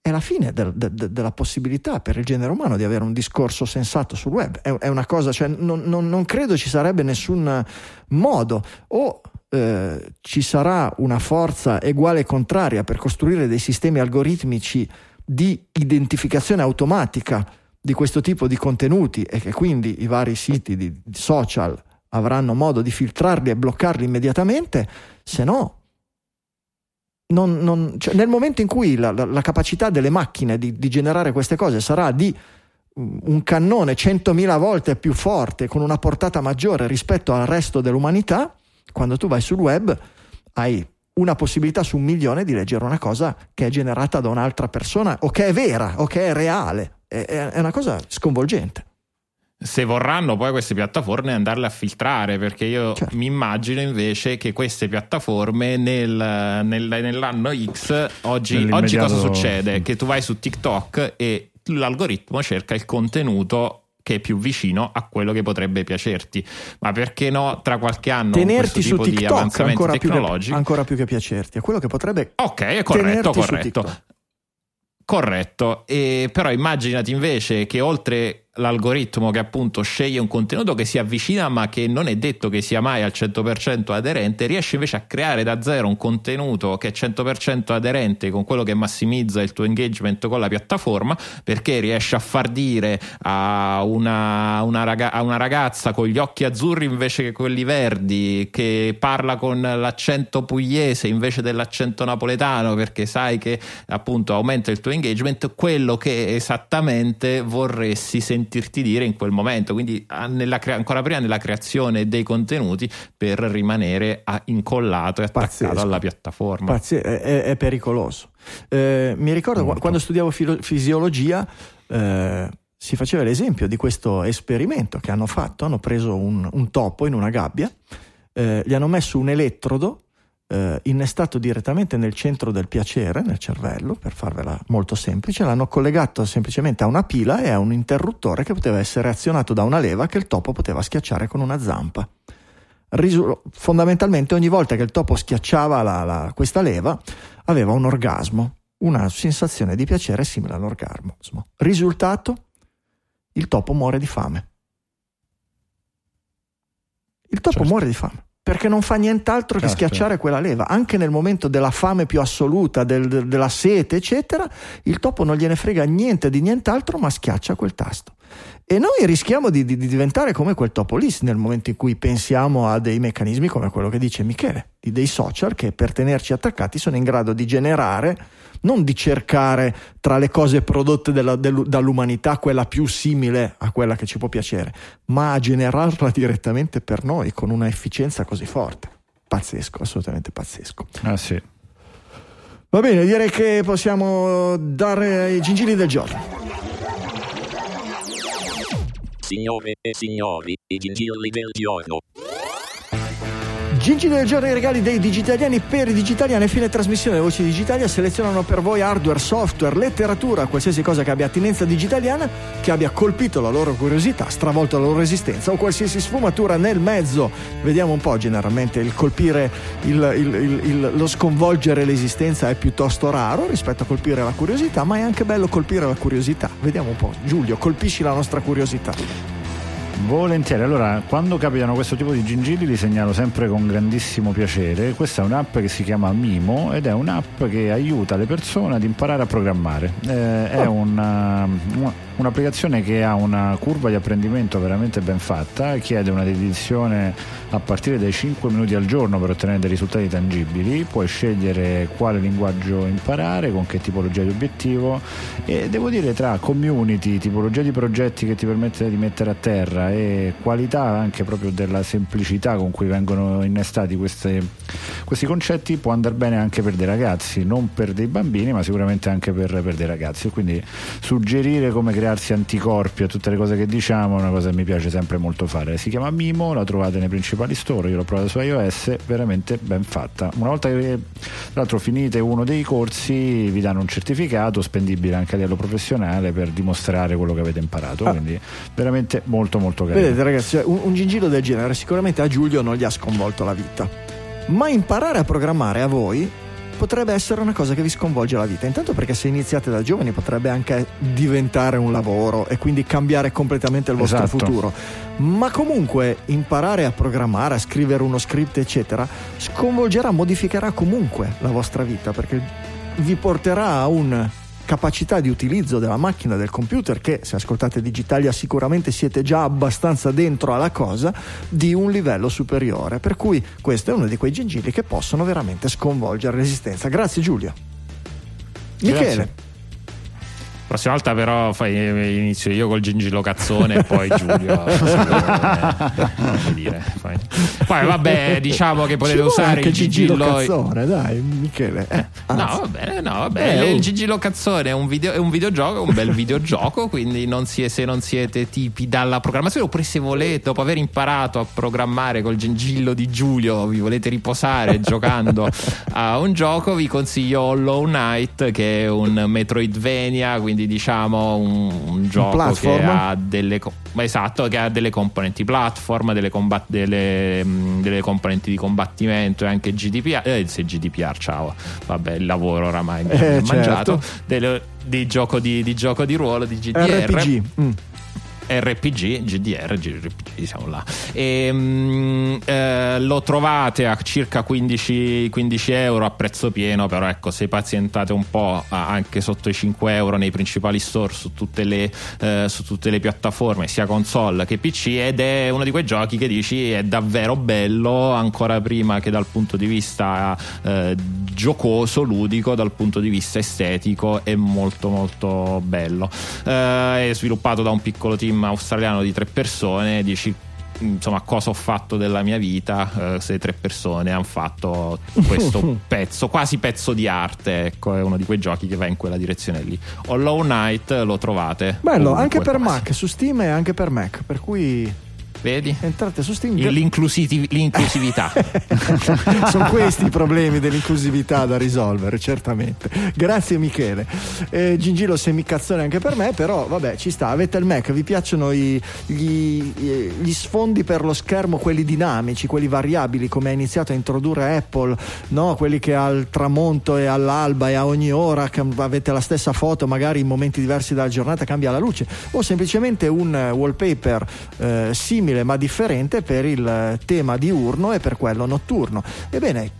è la fine del, de, de, della possibilità per il genere umano di avere un discorso sensato sul web. È, è una cosa, cioè, non, non, non, credo ci sarebbe nessun modo o eh, ci sarà una forza uguale e contraria per costruire dei sistemi algoritmici di identificazione automatica di questo tipo di contenuti e che quindi i vari siti di, di social avranno modo di filtrarli e bloccarli immediatamente, se no non, non, cioè nel momento in cui la, la, la capacità delle macchine di, di, generare queste cose sarà di mm, un cannone 100.000 volte più forte, con una portata maggiore rispetto al resto dell'umanità, quando tu vai sul web hai una possibilità su un milione di leggere una cosa che è generata da un'altra persona o che è vera o che è reale. È, è una cosa sconvolgente se vorranno poi queste piattaforme andarle a filtrare perché io certo. mi immagino invece che queste piattaforme nel, nel, nell'anno X oggi, oggi, cosa succede? Che tu vai su TikTok e l'algoritmo cerca il contenuto che è più vicino a quello che potrebbe piacerti. Ma perché no tra qualche anno tenerti su TikTok ancora più, che, ancora più che piacerti a quello che potrebbe ok è corretto corretto. Corretto. E però immaginati invece che oltre l'algoritmo che appunto sceglie un contenuto che si avvicina ma che non è detto che sia mai al 100% aderente, riesce invece a creare da zero un contenuto che è 100% aderente con quello che massimizza il tuo engagement con la piattaforma perché riesce a far dire a una, una, raga- a una ragazza con gli occhi azzurri invece che quelli verdi che parla con l'accento pugliese invece dell'accento napoletano perché sai che appunto aumenta il tuo engagement quello che esattamente vorresti sentirti dire in quel momento quindi nella, ancora prima nella creazione dei contenuti per rimanere incollato e attaccato Pazzesco. alla piattaforma Pazzesco. È, è, pericoloso eh, mi ricordo Molto. quando studiavo filo- fisiologia eh, si faceva l'esempio di questo esperimento che hanno fatto, hanno preso un, un topo in una gabbia, eh, gli hanno messo un elettrodo eh, innestato direttamente nel centro del piacere, nel cervello, per farvela molto semplice, l'hanno collegato semplicemente a una pila e a un interruttore che poteva essere azionato da una leva che il topo poteva schiacciare con una zampa. Risu- fondamentalmente ogni volta che il topo schiacciava la, la, questa leva aveva un orgasmo, una sensazione di piacere simile all'orgasmo. Risultato? Il topo muore di fame. Il topo certo. muore di fame perché non fa nient'altro che certo. schiacciare quella leva. Anche nel momento della fame più assoluta, del, della sete, eccetera, il topo non gliene frega niente di nient'altro, ma schiaccia quel tasto. E noi rischiamo di, di, di, diventare come quel topo lì nel momento in cui pensiamo a dei meccanismi come quello che dice Michele, di dei social che per tenerci attaccati sono in grado di generare non di cercare tra le cose prodotte della, del, dall'umanità quella più simile a quella che ci può piacere, ma a generarla direttamente per noi con una efficienza così forte. Pazzesco, assolutamente pazzesco. Ah sì. Va bene, direi che possiamo dare i gingilli del giorno. Signore e signori, i gingilli del giorno. Gigi del giorno i regali dei digitaliani per i digitaliani a fine trasmissione voci digitali selezionano per voi hardware, software, letteratura, qualsiasi cosa che abbia attinenza digitaliana, che abbia colpito la loro curiosità, stravolto la loro esistenza o qualsiasi sfumatura nel mezzo. Vediamo un po' generalmente il colpire, il, il, il, lo sconvolgere l'esistenza è piuttosto raro rispetto a colpire la curiosità, ma è anche bello colpire la curiosità. Vediamo un po'. Giulio, colpisci la nostra curiosità. Volentieri, allora quando capitano questo tipo di gingilli li segnalo sempre con grandissimo piacere. Questa è un'app che si chiama Mimo ed è un'app che aiuta le persone ad imparare a programmare. Eh, è una, un'applicazione che ha una curva di apprendimento veramente ben fatta, chiede una dedizione a partire dai 5 minuti al giorno per ottenere dei risultati tangibili, puoi scegliere quale linguaggio imparare, con che tipologia di obiettivo e devo dire tra community, tipologia di progetti che ti permette di mettere a terra e qualità anche proprio della semplicità con cui vengono innestati queste, questi concetti può andare bene anche per dei ragazzi, non per dei bambini ma sicuramente anche per, per dei ragazzi. Quindi suggerire come crearsi anticorpi a tutte le cose che diciamo è una cosa che mi piace sempre molto fare. Si chiama Mimo, la trovate nei principali store, io l'ho provata su iOS, veramente ben fatta. Una volta che tra l'altro finite uno dei corsi vi danno un certificato spendibile anche a livello professionale per dimostrare quello che avete imparato, ah. quindi veramente molto molto carino. Vedete ragazzi, un, un gingillo del genere sicuramente a Giulio non gli ha sconvolto la vita, ma imparare a programmare a voi potrebbe essere una cosa che vi sconvolge la vita. Intanto perché se iniziate da giovani potrebbe anche diventare un lavoro e quindi cambiare completamente il vostro esatto. futuro. Ma comunque imparare a programmare, a scrivere uno script, eccetera, sconvolgerà, modificherà comunque la vostra vita perché vi porterà a un capacità di utilizzo della macchina del computer che se ascoltate Digitalia sicuramente siete già abbastanza dentro alla cosa di un livello superiore. Per cui questo è uno di quei gingilli che possono veramente sconvolgere l'esistenza grazie Giulio. Michele. Grazie. Prossima volta però fai, inizio io col gingillo cazzone e poi Giulio. eh, dire, poi. poi. vabbè, diciamo che potete usare anche il gingillo, gingillo cazzone, dai, Michele. Eh, no, va bene, no, va bene. Eh, il gingillo cazzone è un, video, è un videogioco, un bel videogioco, quindi non si è, se non siete tipi dalla programmazione oppure se volete, dopo aver imparato a programmare col gingillo di Giulio, vi volete riposare [LAUGHS] giocando a un gioco, vi consiglio Hollow Knight che è un Metroidvania, quindi quindi diciamo un, un gioco un che ha delle esatto che ha delle componenti platform delle, combat, delle, mm, delle componenti di combattimento e anche GDPR eh, se GDPR ciao vabbè il lavoro oramai mi eh, ha mangiato certo. delle, di, gioco di, di, gioco di ruolo di GDR RPG mm. RPG, GDR, GRPG, siamo là. E, mh, eh, lo trovate a circa 15, 15 euro a prezzo pieno, però ecco, se pazientate un po' anche sotto i 5 euro nei principali store su tutte le, eh, su tutte le piattaforme, sia console che PC, ed è uno di quei giochi che dici è davvero bello, ancora prima che dal punto di vista eh, giocoso, ludico, dal punto di vista estetico è molto molto bello. Eh, è sviluppato da un piccolo team australiano di tre persone, dici insomma cosa ho fatto della mia vita eh, se tre persone hanno fatto questo [LAUGHS] pezzo quasi pezzo di arte ecco è uno di quei giochi che va in quella direzione lì Hollow Knight lo trovate bello anche per quasi. Mac su Steam e anche per Mac per cui Vedi? Entrate su Steam. L'inclusiv- l'inclusività. [LAUGHS] Sono questi i problemi dell'inclusività da risolvere, certamente. Grazie Michele. Eh, Gingillo semicazzone anche per me, però vabbè, ci sta. Avete il Mac, vi piacciono i, gli, gli, sfondi per lo schermo, quelli dinamici, quelli variabili, come ha iniziato a introdurre Apple, no? quelli che al tramonto e all'alba e a ogni ora avete la stessa foto, magari in momenti diversi della giornata cambia la luce, o semplicemente un wallpaper eh, simile simile ma differente per il tema diurno e per quello notturno. Ebbene,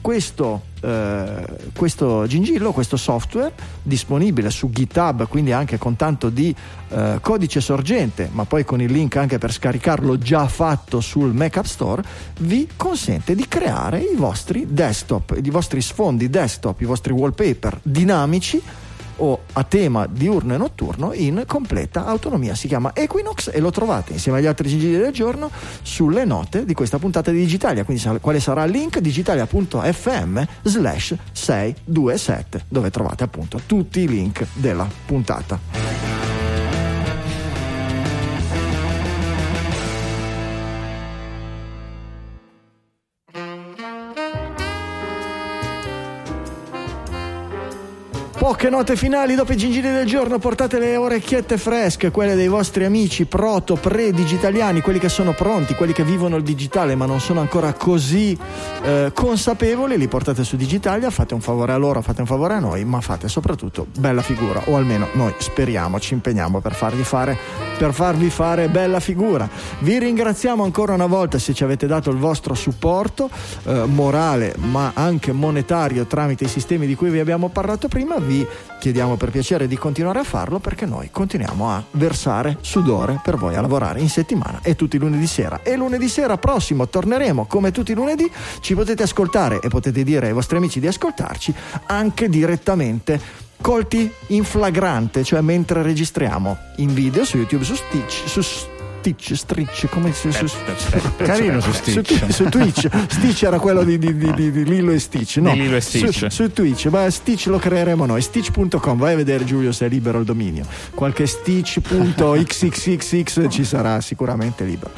questo, eh, questo gingillo, questo software disponibile su GitHub, quindi anche con tanto di eh, codice sorgente, ma poi con il link anche per scaricarlo già fatto sul Mac App Store, vi consente di creare i vostri desktop, i vostri sfondi desktop, i vostri wallpaper dinamici o a tema diurno e notturno in completa autonomia. Si chiama Equinox e lo trovate insieme agli altri giri del giorno sulle note di questa puntata di Digitalia. Quindi quale sarà il link? digitalia.fm slash 627 dove trovate appunto tutti i link della puntata. Poche note finali dopo i gingili del giorno, portate le orecchiette fresche, quelle dei vostri amici proto, pre-digitaliani, quelli che sono pronti, quelli che vivono il digitale ma non sono ancora così eh, consapevoli, li portate su Digitalia, fate un favore a loro, fate un favore a noi, ma fate soprattutto bella figura, o almeno noi speriamo, ci impegniamo per farvi fare, per farvi fare bella figura. Vi ringraziamo ancora una volta se ci avete dato il vostro supporto eh, morale ma anche monetario tramite i sistemi di cui vi abbiamo parlato prima. Vi vi chiediamo per piacere di continuare a farlo perché noi continuiamo a versare sudore per voi a lavorare in settimana e tutti i lunedì sera. E lunedì sera prossimo torneremo come tutti i lunedì, ci potete ascoltare e potete dire ai vostri amici di ascoltarci anche direttamente colti in flagrante, cioè mentre registriamo in video su YouTube, su Stitch, su Stitch, Stitch, come si su, Carino su Stitch. Su, Twitch. Stitch era quello di, di, di, di Lillo e Stitch. No, Lillo e Stitch. Su, su, Twitch, ma Stitch lo creeremo noi. Stitch.com, vai a vedere Giulio se è libero il dominio. Qualche Stitch.xxxx ci sarà sicuramente libero.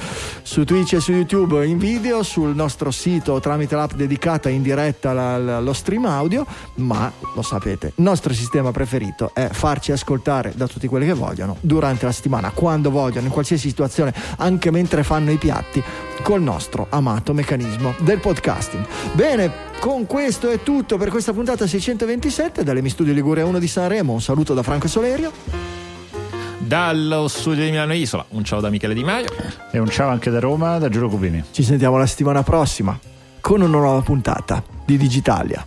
Su Twitch e su YouTube in video, sul nostro sito tramite l'app dedicata in diretta allo stream audio, ma lo sapete, il nostro sistema preferito è farci ascoltare da tutti quelli che vogliono durante la settimana, quando vogliono, in qualsiasi situazione informazione anche mentre fanno i piatti col nostro amato meccanismo del podcasting. Bene, con questo è tutto per questa puntata 627 dalle Studio Liguria 1 di Sanremo. Un saluto da Franco Solerio. Dallo studio di Milano Isola, un ciao da Michele Di Maio. E un ciao anche da Roma, da Giulio Cubini. Ci sentiamo la settimana prossima con una nuova puntata di Digitalia.